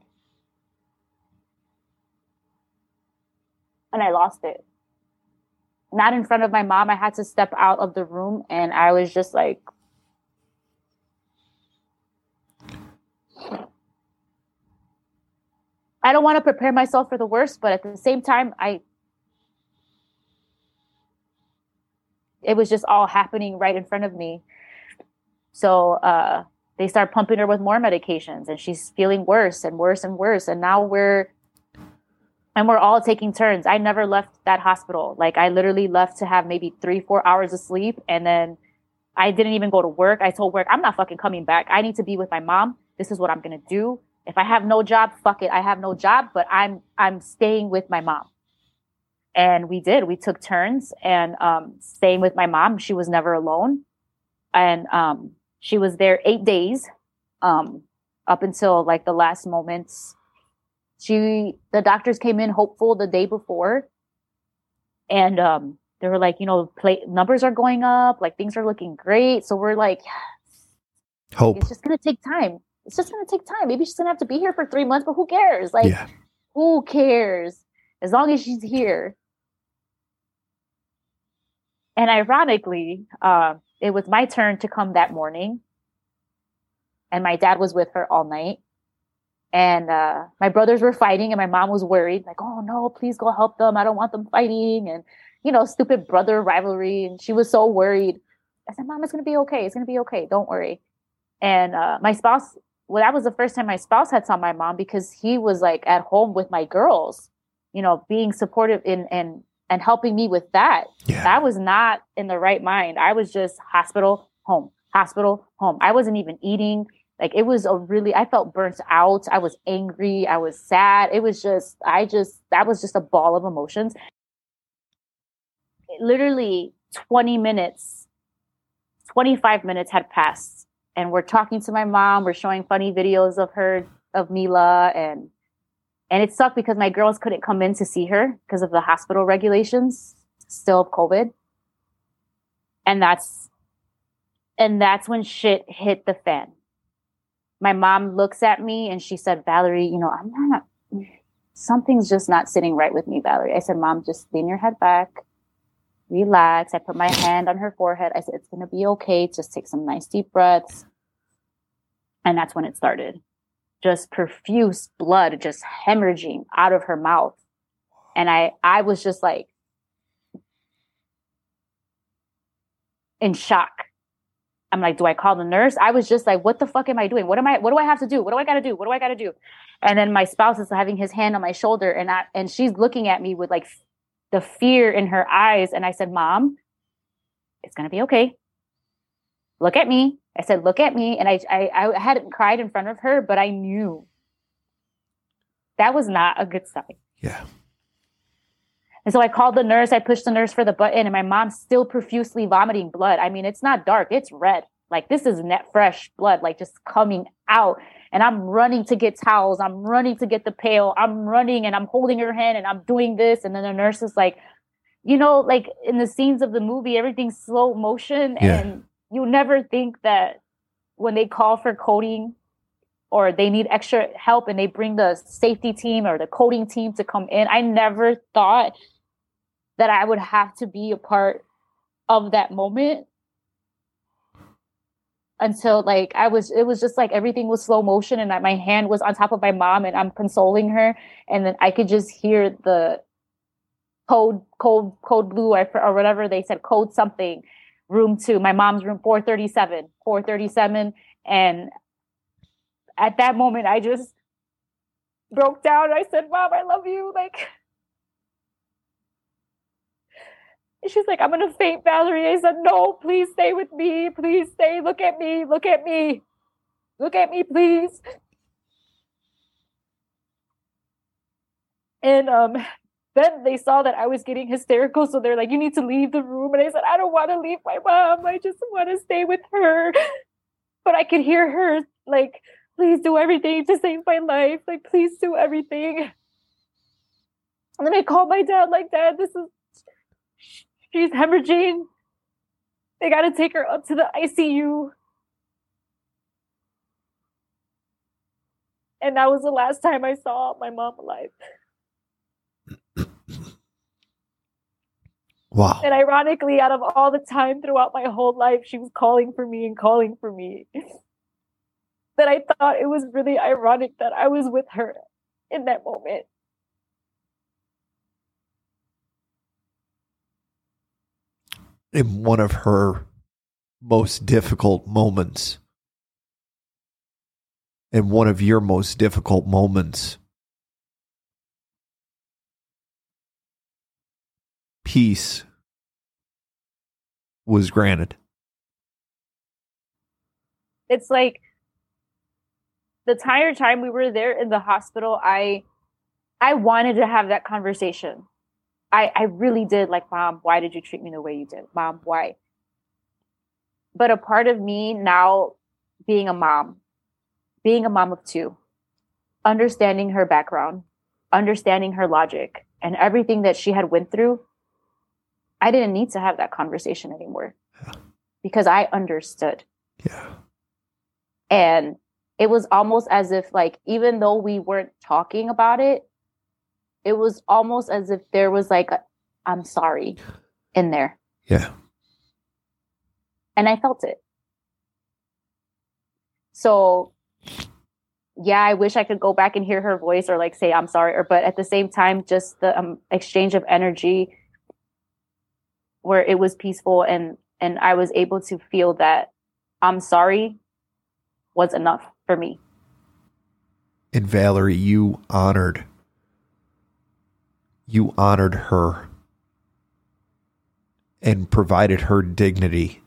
And I lost it. Not in front of my mom. I had to step out of the room and I was just like, I don't want to prepare myself for the worst, but at the same time, I it was just all happening right in front of me. So uh, they start pumping her with more medications, and she's feeling worse and worse and worse. And now we're and we're all taking turns. I never left that hospital. Like I literally left to have maybe three, four hours of sleep. And then I didn't even go to work. I told work, I'm not fucking coming back. I need to be with my mom. This is what I'm going to do. If I have no job, fuck it. I have no job, but I'm, I'm staying with my mom. And we did, we took turns and, um, staying with my mom. She was never alone. And, um, she was there eight days, um, up until like the last moments she the doctors came in hopeful the day before. And um they were like you know play numbers are going up like things are looking great. So we're like hope. It's just gonna take time. It's just gonna take time. Maybe she's gonna have to be here for three months but who cares? Like yeah. who cares? As long as she's here. And ironically uh, it was my turn to come that morning. And my dad was with her all night and uh, my brothers were fighting and my mom was worried like oh no please go help them. I don't want them fighting. And you know stupid brother rivalry. And she was so worried. I said mom it's going to be okay. It's going to be okay. Don't worry. And uh, my spouse well that was the first time my spouse had saw my mom because he was like at home with my girls you know being supportive in and and helping me with that. Yeah. that was not in the right mind. I was just hospital home hospital home. I wasn't even eating like it was a really, I felt burnt out. I was angry. I was sad. It was just, I just, that was just a ball of emotions. It, literally 20 minutes, 25 minutes had passed. And we're talking to my mom. We're showing funny videos of her, of Mila. And, and it sucked because my girls couldn't come in to see her because of the hospital regulations, still of COVID. And that's, and that's when shit hit the fan my mom looks at me and she said, Valerie, you know, I'm not, something's just not sitting right with me, Valerie. I said, Mom, just lean your head back, relax. I put my hand on her forehead. I said, It's going to be okay. Just take some nice deep breaths. And that's when it started. Just profuse blood just hemorrhaging out of her mouth. And I, I was just like in shock. I'm like, do I call the nurse? I was just like, what the fuck am I doing? What am I, what do I have to do? What do I got to do? What do I got to do? And then my spouse is having his hand on my shoulder and I, and she's looking at me with like the fear in her eyes. And I said, mom, it's to be okay. Look at me. I said, look at me. And I, I, I hadn't cried in front of her, but I knew that was not a good sign. Yeah. And so I called the nurse. I pushed the nurse for the button, and my mom's still profusely vomiting blood. I mean, it's not dark, it's red. Like this is net fresh blood, like just coming out. And I'm running to get towels. I'm running to get the pail. I'm running and I'm holding her hand and I'm doing this. And then the nurse is like, you know, like in the scenes of the movie, everything's slow motion. Yeah. And you never think that when they call for coding or they need extra help and they bring the safety team or the coding team to come in, I never thought that I would have to be a part of that moment until like I was it was just like everything was slow motion and my hand was on top of my mom and I'm consoling her and then I could just hear the code code code blue or, or whatever they said code something room 2 my mom's room 437 437 and at that moment I just broke down. I said mom I love you like she's like, I'm gonna faint, Valerie. I said, No, please stay with me. Please stay. Look at me. Look at me. Look at me, please. And um, then they saw that I was getting hysterical, so they're like, "You need to leave the room." And I said, "I don't want to leave my mom. I just want to stay with her." But I could hear her like, "Please do everything to save my life. Like, please do everything." And then I called my dad, like, "Dad, this is She's hemorrhaging. They got to take her up to the ICU. And that was the last time I saw my mom alive. *coughs* Wow. And ironically, out of all the time throughout my whole life, she was calling for me and calling for me. that I thought it was really ironic that I was with her in that moment. In one of her most difficult moments, in one of your most difficult moments, peace was granted. It's like the entire time we were there in the hospital, I I wanted to have that conversation. I, I really did like, mom, why did you treat me the way you did? Mom, why? But a part of me now being a mom, being a mom of two, understanding her background, understanding her logic and everything that she had went through, I didn't need to have that conversation anymore yeah. because I understood. Yeah. And it was almost as if like even though we weren't talking about it, it was almost as if there was like i am sorry in there. Yeah. And I felt it. So yeah, I wish I could go back and hear her voice or like say I'm sorry or but at the same time just the um, exchange of energy where it was peaceful and and I was able to feel that I'm sorry was enough for me. And Valerie, you honored you honored her and provided her dignity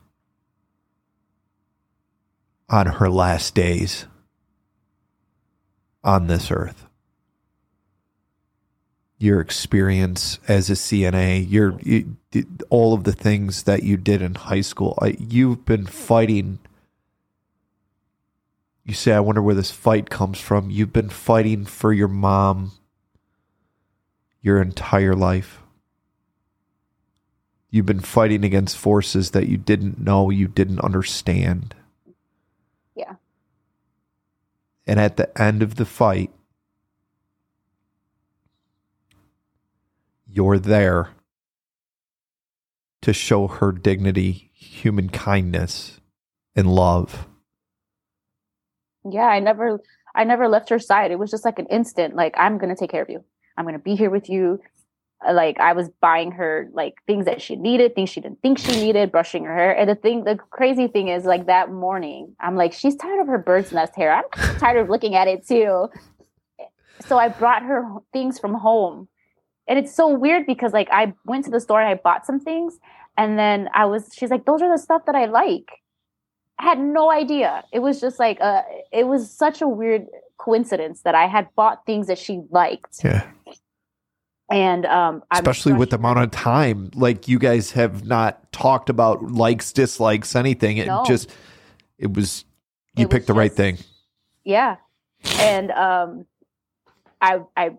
on her last days on this earth. Your experience as a CNA, your you, all of the things that you did in high school, you've been fighting. You say, I wonder where this fight comes from. You've been fighting for your mom your entire life. You've been fighting against forces that you didn't know, you didn't understand. Yeah. And at the end of the fight, you're there to show her dignity, human kindness, and love. Yeah, I never I never left her side. It was just like an instant like I'm going to take care of you. I'm going to be here with you. Uh, like I was buying her like things that she needed, things she didn't think she needed, brushing her hair. And the thing, the crazy thing is, like that morning, I'm like, she's tired of her bird's nest hair. I'm *laughs* tired of looking at it too. So I brought her things from home, and it's so weird because like I went to the store and I bought some things, and then I was, she's like, those are the stuff that I like. Had no idea. It was just like, uh, it was such a weird coincidence that I had bought things that she liked. Yeah and um especially with the amount of time like you guys have not talked about likes dislikes anything it no. just it was you it picked was the just, right thing yeah and um i i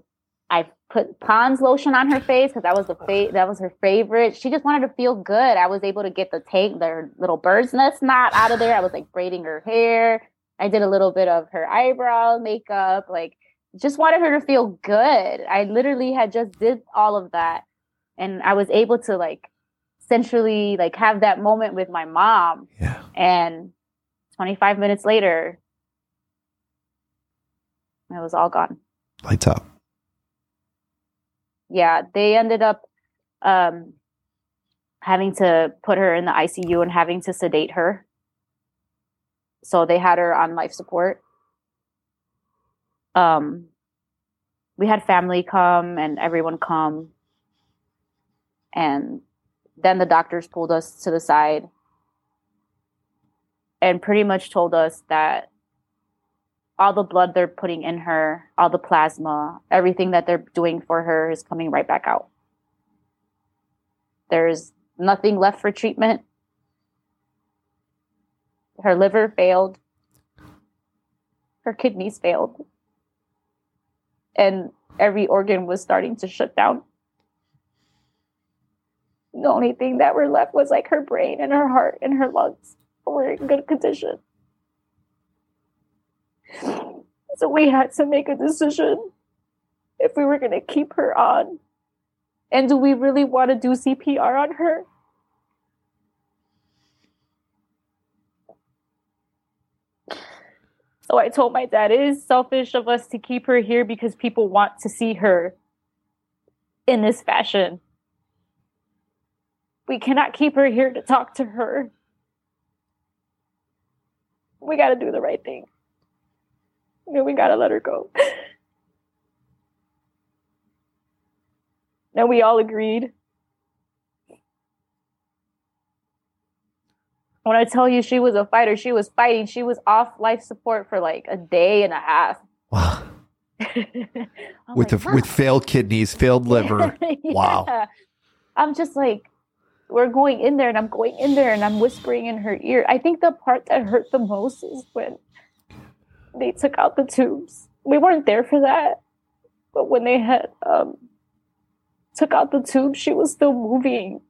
i put pond's lotion on her face because that was the fa- that was her favorite she just wanted to feel good i was able to get the tank their little bird's nest knot out of there i was like braiding her hair i did a little bit of her eyebrow makeup like just wanted her to feel good. I literally had just did all of that and I was able to like centrally like have that moment with my mom. Yeah. And 25 minutes later it was all gone. Lights up. Yeah, they ended up um having to put her in the ICU and having to sedate her. So they had her on life support um, we had family come and everyone come. And then the doctors pulled us to the side and pretty much told us that all the blood they're putting in her, all the plasma, everything that they're doing for her is coming right back out. There's nothing left for treatment. Her liver failed. Her kidneys failed and every organ was starting to shut down. The only thing that were left was like her brain and her heart and her lungs were in good condition. So we had to make a decision if we were going to keep her on. And do we really want to do CPR on her? So I told my dad, it is selfish of us to keep her here because people want to see her in this fashion. We cannot keep her here to talk to her. We got to do the right thing. *laughs* And we got to let her go. and we all agreed When I tell you she was a fighter, she was fighting. She was off life support for like a day and a half. Wow. *laughs* with like, the, with failed kidneys, failed *laughs* liver. yeah. Wow. I'm just like, we're going in there and I'm going in there and I'm whispering in her ear. I think the part that hurt the most is when they took out the tubes. We weren't there for that. But when they had um, took out the tube, she was still moving.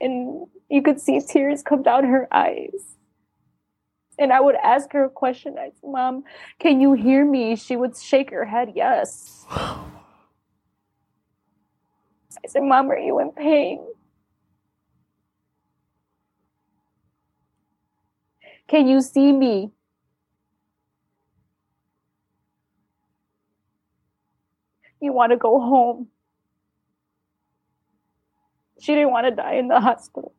And you could see tears come down her eyes. And I would ask her a question. I said, Mom, can you hear me? She would shake her head, yes. I said, Mom, are you in pain? Can you see me? You want to go home. She didn't want to die in the hospital.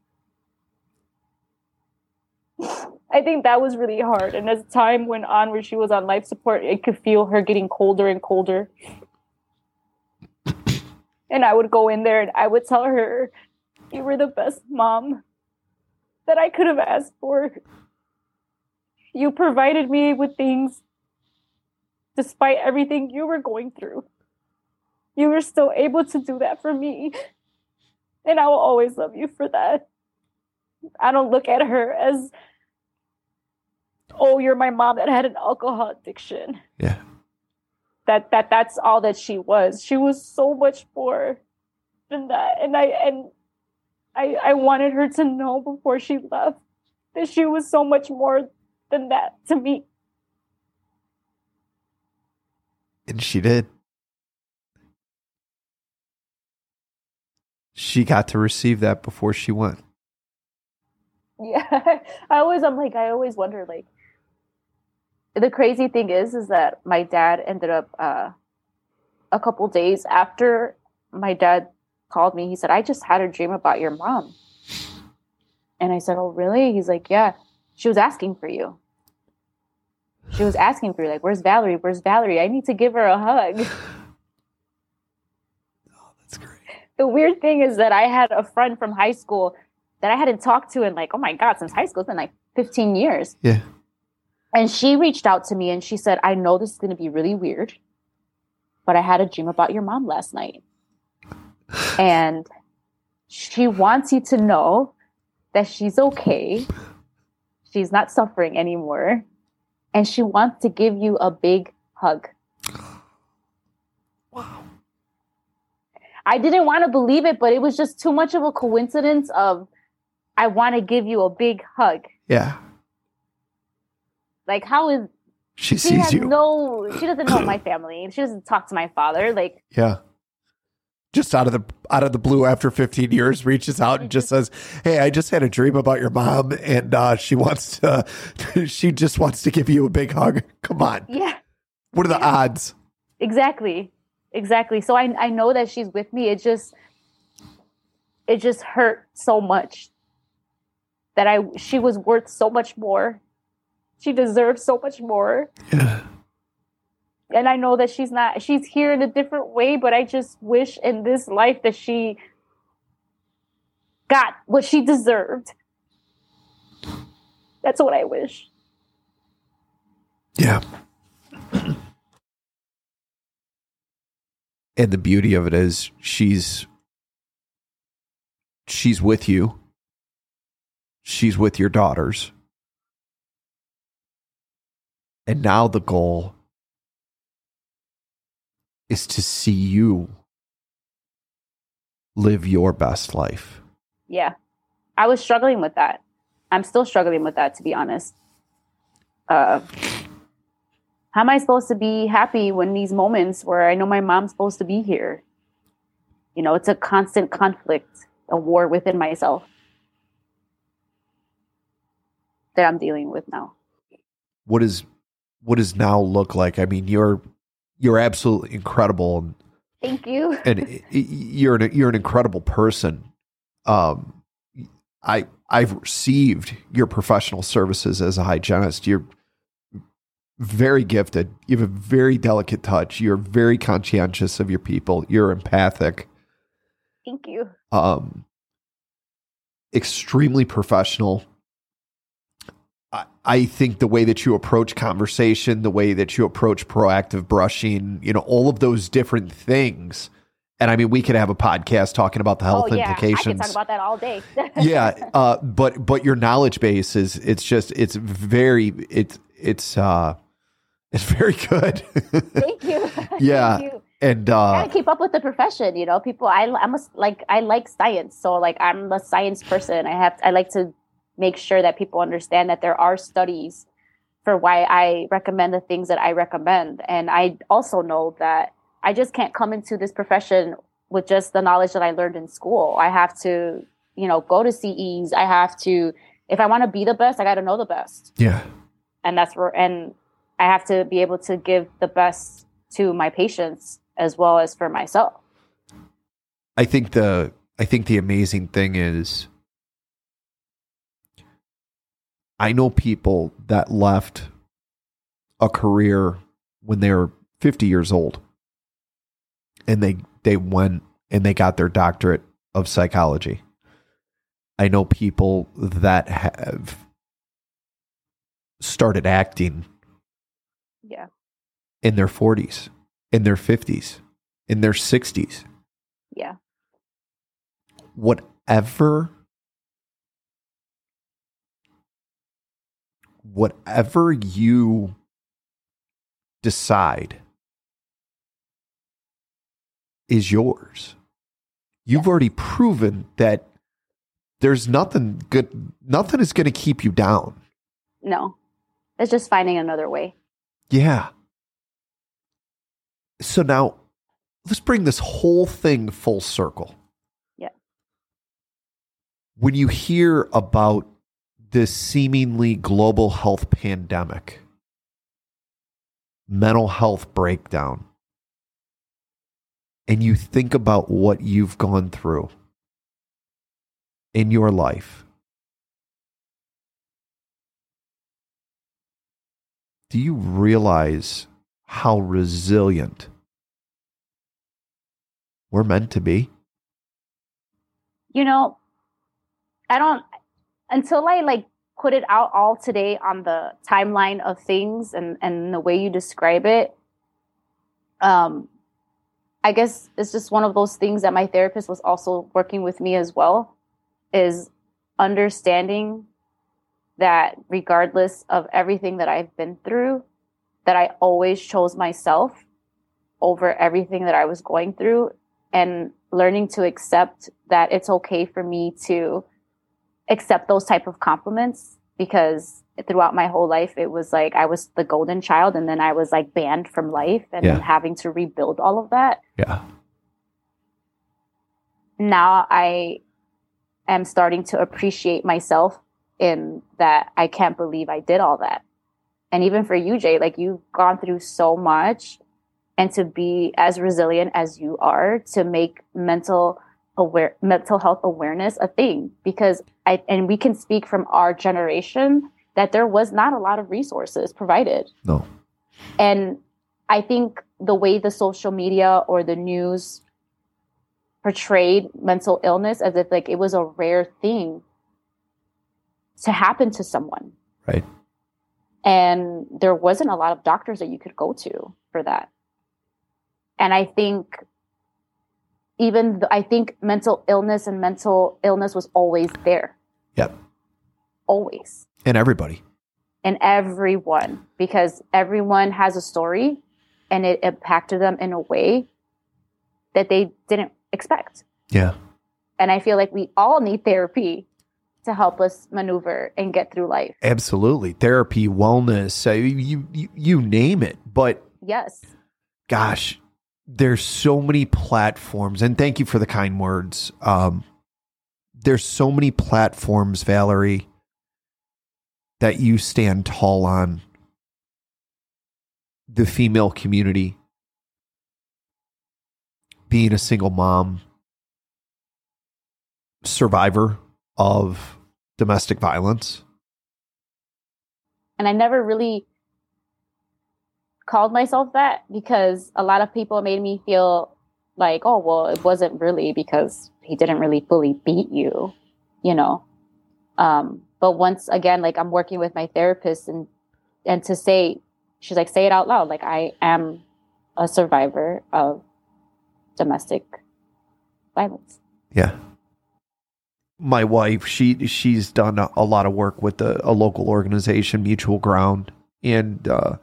*sighs* I think that was really hard. And as time went on where she was on life support, it could feel her getting colder and colder. *coughs* And I would go in there and I would tell her, You were the best mom that I could have asked for. You provided me with things despite everything you were going through. You were still able to do that for me. And I will always love you for that. I don't look at her as oh, you're my mom that had an alcohol addiction. Yeah. That that that's all that she was. She was so much more than that. And I and I I wanted her to know before she left that she was so much more than that to me. And she did. She got to receive that before she went. Yeah. *laughs* I always I'm like I always wonder like the crazy thing is is that my dad ended up uh a couple days after my dad called me, he said, I just had a dream about your mom. And I said, Oh, really? He's like, Yeah, she was asking for you. She was asking for you, like, Where's Valerie? Where's Valerie? I need to give her a hug. *laughs* Oh, that's great. The weird thing is that I had a friend from high school that I hadn't talked to in like, oh my God, since high school. It's been like 15 years. Yeah. And she reached out to me and she said, I know this is going to be really weird, but I had a dream about your mom last night. and she wants you to know that she's okay. She's not suffering anymore. And she wants to give you a big hug. I didn't want to believe it, but it was just too much of a coincidence of I want to give you a big hug. Yeah. Like how is she, she sees you? No, she doesn't know my *clears throat* family. She doesn't talk to my father. Like yeah, just out of the out of the blue after 15 years reaches out and just says hey i just had a dream about your mom and uh, she wants to *laughs* she just wants to give you a big hug come on yeah what are the yeah. odds exactly exactly so I, I know that she's with me it just it just hurt so much that i she was worth so much more she deserves so much more yeah and I know that she's not she's here in a different way, but I just wish in this life that she got what she deserved. That's what I wish. Yeah. And the beauty of it is she's she's with you. She's with your daughters. And now the goal is to see you live your best life. Yeah. I was struggling with that. I'm still struggling with that, to be honest. Uh, how am I supposed to be happy when these moments where I know my mom's supposed to be here? You know, it's a constant conflict, a war within myself that I'm dealing with now. What is what does now look like? I mean, you're you're absolutely incredible. And, Thank you. *laughs* and you're an, you're an incredible person. Um, I I've received your professional services as a hygienist. You're very gifted. You have a very delicate touch. You're very conscientious of your people. You're empathic. Thank you. Um, extremely professional. I think the way that you approach conversation, the way that you approach proactive brushing, you know, all of those different things. And I mean, we could have a podcast talking about the health oh, yeah. implications. I can talk about that all day. *laughs* yeah, uh, but but your knowledge base is it's just it's very it's it's uh it's very good. Thank you. *laughs* Yeah. Thank you. And uh, keep up with the profession, you know. People, I, I'm a, like, I like science, so like, I'm a science person. I have, I like to make sure that people understand that there are studies for why I recommend the things that I recommend. And I also know that I just can't come into this profession with just the knowledge that I learned in school. I have to, you know, go to CEs. I have to, if I want to be the best, I got to know the best. Yeah. And that's where, and I have to be able to give the best to my patients as well as for myself. I think the, I think the amazing thing is I know people that left a career when they were 50 years old and they they went and they got their doctorate of psychology. I know people that have started acting in their 40s, in their 50s, in their 60s. Yeah. Whatever whatever you decide is yours. You've yeah. already proven that there's nothing good, nothing is going to keep you down. No, it's just finding another way. Yeah. So now let's bring this whole thing full circle. Yeah. when you hear about this seemingly global health pandemic, mental health breakdown, and you think about what you've gone through in your life, do you realize how resilient we're meant to be? You know, I don't until I like put it out all today on the timeline of things and and the way you describe it. Um, I guess it's just one of those things that my therapist was also working with me as well is understanding that regardless of everything that I've been through, that I always chose myself over everything that I was going through and learning to accept that it's okay for me to accept those type of compliments because throughout my whole life it was like I was the golden child and then I was like banned from life and yeah. having to rebuild all of that. Yeah. Now I am starting to appreciate myself in that I can't believe I did all that. And even for you, Jay, like you've gone through so much and to be as resilient as you are to make mental aware mental health awareness a thing because I and we can speak from our generation that there was not a lot of resources provided. No. And I think the way the social media or the news portrayed mental illness as if like it was a rare thing to happen to someone. Right. And there wasn't a lot of doctors that you could go to for that. And I think even I think mental illness and mental illness was always there. Yep. Always. And everybody. And everyone, because everyone has a story and it impacted them in a way that they didn't expect. Yeah. And I feel like we all need therapy to help us maneuver and get through life. Absolutely. Therapy, wellness, uh, you, you you name it. But yes. Gosh, there's so many platforms and thank you for the kind words. Um there's so many platforms, Valerie, that you stand tall on the female community, being a single mom, survivor of domestic violence. And I never really called myself that because a lot of people made me feel like, oh, well, it wasn't really because he didn't really fully beat you, you know. Um, but once again, like I'm working with my therapist and and to say, she's like, say it out loud, like I am a survivor of domestic violence. Yeah. My wife, she she's done a, a lot of work with a, a local organization, Mutual Ground, and uh,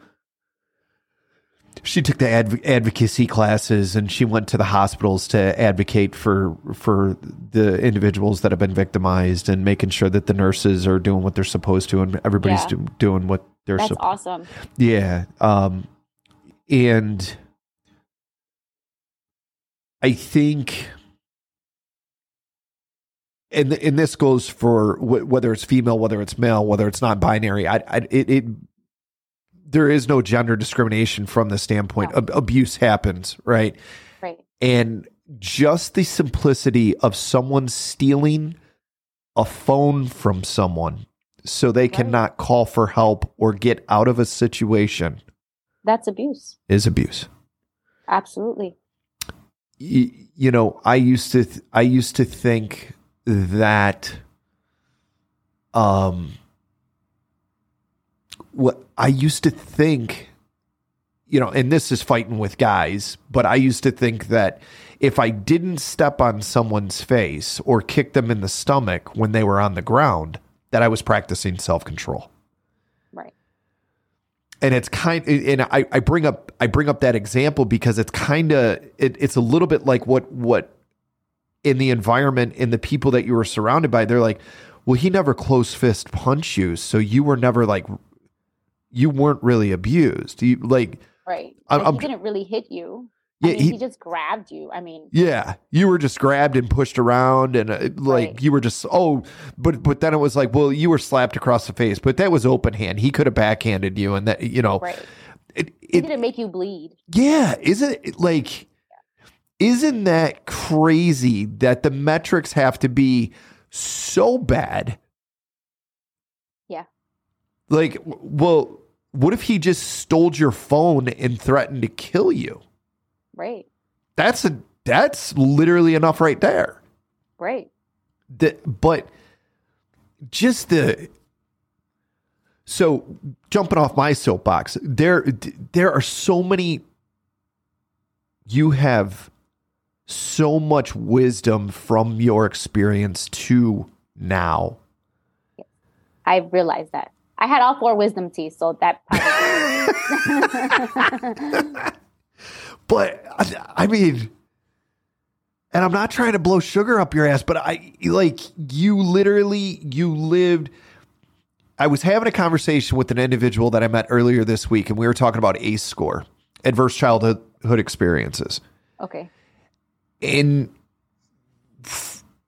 she took the adv- advocacy classes and she went to the hospitals to advocate for for the individuals that have been victimized and making sure that the nurses are doing what they're supposed to and everybody's yeah. do, doing what they're supposed to. That's awesome. Yeah. Um and I think and and this goes for whether it's female, whether it's male, whether it's not binary. I, I it, it there is no gender discrimination from the standpoint no. abuse happens, right? Right. And just the simplicity of someone stealing a phone from someone so they right. cannot call for help or get out of a situation. That's abuse. Is abuse. Absolutely. You, you know, I used to th- I used to think that um what I used to think, you know, and this is fighting with guys, but I used to think that if I didn't step on someone's face or kick them in the stomach when they were on the ground, that I was practicing self control. Right. And it's kind, and I, I bring up I bring up that example because it's kind of it, it's a little bit like what what in the environment in the people that you were surrounded by. They're like, well, he never close fist punch you, so you were never like you weren't really abused. You like right. I'm, he didn't really hit you. Yeah, I mean, he, he, just grabbed you. I mean, yeah, you were just grabbed and pushed around, and uh, like right. you were just oh, but but then it was like, well, you were slapped across the face, but that was open hand. He could have backhanded you, and that you know, right. It, it didn't make you bleed. Yeah, isn't it like? Isn't that crazy that the metrics have to be so bad? Yeah. Like, well, what if he just stole your phone and threatened to kill you? Right. That's a that's literally enough right there. Right. The, but just the so jumping off my soapbox, there there are so many you have so much wisdom from your experience to now. I realized that. I had all four wisdom teeth, so that *laughs* *laughs* But I mean, and I'm not trying to blow sugar up your ass, but I like you literally you lived. I was having a conversation with an individual that I met earlier this week, and we were talking about ACE score, adverse childhood experiences. Okay. And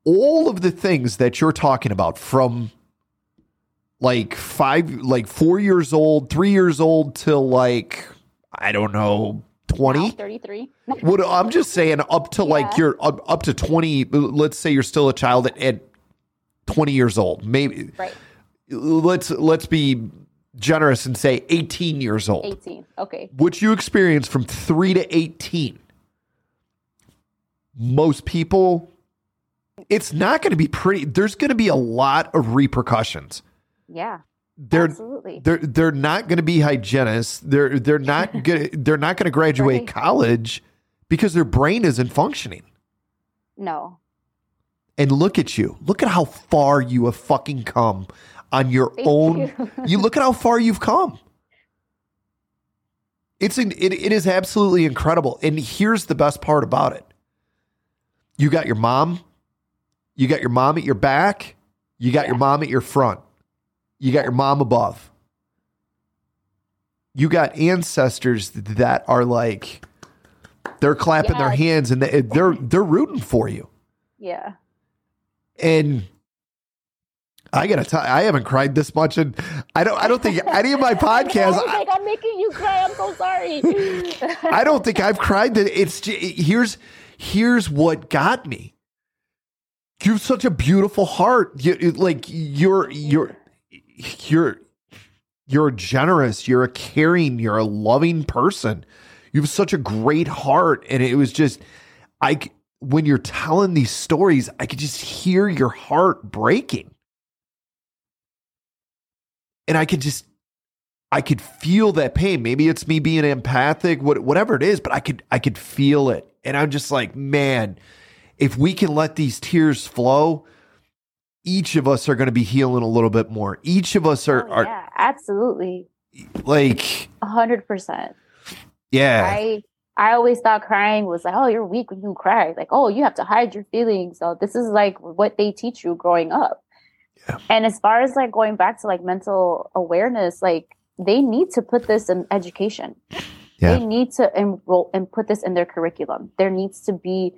all of the things that you're talking about from like five, like four years old, three years old till like, I don't know, 20 33 *laughs* what i'm just saying up to yeah. like you're up, up, to 20 let's say you're still a child at, at 20 years old maybe. Right. Let's let's be generous and say 18 years old. 18 okay. What you experience from 3 to 18 most people it's not going to be pretty there's going to be a lot of repercussions yeah they're Absolutely. they're they're not going to be hygienists. They're they're not *laughs* going they're not going to graduate right. college because their brain isn't functioning. No. And look at you. Look at how far you have fucking come on your Thank own. You. you. look at how far you've come. It's it, it is absolutely incredible. And here's the best part about it. You got your mom. You got your mom at your back. You got yeah. your mom at your front. You got your mom above. You got ancestors that are like they're clapping yeah. their hands and they, eh, they're *laughs* they're rooting for you. Yeah. And I gotta tell I haven't cried this much, and I don't. I don't think *laughs* any of my podcasts. I like I'm making you cry. I'm so sorry. *laughs* I don't think I've cried. That it's here's here's what got me. You have such a beautiful heart. You, like you're you're you're you're generous, you're a caring, you're a loving person. You have such a great heart and it was just I when you're telling these stories, I could just hear your heart breaking. And I could just I could feel that pain. Maybe it's me being empathic, whatever it is, but I could I could feel it. And I'm just like, man, if we can let these tears flow, each of us are going to be healing a little bit more. Each of us are, oh, yeah, absolutely. Like a hundred percent. Yeah. I I always thought crying was like, oh, you're weak when you cry. Like, oh, you have to hide your feelings. So this is like what they teach you growing up. Yeah. And as far as like going back to like mental awareness, like they need to put this in education. Yeah. They need to enroll and put this in their curriculum. There needs to be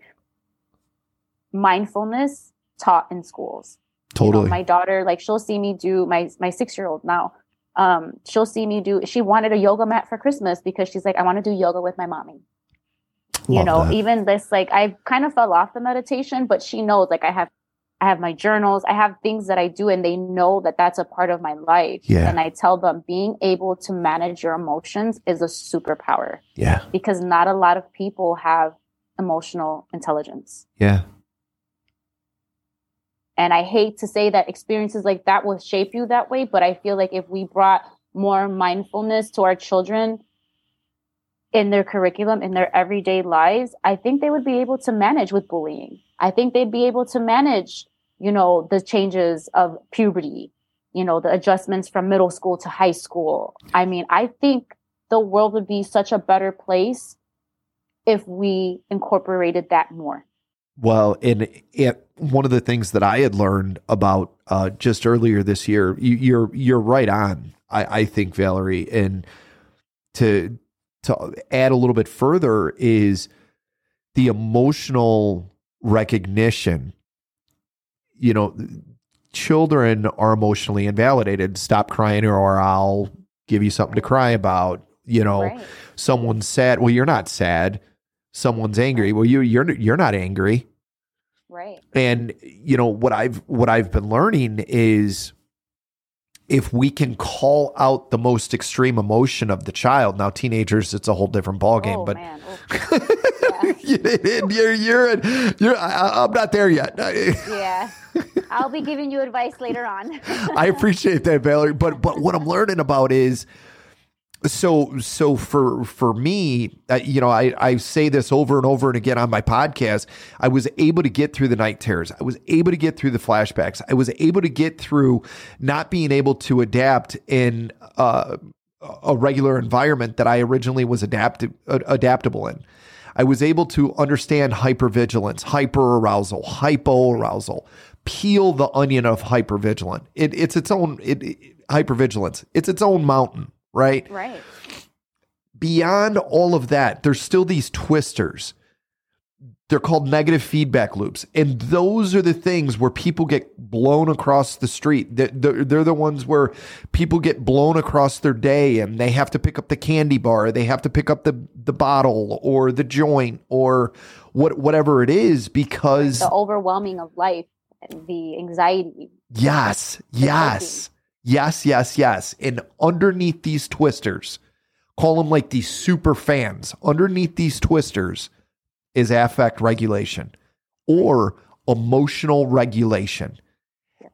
mindfulness taught in schools. Totally. You know, my daughter, like she'll see me do my my six year old now. Um, she'll see me do. She wanted a yoga mat for Christmas because she's like, I want to do yoga with my mommy. Love you know, that. even this, like, I kind of fell off the meditation, but she knows, like, I have, I have my journals, I have things that I do, and they know that that's a part of my life. Yeah. And I tell them, being able to manage your emotions is a superpower. Yeah. Because not a lot of people have emotional intelligence. Yeah. And I hate to say that experiences like that will shape you that way, but I feel like if we brought more mindfulness to our children in their curriculum, in their everyday lives, I think they would be able to manage with bullying. I think they'd be able to manage, you know, the changes of puberty, you know, the adjustments from middle school to high school. I mean, I think the world would be such a better place if we incorporated that more. Well, and it, one of the things that I had learned about uh, just earlier this year, you, you're you're right on. I, I think Valerie, and to to add a little bit further is the emotional recognition, you know, children are emotionally invalidated. Stop crying or I'll give you something to cry about. You know, right. someone's sad. Well, you're not sad. Someone's angry. Well, you you're you're not angry. Right. And you know what I've what I've been learning is if we can call out the most extreme emotion of the child. Now, teenagers, it's a whole different ballgame, oh, but oh. *laughs* you're you're you're I, am not there yet. yeah, I'll be giving you advice later on. *laughs* I appreciate that, Valerie. But but what I'm learning about is so so for for me uh, you know I, I say this over and over and again on my podcast. I was able to get through the night terrors. I was able to get through the flashbacks. I was able to get through not being able to adapt in uh, a regular environment that i originally was adapted uh, adaptable in. I was able to understand hypervigilance hyperarousal hypoarousal peel the onion of hypervigilant. It, it's its own it, it, hypervigilance. It's its own mountain right? Right. Beyond all of that, there's still these twisters. They're called negative feedback loops. And those are the things where people get blown across the street. They're, they're the ones where people get blown across their day and they have to pick up the candy bar, they have to pick up the, the bottle or the joint or what, whatever it is because the overwhelming of life, the anxiety. Yes, yes. Yes, yes, yes. And underneath these twisters, call them like these super fans. Underneath these twisters is affect regulation or emotional regulation. Yes.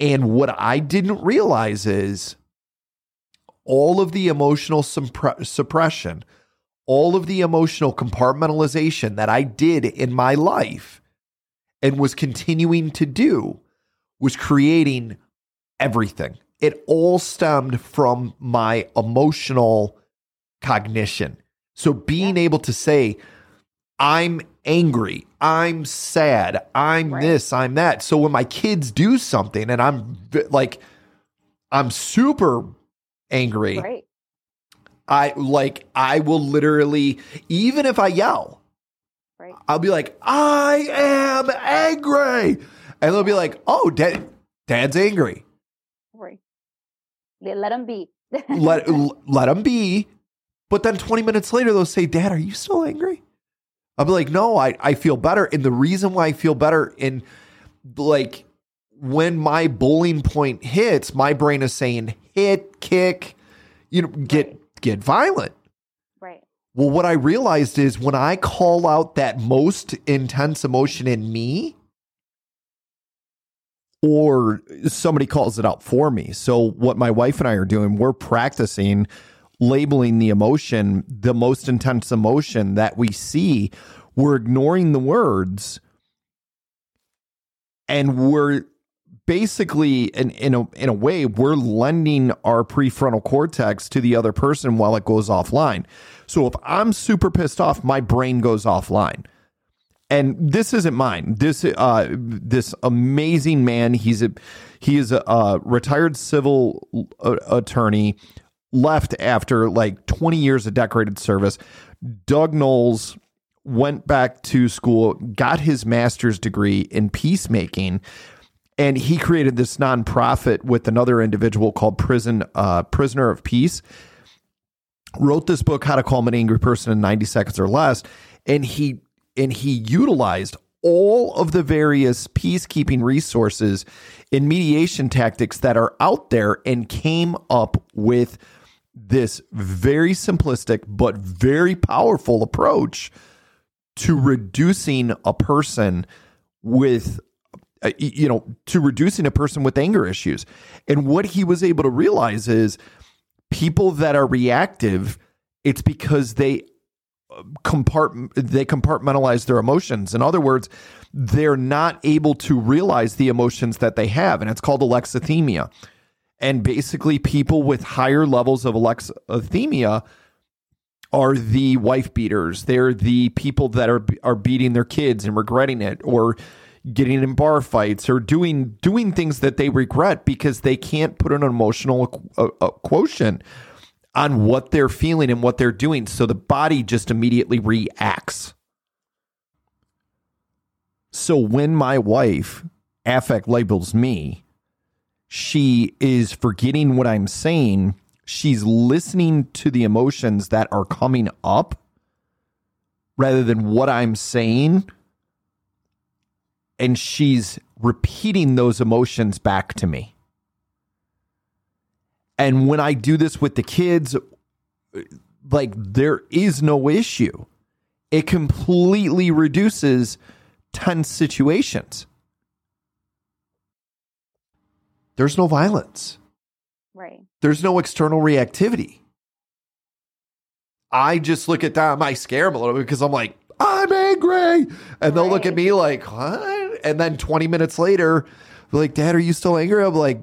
And what I didn't realize is all of the emotional suppre- suppression, all of the emotional compartmentalization that I did in my life and was continuing to do was creating everything. It all stemmed from my emotional cognition. So being able to say, I'm angry, I'm sad, I'm right. this, I'm that. So when my kids do something and I'm like, I'm super angry. Right. I like, I will literally, even if I yell, right. I'll be like, I am angry. And they'll be like, oh, dad, dad's angry. Let them be. let let them *laughs* be. But then 20 minutes later, they'll say, Dad, are you still angry? I'll be like, no, I, I feel better. And the reason why I feel better in like when my bowling point hits, my brain is saying hit, kick, you know, get right. get violent. Right. Well, what I realized is when I call out that most intense emotion in me, or somebody calls it out for me. So, what my wife and I are doing, we're practicing labeling the emotion, the most intense emotion that we see. We're ignoring the words and we're basically in, in a in a way we're lending our prefrontal cortex to the other person while it goes offline. So if I'm super pissed off, my brain goes offline and this isn't mine. This uh, this amazing man. He's a he is a, a retired civil uh, attorney. Left after like 20 years of decorated service. Doug Noll went back to school, got his master's degree in peacemaking, and he created this nonprofit with another individual called Prison uh, Prisoner of Peace. Wrote this book, How to Calm an Angry Person in 90 Seconds or Less, and he and he utilized all of the various peacekeeping resources and mediation tactics that are out there and came up with this very simplistic but very powerful approach to reducing a person with uh, you know to reducing a person with anger issues. And what he was able to realize is people that are reactive it's because they compart they compartmentalize their emotions. In other words, they're not able to realize the emotions that they have, and it's called alexithymia. And basically, people with higher levels of alexithymia are the wife beaters. They're the people that are are beating their kids and regretting it, or getting in bar fights, or doing doing things that they regret because they can't put an emotional uh, uh, quotient on what they're feeling and what they're doing. So the body just immediately reacts. So when my wife affect labels me, she is forgetting what I'm saying. She's listening to the emotions that are coming up rather than what I'm saying. And she's repeating those emotions back to me. And when I do this with the kids, like there is no issue. It completely reduces tense situations. There's no violence. Right. There's no external reactivity. I just look at them, I scare them a little bit because I'm like, I'm angry. And they'll look at me like, what? And then 20 minutes later, like, Dad, are you still angry? I'm like,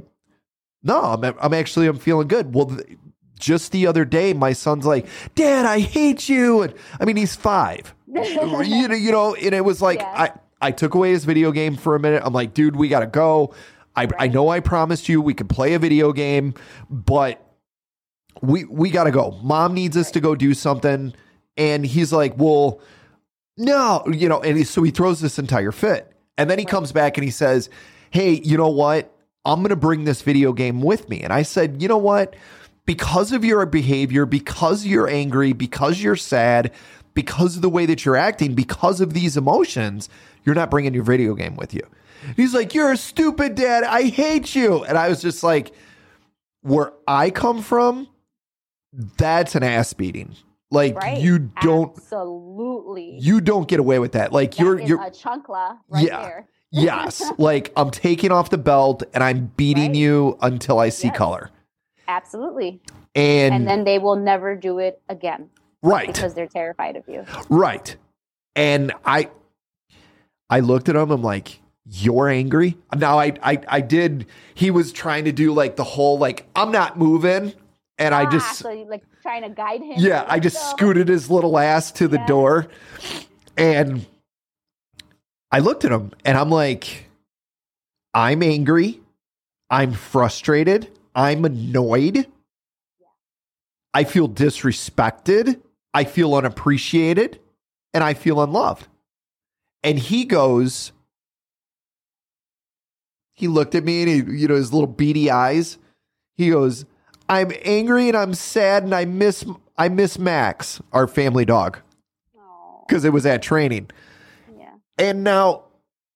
no, I'm, I'm actually, I'm feeling good. Well, th- just the other day, my son's like, Dad, I hate you. And I mean, he's five, *laughs* you, know, you know, and it was like, yeah. I, I took away his video game for a minute. I'm like, dude, we got to go. I, right. I know I promised you we could play a video game, but we we got to go. Mom needs us right. to go do something. And he's like, well, no, you know, and he, so he throws this entire fit. And then he right. comes back and he says, hey, you know what? I'm going to bring this video game with me. And I said, you know what? Because of your behavior, because you're angry, because you're sad, because of the way that you're acting, because of these emotions, you're not bringing your video game with you. He's like, You're a stupid dad. I hate you. And I was just like, Where I come from, that's an ass beating. Like right. you don't absolutely you don't get away with that. Like that you're you're a chunkla right yeah. there yes. Like I'm taking off the belt and I'm beating right. you until I see yes. color. Absolutely. And and then they will never do it again. Right. Because they're terrified of you. Right. And I I looked at him, I'm like, you're angry? Now I I I did he was trying to do like the whole like I'm not moving. And ah, I just so you like trying to guide him. Yeah, I just scooted his little ass to the yeah. door. And I looked at him and I'm like, I'm angry. I'm frustrated. I'm annoyed. I feel disrespected. I feel unappreciated. And I feel unloved. And he goes, he looked at me and he, you know, his little beady eyes. He goes, I'm angry and I'm sad and I miss I miss Max, our family dog. Because it was at training. And now,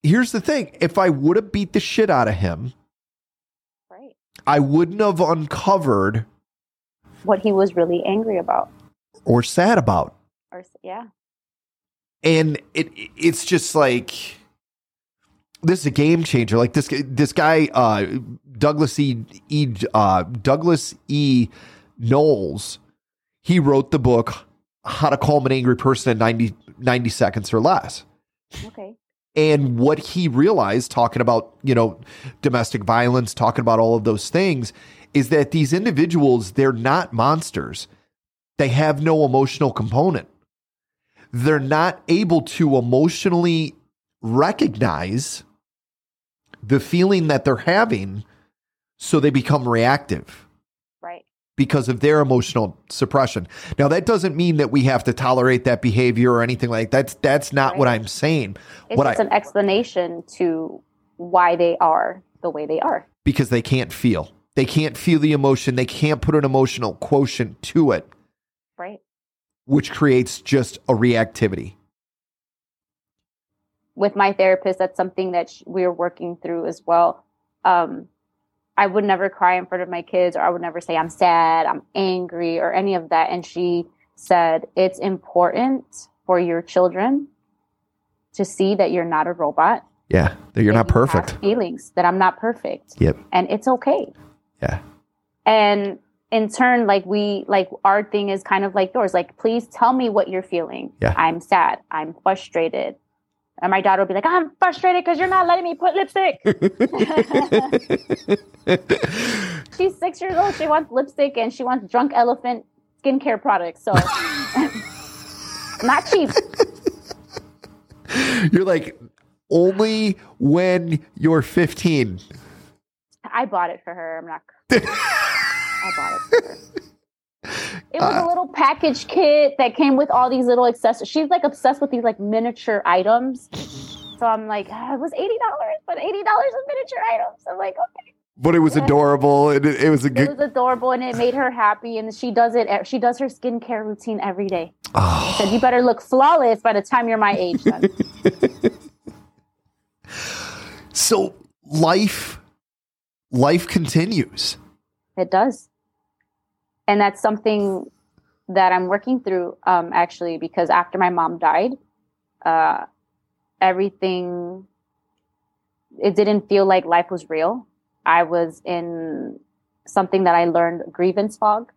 here's the thing if I would have beat the shit out of him, right. I wouldn't have uncovered what he was really angry about or sad about. Or, yeah. And it it's just like this is a game changer. Like this this guy uh, Douglas E. e uh, Douglas E. Noll, he wrote the book How to Calm an Angry Person in 90, 90 Seconds or Less. Okay. And what he realized, talking about, you know, domestic violence, talking about all of those things, is that these individuals, they're not monsters. They have no emotional component. They're not able to emotionally recognize the feeling that they're having, so they become reactive because of their emotional suppression. Now that doesn't mean that we have to tolerate that behavior or anything like that. that's that's not right. what I'm saying. It's what just I, an explanation to why they are the way they are. Because they can't feel. They can't feel the emotion. They can't put an emotional quotient to it. Right. Which creates just a reactivity. With my therapist, that's something that we're working through as well. Um, I would never cry in front of my kids or I would never say I'm sad, I'm angry or any of that. And she said, it's important for your children to see that you're not a robot. Yeah, that you're that not you perfect. feelings that I'm not perfect. Yep. And it's okay. Yeah. And in turn, like we, like our thing is kind of like yours. Like, please tell me what you're feeling. Yeah. I'm sad. I'm frustrated. And my daughter will be like, I'm frustrated because you're not letting me put lipstick. *laughs* She's six years old. She wants lipstick and she wants drunk elephant skincare products. So, *laughs* not cheap. You're like, only when you're 15. I bought it for her. I'm not. *laughs* I bought it for her. It was uh, a little package kit that came with all these little accessories. She's like obsessed with these like miniature items. So I'm like, ah, it was eighty dollars, but eighty dollars of miniature items. I'm like, okay. But it was adorable. It, it was a good. It was adorable, and it made her happy. And she does it. She does her skincare routine every day. Oh. Said, "You better look flawless by the time you're my age." *laughs* So life, life continues. It does, and that's something that I'm working through. Um, actually, because after my mom died, uh, everything it didn't feel like life was real I was in something that I learned grievance fog.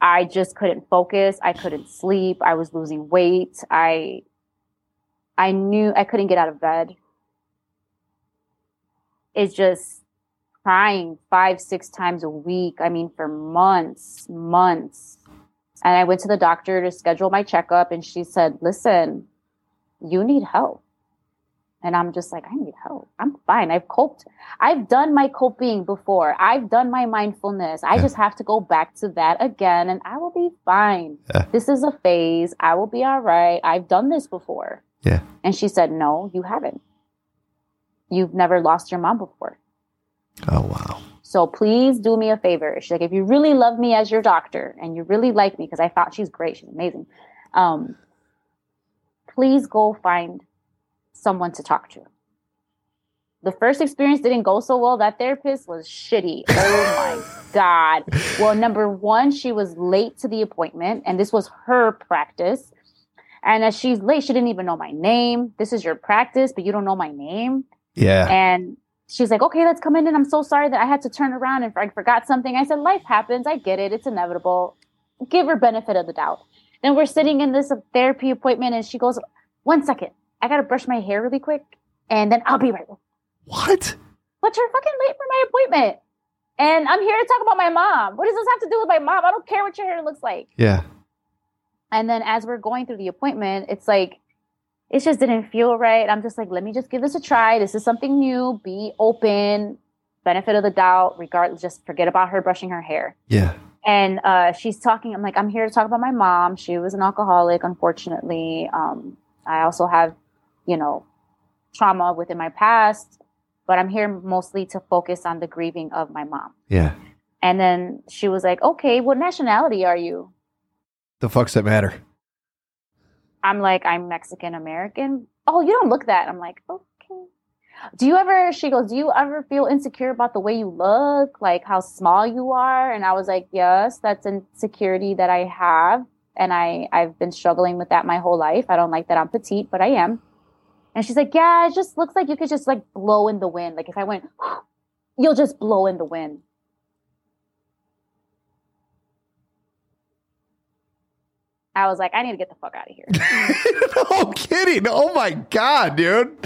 I just couldn't focus. I couldn't sleep. I was losing weight. I I knew I couldn't get out of bed. It's just crying five, six times a week. I mean, for months, months. And I went to the doctor to schedule my checkup, and she said, Listen, you need help. And I'm just like, I need help. I'm fine. I've coped. I've done my coping before. I've done my mindfulness. I yeah. just have to go back to that again and I will be fine. Yeah. This is a phase. I will be all right. I've done this before. Yeah. And she said, No, you haven't. You've never lost your mom before. Oh, wow. So please do me a favor. She's like, if you really love me as your doctor and you really like me, because I thought she's great, she's amazing. Um, please go find someone to talk to. The first experience didn't go so well. That therapist was shitty. Oh my *laughs* God. Well, number one, she was late to the appointment, and this was her practice. And as she's late, she didn't even know my name. This is your practice, but you don't know my name. Yeah. And she's like, okay, let's come in. And I'm so sorry that I had to turn around and I forgot something. I said, life happens. I get it. It's inevitable. Give her benefit of the doubt. Then we're sitting in this therapy appointment and she goes, one second. I gotta brush my hair really quick, and then I'll be right back. What? But you're fucking late for my appointment. And I'm here to talk about my mom. What does this have to do with my mom? I don't care what your hair looks like. Yeah. And then as we're going through the appointment, it's like, it just didn't feel right. I'm just like, let me just give this a try. This is something new. Be open, benefit of the doubt, regardless, just forget about her brushing her hair. Yeah. And uh, she's talking, I'm like, I'm here to talk about my mom. She was an alcoholic, unfortunately. Um, I also have you know, trauma within my past, but I'm here mostly to focus on the grieving of my mom. Yeah. And then she was like, okay, what nationality are you? The fuck's that matter? I'm like, I'm Mexican American. Oh, you don't look that. I'm like, okay. Do you ever, she goes, do you ever feel insecure about the way you look, like how small you are? And I was like, yes, that's insecurity that I have. And I, I've been struggling with that my whole life. I don't like that I'm petite, but I am. And she's like, yeah, it just looks like you could just like blow in the wind. Like if I went, *gasps* you'll just blow in the wind. I was like, I need to get the fuck out of here. *laughs* no kidding. Oh my God, dude.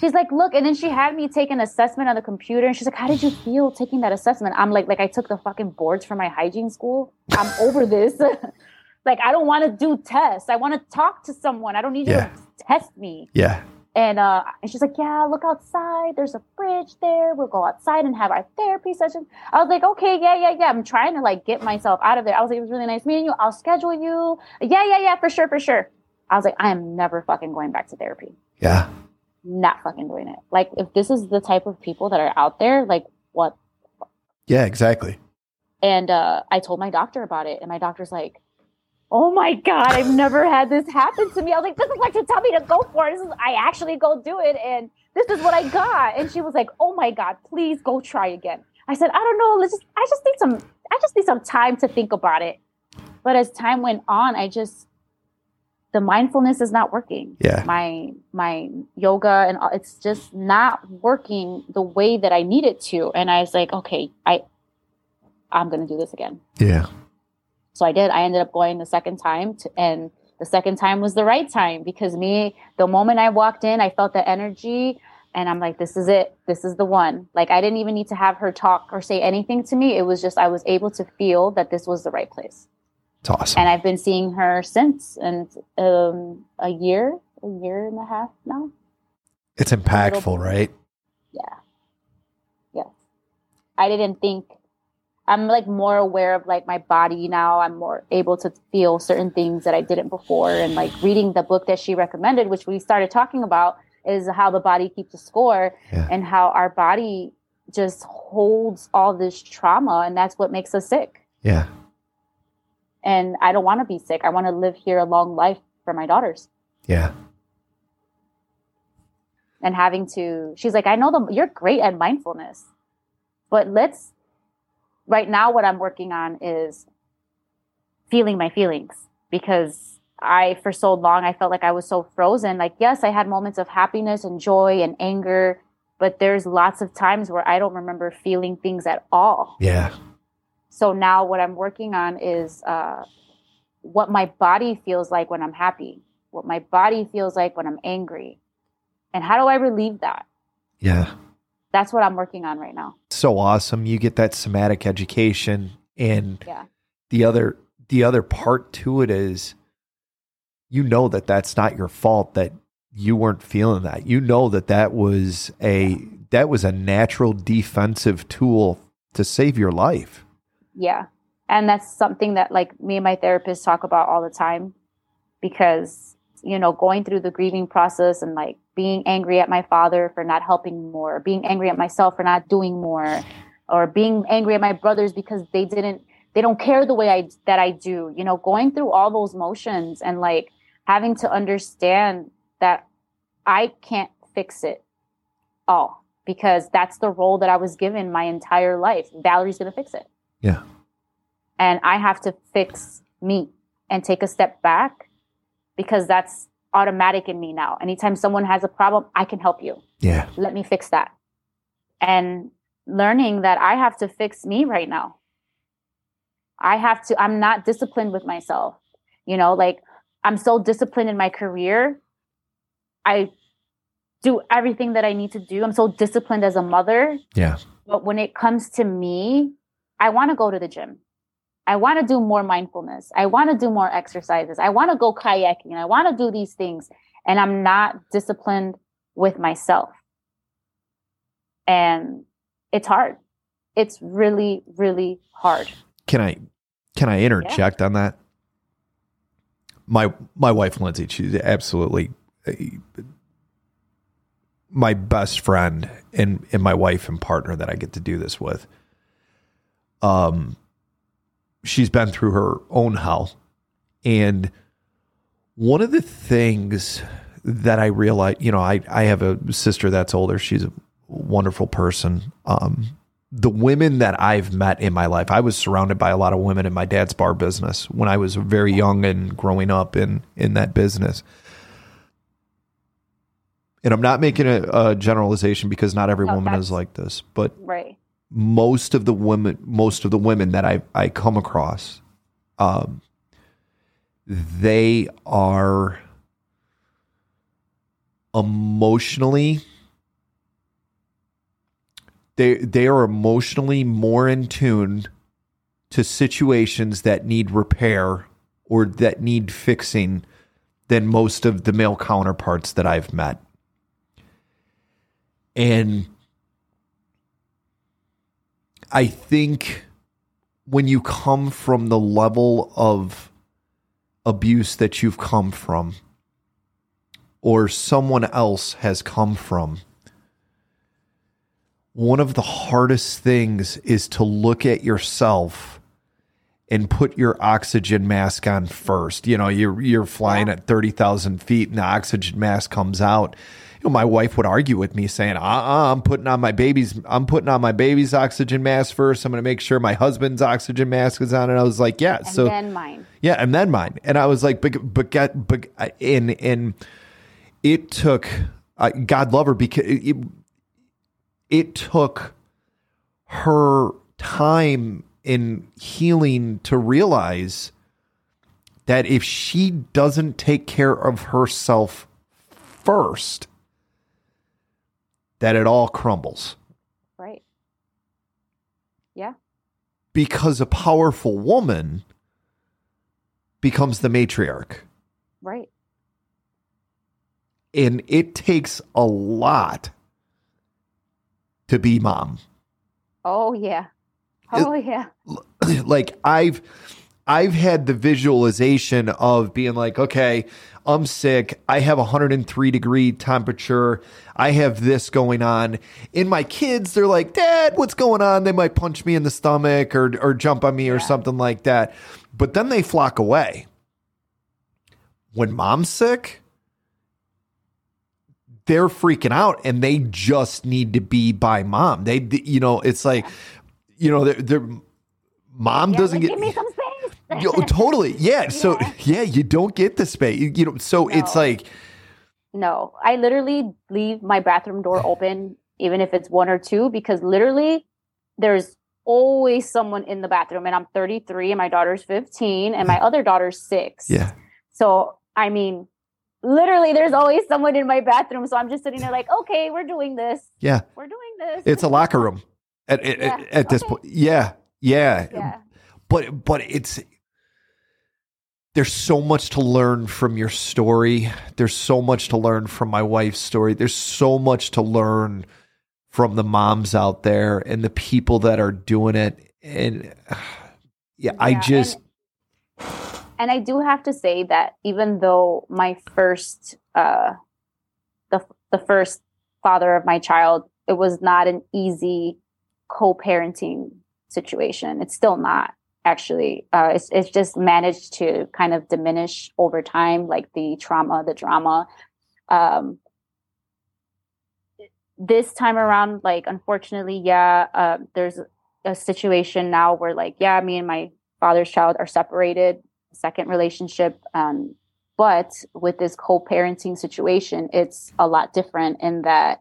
She's like, look, and then she had me take an assessment on the computer, and she's like, how did you feel taking that assessment? I'm like, like I took the fucking boards for my hygiene school. I'm over this. *laughs* like, I don't want to do tests. I want to talk to someone. I don't need yeah. you to test me. Yeah. And uh, and she's like, yeah, look outside. There's a fridge there. We'll go outside and have our therapy session. I was like, okay, yeah, yeah, yeah. I'm trying to like get myself out of there. I was like, it was really nice meeting you. I'll schedule you. Yeah, yeah, yeah, for sure, for sure. I was like, I am never fucking going back to therapy. Yeah. Not fucking doing it. Like, if this is the type of people that are out there, like, what? Yeah, exactly. And uh, I told my doctor about it, and my doctor's like, oh my god i've never had this happen to me. I was like this is what you tell me to go for. This is i actually go do it and this is what i got. And she was like oh my god please go try again. I said i don't know let's just i just need some i just need some time to think about it. But as time went on i just the mindfulness is not working. Yeah. My my yoga and it's just not working the way that i need it to. And i was like okay i i'm gonna do this again. Yeah so I did. I ended up going the second time, to, and the second time was the right time because me, the moment I walked in, I felt the energy, and I'm like, this is it. This is the one. Like I didn't even need to have her talk or say anything to me. It was just I was able to feel that this was the right place. It's awesome. And I've been seeing her since, and um, a year, a year and a half now. It's impactful, right? Yeah. Yeah. I didn't think I'm like more aware of like my body now. I'm more able to feel certain things that I didn't before. And like reading the book that she recommended, which we started talking about, is how the body keeps a score yeah. and how our body just holds all this trauma and that's what makes us sick. Yeah. And I don't want to be sick. I want to live here a long life for my daughters. Yeah. And having to, she's like, I know the, you're great at mindfulness, but let's right now what i'm working on is feeling my feelings because i for so long i felt like i was so frozen. Like yes i had moments of happiness and joy and anger but there's lots of times where i don't remember feeling things at all. Yeah. So now what i'm working on is uh, what my body feels like when i'm happy what my body feels like when i'm angry. And how do i relieve that? Yeah that's what I'm working on right now. So awesome. You get that somatic education and yeah. the other the other part to it is you know that that's not your fault that you weren't feeling that. You know that that was a that was a natural defensive tool to save your life. Yeah. And that's something that like me and my therapist talk about all the time because you know going through the grieving process and like being angry at my father for not helping more, being angry at myself for not doing more, or being angry at my brothers because they didn't they don't care the way I that I do. You know, going through all those motions and like having to understand that I can't fix it all because that's the role that I was given my entire life. Valerie's going to fix it. Yeah. And I have to fix me and take a step back because that's automatic in me now. Anytime someone has a problem, I can help you. Yeah. Let me fix that. And learning that I have to fix me right now. I have to, I'm not disciplined with myself. You know, like I'm so disciplined in my career. I do everything that I need to do. I'm so disciplined as a mother. Yeah. But when it comes to me, I want to go to the gym. I want to do more mindfulness. I want to do more exercises. I want to go kayaking. I want to do these things. And I'm not disciplined with myself. And it's hard. It's really, really hard. Can I can I interject yeah. on that? My my wife Lindsay, she's absolutely uh, my best friend and and my wife and partner that I get to do this with. Um she's been through her own hell. And one of the things that I realized, you know, I, I have a sister that's older. She's a wonderful person. Um, the women that I've met in my life, I was surrounded by a lot of women in my dad's bar business when I was very young and growing up in, in that business. And I'm not making a, a generalization because not every no, woman is like this, but right most of the women most of the women that I I come across um they are emotionally they they are emotionally more in tune to situations that need repair or that need fixing than most of the male counterparts that I've met. And I think when you come from the level of abuse that you've come from, or someone else has come from, one of the hardest things is to look at yourself and put your oxygen mask on first. You know, you're you're flying at thirty thousand feet, and the oxygen mask comes out, know, my wife would argue with me saying, uh-uh, I'm putting on my baby's, I'm putting on my baby's oxygen mask first. I'm going to make sure my husband's oxygen mask is on. And I was like, yeah. And so then mine. Yeah. And then mine. And I was like, but, but get, but, and, and it took, uh, God love her because it, it took her time in healing to realize that if she doesn't take care of herself first, that it all crumbles. Right. Yeah. Because a powerful woman becomes the matriarch. Right. And it takes a lot to be mom. Oh, yeah. Oh yeah. *clears throat* Like I've I've had the visualization of being like, okay, I'm sick. I have 103 degree temperature. I have this going on. In my kids, they're like, Dad, what's going on? They might punch me in the stomach or or jump on me yeah. or something like that. But then they flock away. When mom's sick, they're freaking out and they just need to be by mom. They, you know, it's like, you know, their mom yeah, doesn't get. Give me some space. yo, totally, yeah. So *laughs* yeah. yeah. you don't get the space. You, you know, so no. it's like. No, I literally leave my bathroom door *laughs* open, even if it's one or two, because literally there's always someone in the bathroom. And I'm 33 and my daughter's 15 and my other daughter's six. Yeah. So, I mean, literally there's always someone in my bathroom. So I'm just sitting there like, okay, we're doing this. Yeah. We're doing this. It's a locker room at, at, yeah. at, at this okay. point. Yeah. Yeah. Yeah. But, but it's, there's so much to learn from your story. There's so much to learn from my wife's story. There's so much to learn from the moms out there and the people that are doing it. And yeah, *sighs* yeah I just. And, and, I do have to say that even though my first, uh, the, the first father of my child, it was not an easy co parenting situation. It's still not actually. Uh, it's, it's just managed to kind of diminish over time, like the trauma, the drama. Um, this time around, like unfortunately, yeah, uh, there's a situation now where like, yeah, me and my father's child are separated, second relationship. Um, but with this co-parenting situation, it's a lot different in that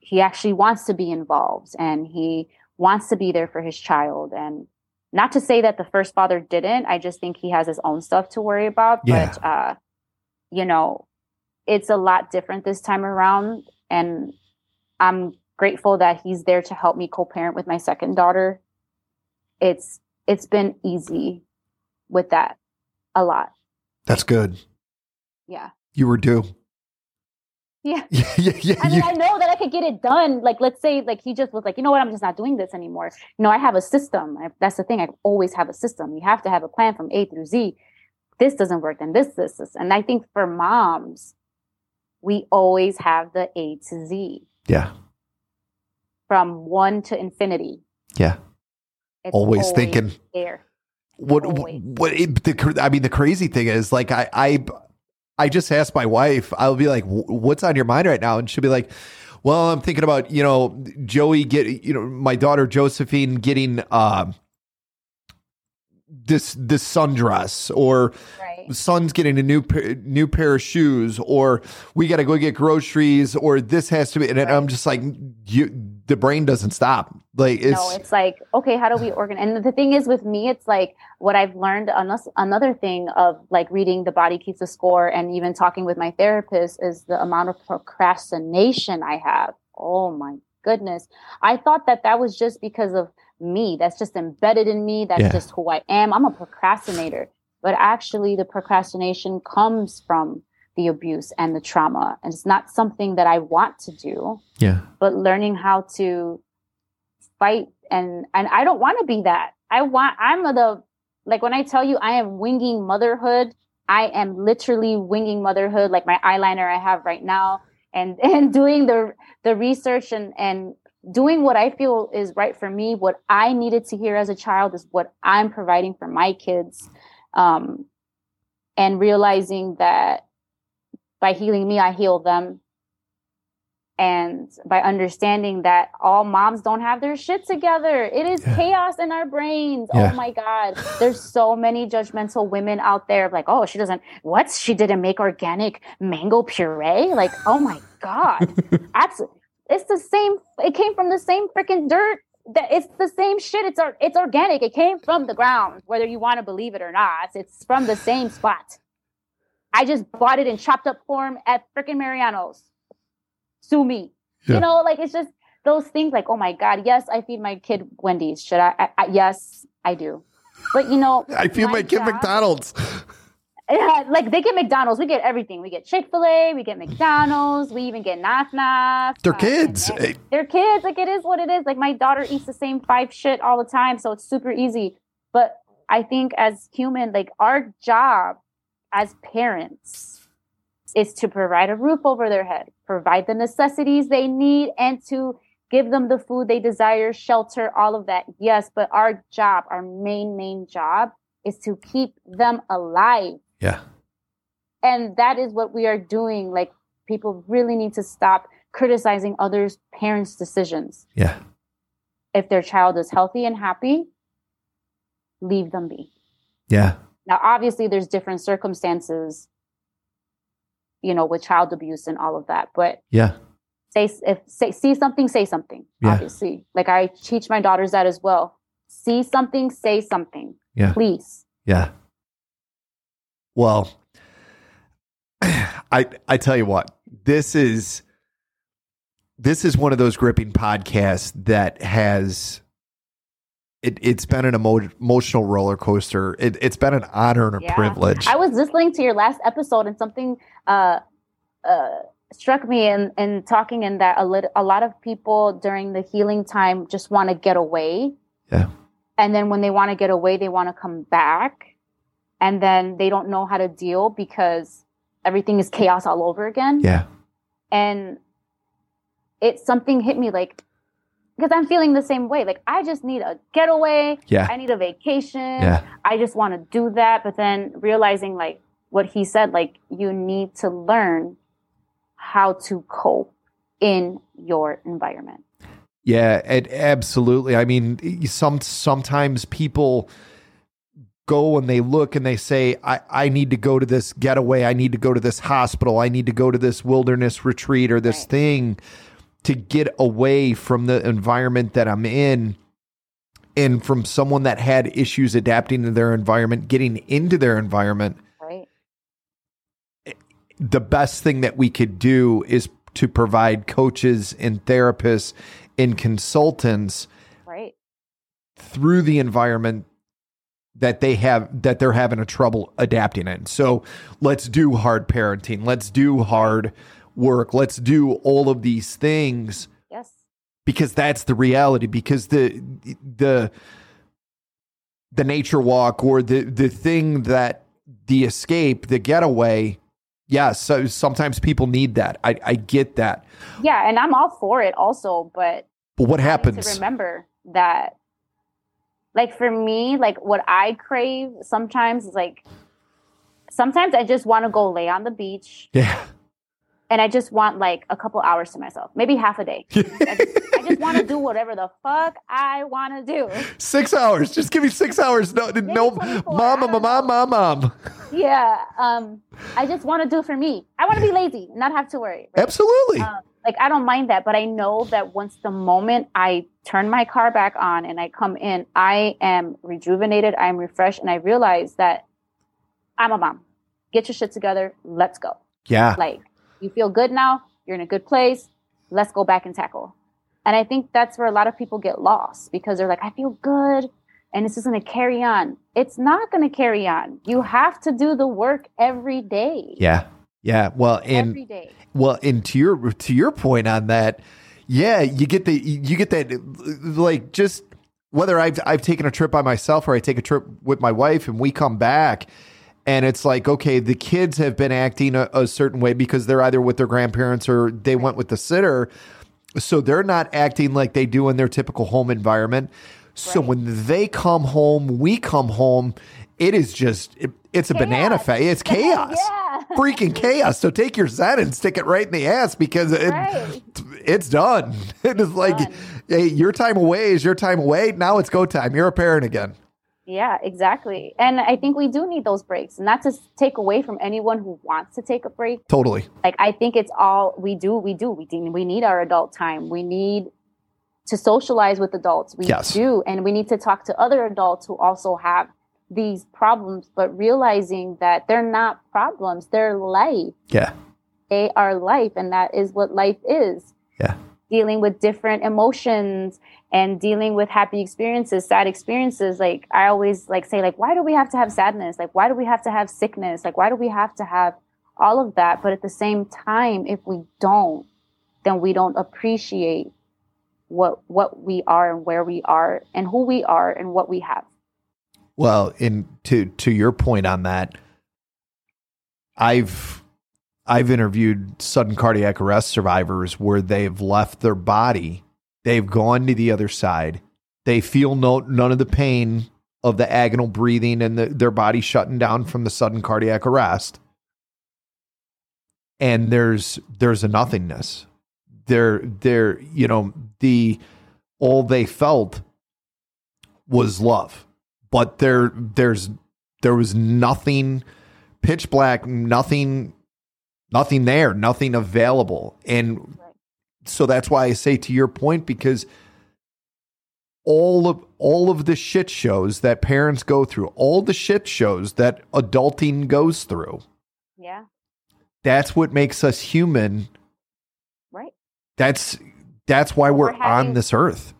he actually wants to be involved and he wants to be there for his child. And not to say that the first father didn't, I just think he has his own stuff to worry about. Yeah. But uh, you know, it's a lot different this time around. And I'm grateful that he's there to help me co-parent with my second daughter. It's it's been easy with that a lot. That's good. Yeah. You were due. Yeah. *laughs* yeah, yeah, yeah. I mean, I know that I could get it done. Like, let's say, like, he just was like, you know what, I'm just not doing this anymore. You know, I have a system. I, that's the thing. I always have a system. You have to have a plan from A through Z. This doesn't work, then this, this, this. And I think for moms, we always have the A to Z. Yeah from one to infinity. Yeah. Always, always, thinking there. What always. what it, the I mean the crazy thing is like I I I just asked my wife I'll be like what's on your mind right now? And she'll be like well I'm thinking about you know Joey get you know my daughter Josephine getting uh, this this sundress or right. son's getting a new new pair of shoes or we got to go get groceries or this has to be and right. I'm just like you the brain doesn't stop like it's no it's like okay how do we organize and the thing is with me it's like what I've learned unless another thing of like reading the body keeps a score and even talking with my therapist is the amount of procrastination I have oh my goodness I thought that that was just because of me. That's just embedded in me. That's yeah. just who I am. I'm a procrastinator. But actually, the procrastination comes from the abuse and the trauma. And it's not something that I want to do. Yeah. But learning how to fight and and I don't want to be that. I want I'm the like when I tell you I am winging motherhood, I am literally winging motherhood like my eyeliner I have right now and *laughs* and doing the the research and and doing what I feel is right for me, what I needed to hear as a child is what I'm providing for my kids. Um, and realizing that by healing me, I heal them. And by understanding that all moms don't have their shit together, it is yeah. chaos in our brains. Yeah. Oh my God. There's so many judgmental women out there like, oh, she doesn't, what? She didn't make organic mango puree? Like, oh my God. *laughs* That's it's the same. It came from the same freaking dirt. That it's the same shit. It's it's organic. It came from the ground, whether you want to believe it or not. It's from the same spot. I just bought it in chopped up form at freaking Mariano's. Sue me. Yeah. You know, like it's just those things. Like, oh my god, yes, I feed my kid Wendy's. Should I? I, I yes, I do. But you know, *laughs* I feed my, my kid job, McDonald's. Yeah, like they get McDonald's, we get everything. We get Chick Fil A, we get mm. McDonald's, we even get Naf Naf. They're kids. they're kids. Like it is what it is. Like my daughter eats the same five shit all the time, so it's super easy. But I think as human, like our job as parents is to provide a roof over their head, provide the necessities they need, and to give them the food they desire, shelter, all of that. Yes, but our job, our main main job, is to keep them alive yeah. And that is what we are doing. Like people really need to stop criticizing others' parents' decisions. Yeah. If their child is healthy and happy, leave them be. Yeah. Now, obviously, there's different circumstances, you know, with child abuse and all of that. But yeah, say if say see something, say something. Yeah. Obviously, like I teach my daughters that as well. See something, say something. Yeah. Please. Yeah. Well, *sighs* I I tell you what, this is this is one of those gripping podcasts that has it, has been an emo- emotional roller coaster. It, has been an honor and a yeah. privilege. I was listening to your last episode and something uh, uh, struck me in, in talking in that a, lit- a lot of people during the healing time just want to get away. Yeah. And then when they want to get away, they want to come back and then they don't know how to deal because everything is chaos all over again. Yeah. And it something hit me like because I'm feeling the same way. Like I just need a getaway. Yeah. I need a vacation. Yeah. I just want to do that. But then realizing like what he said, like you need to learn how to cope in your environment. Yeah, it, absolutely. I mean, some sometimes people go and they look and they say, I, I need to go to this getaway. I need to go to this hospital. I need to go to this wilderness retreat or this right. thing to get away from the environment that I'm in and from someone that had issues adapting to their environment, getting into their environment. Right. The best thing that we could do is to provide coaches and therapists and consultants right. through the environment that they have that they're having a trouble adapting in. So let's do hard parenting. Let's do hard work. Let's do all of these things. Yes. Because that's the reality because the the the nature walk or the the thing that the escape, the getaway, yes, so sometimes people need that. I I get that. Yeah, and I'm all for it also, but but what happens? To remember that like for me, like what I crave sometimes is like sometimes I just want to go lay on the beach. Yeah. And I just want like a couple hours to myself, maybe half a day. *laughs* I just, just want to do whatever the fuck I want to do. Six hours. Just give me six hours. No, maybe no, mom, mom, mom, mom, mom. Yeah. Um, I just want to do it for me. I want to be lazy, not have to worry. Right? Absolutely. Um, like I don't mind that, but I know that once the moment I turn my car back on and I come in, I am rejuvenated, I am refreshed, and I realize that I'm a mom. Get your shit together. Let's go. Yeah. Like you feel good now. You're in a good place. Let's go back and tackle. And I think that's where a lot of people get lost because they're like, I feel good and it's just going to carry on. It's not going to carry on. You have to do the work every day. Yeah. Yeah. Well, and every day. Well, and to your to your point on that, yeah, you get the you get that like just whether I've I've taken a trip by myself or I take a trip with my wife and we come back and it's like okay, the kids have been acting a, a certain way because they're either with their grandparents or they went with the sitter. So they're not acting like they do in their typical home environment. So right. when they come home, we come home, it is just it, it's a chaos. banana face. It's *laughs* chaos. yeah. Freaking chaos. So take your Zen and stick it right in the ass because it, right. it's done. *laughs* It is like, done. hey, your time away is your time away. Now it's go time. You're a parent again. Yeah, exactly. And I think we do need those breaks, not to take away from anyone who wants to take a break. Totally. Like I think it's all we do. We do. We do. We need our adult time. We need to socialize with adults. We yes. do, and we need to talk to other adults who also have these problems, but realizing that they're not problems, they're life. Yeah. They are life, and that is what life is. Yeah. dealing with different emotions and dealing with happy experiences sad experiences like i always like say like why do we have to have sadness like why do we have to have sickness like why do we have to have all of that but at the same time if we don't then we don't appreciate what what we are and where we are and who we are and what we have well and to to your point on that i've I've interviewed sudden cardiac arrest survivors where they've left their body, they've gone to the other side, they feel no none of the pain of the agonal breathing and the, their body shutting down from the sudden cardiac arrest, and there's there's a nothingness. There there you know the all they felt was love, but there there's there was nothing pitch black, nothing nothing there, nothing available. And so that's why I say to your point, because all of all of the shit shows that parents go through, all the shit shows that adulting goes through. Yeah. That's what makes us human. Right. That's that's why we're, we're having, on this earth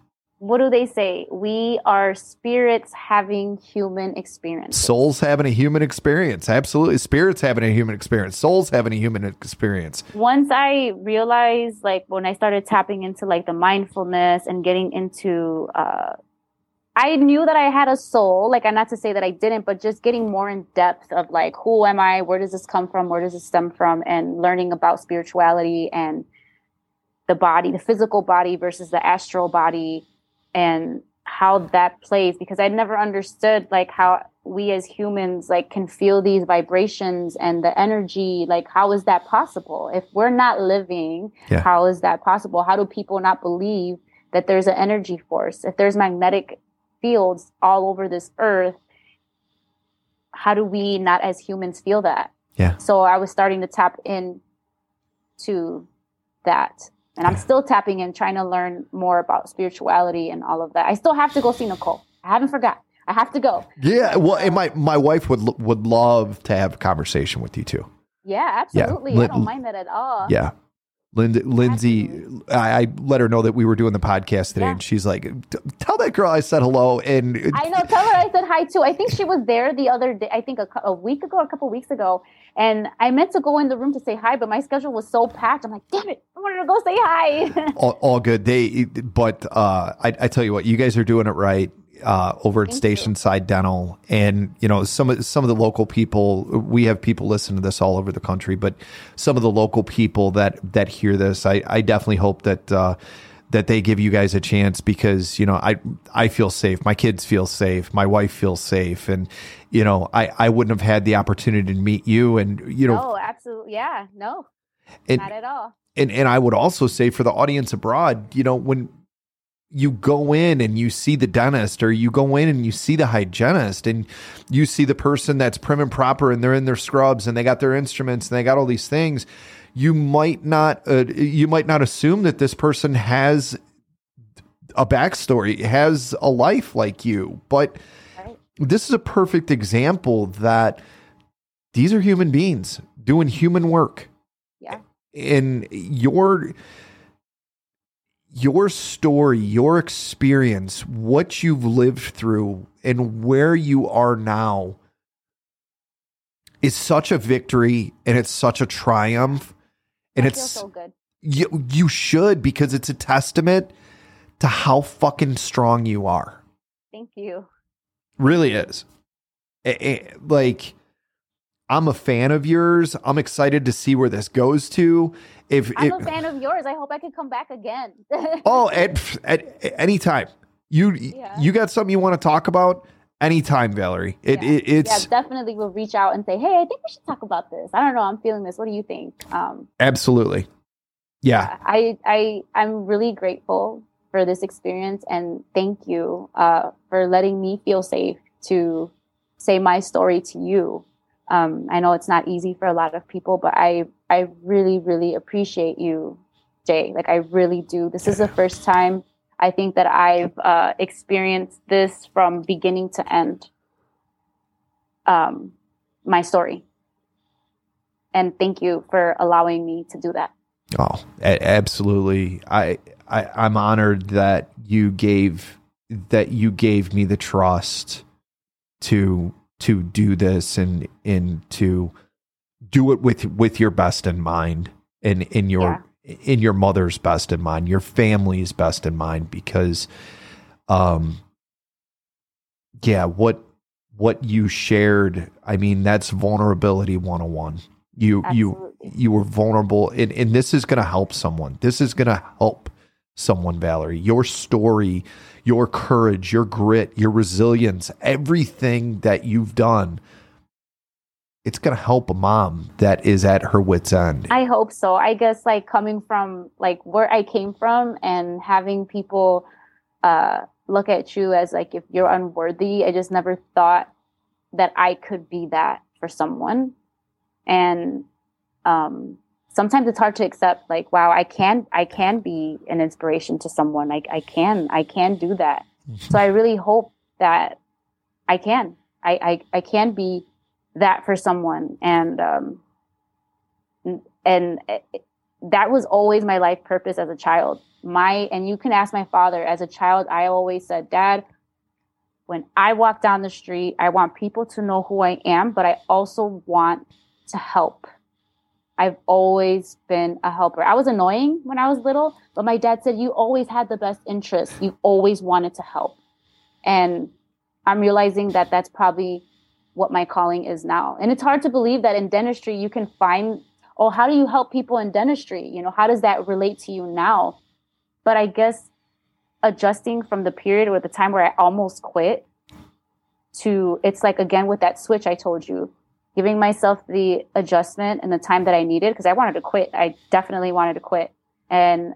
what do they say? We are spirits having human experience. Souls having a human experience. Absolutely. Spirits having a human experience. Souls having a human experience. Once I realized, like, when I started tapping into like the mindfulness and getting into, uh, I knew that I had a soul. Like, I'm not to say that I didn't, but just getting more in depth of like, who am I? Where does this come from? Where does this stem from? And learning about spirituality and the body, the physical body versus the astral body and how that plays because I never understood like how we as humans like can feel these vibrations and the energy like how is that possible? If we're not living yeah. how is that possible? How do people not believe that there's an energy force? If there's magnetic fields all over this earth how do we not as humans feel that? Yeah. So i was starting to tap in to that and I'm still tapping in, trying to learn more about spirituality and all of that. I still have to go see Nicole. I haven't forgot. I have to go. Yeah, well, and my my wife would would love to have a conversation with you too. Yeah, absolutely. Yeah. I don't mind that at all. Yeah. Lind- Lindsay, I, I, let her know that we were doing the podcast today, yeah. and she's like, "Tell that girl I said hello." And I know, tell her I said hi too. I think she was there the other day. I think a, a week ago, a couple weeks ago, and I meant to go in the room to say hi, but my schedule was so packed. I'm like, "Damn it! I wanted to go say hi." *laughs* all, all, good. They, but uh, I, I tell you what, you guys are doing it right uh, over at Thank Station you. Side Dental, and you know some of some of the local people. We have people listen to this all over the country, but some of the local people that that hear this, I, I definitely hope that. Uh, that they give you guys a chance because you know I I feel safe. My kids feel safe. My wife feels safe, and you know I I wouldn't have had the opportunity to meet you. And you know, oh absolutely, yeah, no, and, not at all. And and I would also say for the audience abroad, you know, when you go in and you see the dentist or you go in and you see the hygienist and you see the person that's prim and proper and they're in their scrubs and they got their instruments and they got all these things you might not uh, you might not assume that this person has a backstory has a life like you but right. this is a perfect example that these are human beings doing human work yeah and your your story, your experience, what you've lived through, and where you are now is such a victory and it's such a triumph. And I it's so good. You, you should because it's a testament to how fucking strong you are. Thank you. Really is. It, it, like, I'm a fan of yours. I'm excited to see where this goes to if I'm a fan of yours, I hope I can come back again. oh, *laughs* at, at, at any time. You yeah. you got something you want to talk about? Anytime, Valerie. It, yeah. it it's yeah, definitely will reach out and say, "Hey, I think we should talk about this." I don't know. I'm feeling this. What do you think? Um, absolutely. Yeah. yeah. I I I'm really grateful for this experience and thank you uh, for letting me feel safe to say my story to you. Um, I know it's not easy for a lot of people, but I I really really appreciate you, Jay. Like I really do. This is the *laughs* first time I think that I've uh, experienced this from beginning to end. Um, my story, and thank you for allowing me to do that. Oh, absolutely. I, I I'm honored that you gave that you gave me the trust to to do this and and to do it with with your best in mind and in your. In your mother's best in mind, your family's best in mind because um yeah, what what you shared, I mean, that's vulnerability 101. You Absolutely. you you were vulnerable and, and this is going to help someone. This is going to help someone, Valerie. Your story, your courage, your grit, your resilience, everything that you've done it's going to help a mom that is at her wits end. I hope so. I guess like coming from like where I came from and having people uh look at you as like if you're unworthy, I just never thought that I could be that for someone. And um sometimes it's hard to accept like wow, I can I can be an inspiration to someone. Like I can I can do that. Mm-hmm. so I really hope that I can. I I, I can be that for someone. And um and that was always my life purpose as a child. My and you can ask my father as a child i always said dad when i walk down the street i want people to know who i am but i also want to help. I've always been a helper. I was annoying when i was little but my dad said you always had the best interest you always wanted to help. And i'm realizing that that's probably what my calling is now. And it's hard to believe that in dentistry you can find, oh, how do you help people in dentistry? You know, how does that relate to you now? But I guess adjusting from the period or the time where I almost quit to it's like again with that switch I told you, giving myself the adjustment and the time that I needed because I wanted to quit. I definitely wanted to quit. And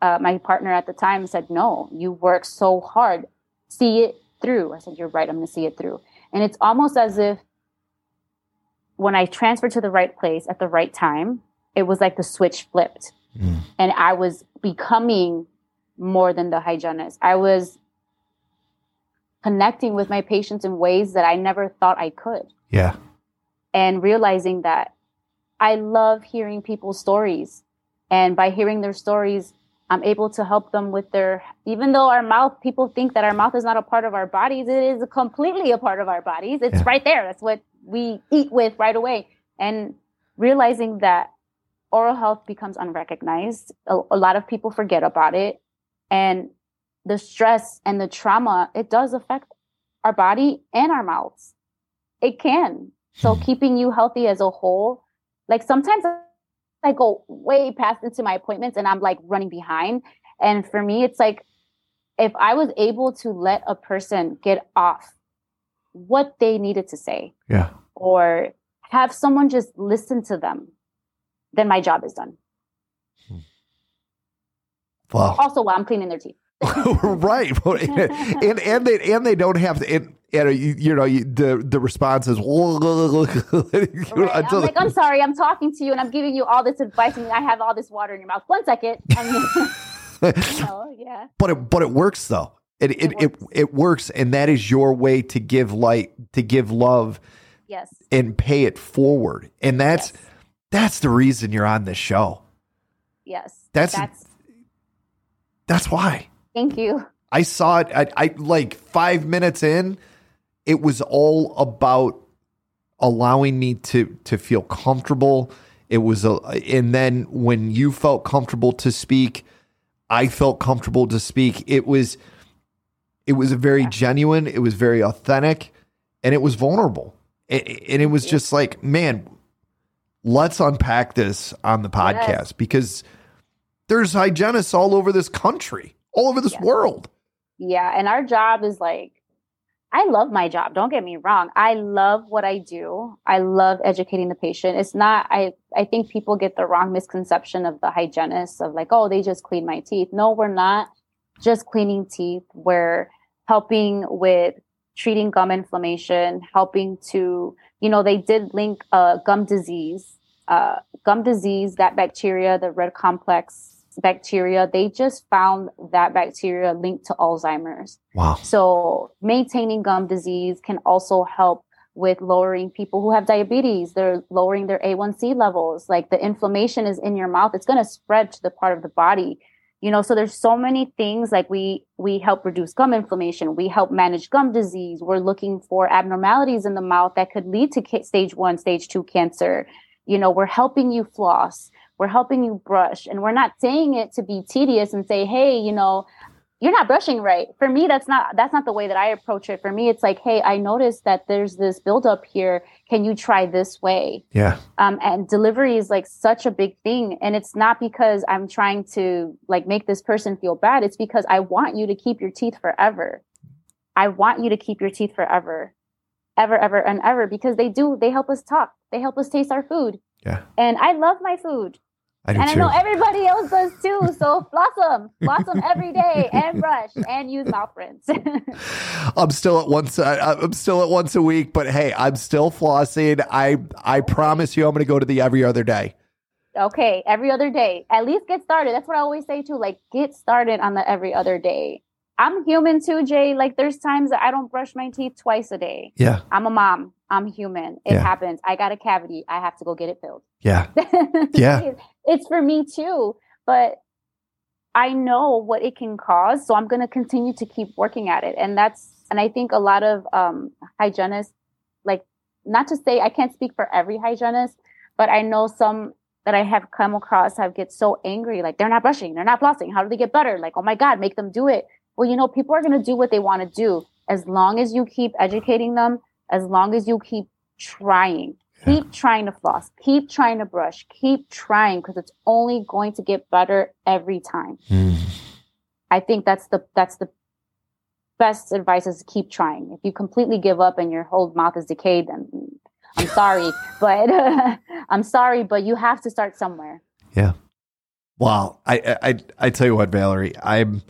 uh, my partner at the time said, No, you work so hard. See it through. I said, You're right. I'm going to see it through. And it's almost as if when I transferred to the right place at the right time, it was like the switch flipped. Mm. And I was becoming more than the hygienist. I was connecting with my patients in ways that I never thought I could. Yeah. And realizing that I love hearing people's stories. And by hearing their stories, I'm able to help them with their, even though our mouth, people think that our mouth is not a part of our bodies, it is completely a part of our bodies. It's yeah. right there. That's what we eat with right away. And realizing that oral health becomes unrecognized, a, a lot of people forget about it. And the stress and the trauma, it does affect our body and our mouths. It can. So hmm. keeping you healthy as a whole, like sometimes I go way past into my appointments and I'm like running behind. And for me, it's like if I was able to let a person get off what they needed to say, yeah, or have someone just listen to them, then my job is done. Hmm. Wow. Also, while I'm cleaning their teeth. *laughs* right, and and they and they don't have to. And, and you, you know you, the the response is. *laughs* right. I'm like, I'm sorry, I'm talking to you, and I'm giving you all this advice, and I have all this water in your mouth. One second. *laughs* yeah. But it but it works though. It it, it works. it it works, and that is your way to give light, to give love. Yes. And pay it forward, and that's yes. that's the reason you're on this show. Yes. That's that's, that's why. Thank you. I saw it. I, I like five minutes in. It was all about allowing me to to feel comfortable. It was a, and then when you felt comfortable to speak, I felt comfortable to speak. It was, it was very genuine. It was very authentic, and it was vulnerable. and it was just like, man, let's unpack this on the podcast yes. because there's hygienists all over this country all over this world. Yeah. And our job is like, I love my job. Don't get me wrong. I love what I do. I love educating the patient. It's not, I, I think people get the wrong misconception of the hygienist of like, oh, they just clean my teeth. No, we're not just cleaning teeth. We're helping with treating gum inflammation, helping to, you know, they did link uh, gum disease, uh, gum disease, that bacteria, the red complex bacteria, they just found that bacteria linked to Alzheimer's. Wow. So maintaining gum disease can also help with lowering people who have diabetes. They're lowering their A1C levels. Like the inflammation is in your mouth, it's going to spread to the part of the body. You know, so there's so many things like we we help reduce gum inflammation. We help manage gum disease. We're looking for abnormalities in the mouth that could lead to stage one, stage two cancer. You know, we're helping you floss. We're helping you brush. And we're not saying it to be tedious and say, hey, you know, you're not brushing right. For me, that's not that's not the way that I approach it. For me, it's like, hey, I noticed that there's this buildup here. Can you try this way? Yeah. Um, and delivery is like such a big thing, and it's not because I'm trying to like make this person feel bad. It's because I want you to keep your teeth forever. I want you to keep your teeth forever, ever, ever, and ever because they do. They help us talk. They help us taste our food. Yeah. And I love my food. I and too. I know everybody else does too. So *laughs* blossom, blossom every day, and brush, and use mouth rinse. *laughs* I'm still at once. Uh, I'm still at once a week, but hey, I'm still flossing. I I promise you, I'm going to go to the every other day. Okay, every other day. At least get started. That's what I always say too. Like, get started on the every other day. I'm human too, Jay. Like, there's times that I don't brush my teeth twice a day. Yeah. I'm a mom. I'm human. It yeah. happens. I got a cavity. I have to go get it filled. Yeah. *laughs* yeah. It's for me too. But I know what it can cause. So I'm going to continue to keep working at it. And that's, and I think a lot of um, hygienists, like, not to say I can't speak for every hygienist, but I know some that I have come across have get so angry, like they're not brushing, they're not flossing. How do they get better? Like, oh my God, make them do it. Well, you know, people are going to do what they want to do as long as you keep educating them, as long as you keep trying. Yeah. Keep trying to floss, keep trying to brush, keep trying because it's only going to get better every time. Mm. I think that's the that's the best advice is to keep trying. If you completely give up and your whole mouth is decayed, then I'm sorry, *laughs* but *laughs* I'm sorry, but you have to start somewhere. Yeah. Wow. I I I tell you what, Valerie, I'm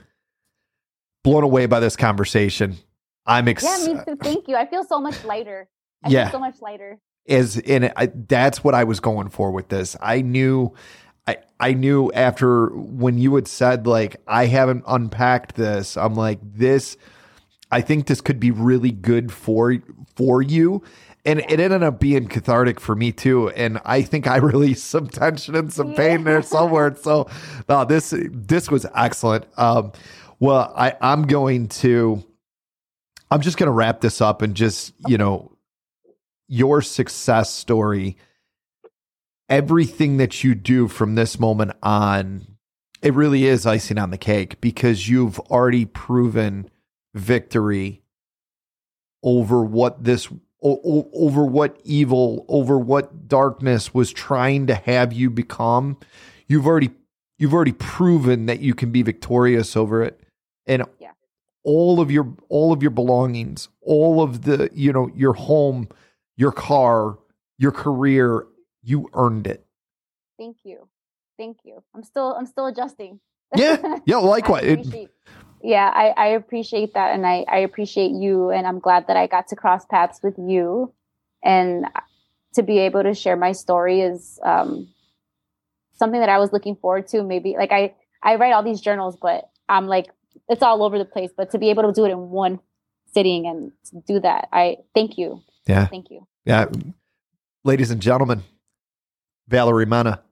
blown away by this conversation. I'm excited. Yeah, me too. Thank you. I feel so much lighter. I yeah. feel so much lighter. Is in I, that's what I was going for with this. I knew I I knew after when you had said like I haven't unpacked this. I'm like this I think this could be really good for for you. And it ended up being cathartic for me too. And I think I *laughs* released some tension and some pain yeah. there somewhere. So no, this this was excellent. Um, well, I, I'm going to I'm just going to wrap this up and just, you know, your success story, everything that you do from this moment on, it really is icing on the cake because you've already proven victory over what this over what evil over what darkness was trying to have you become. You've already you've already proven that you can be victorious over it and yeah all of your all of your belongings, all of the, you know, your home, your car, your career, you earned it. Thank you. Thank you. I'm still I'm still adjusting. Yeah. Yeah, *laughs* likewise. I yeah, I, I appreciate that and I, I appreciate you and I'm glad that I got to cross paths with you and to be able to share my story is um, something that I was looking forward to. Maybe like I, I write all these journals, but I'm like it's all over the place. But to be able to do it in one sitting and do that, I thank you. Yeah. Thank you. Yeah. Ladies and gentlemen, Valerie Mena,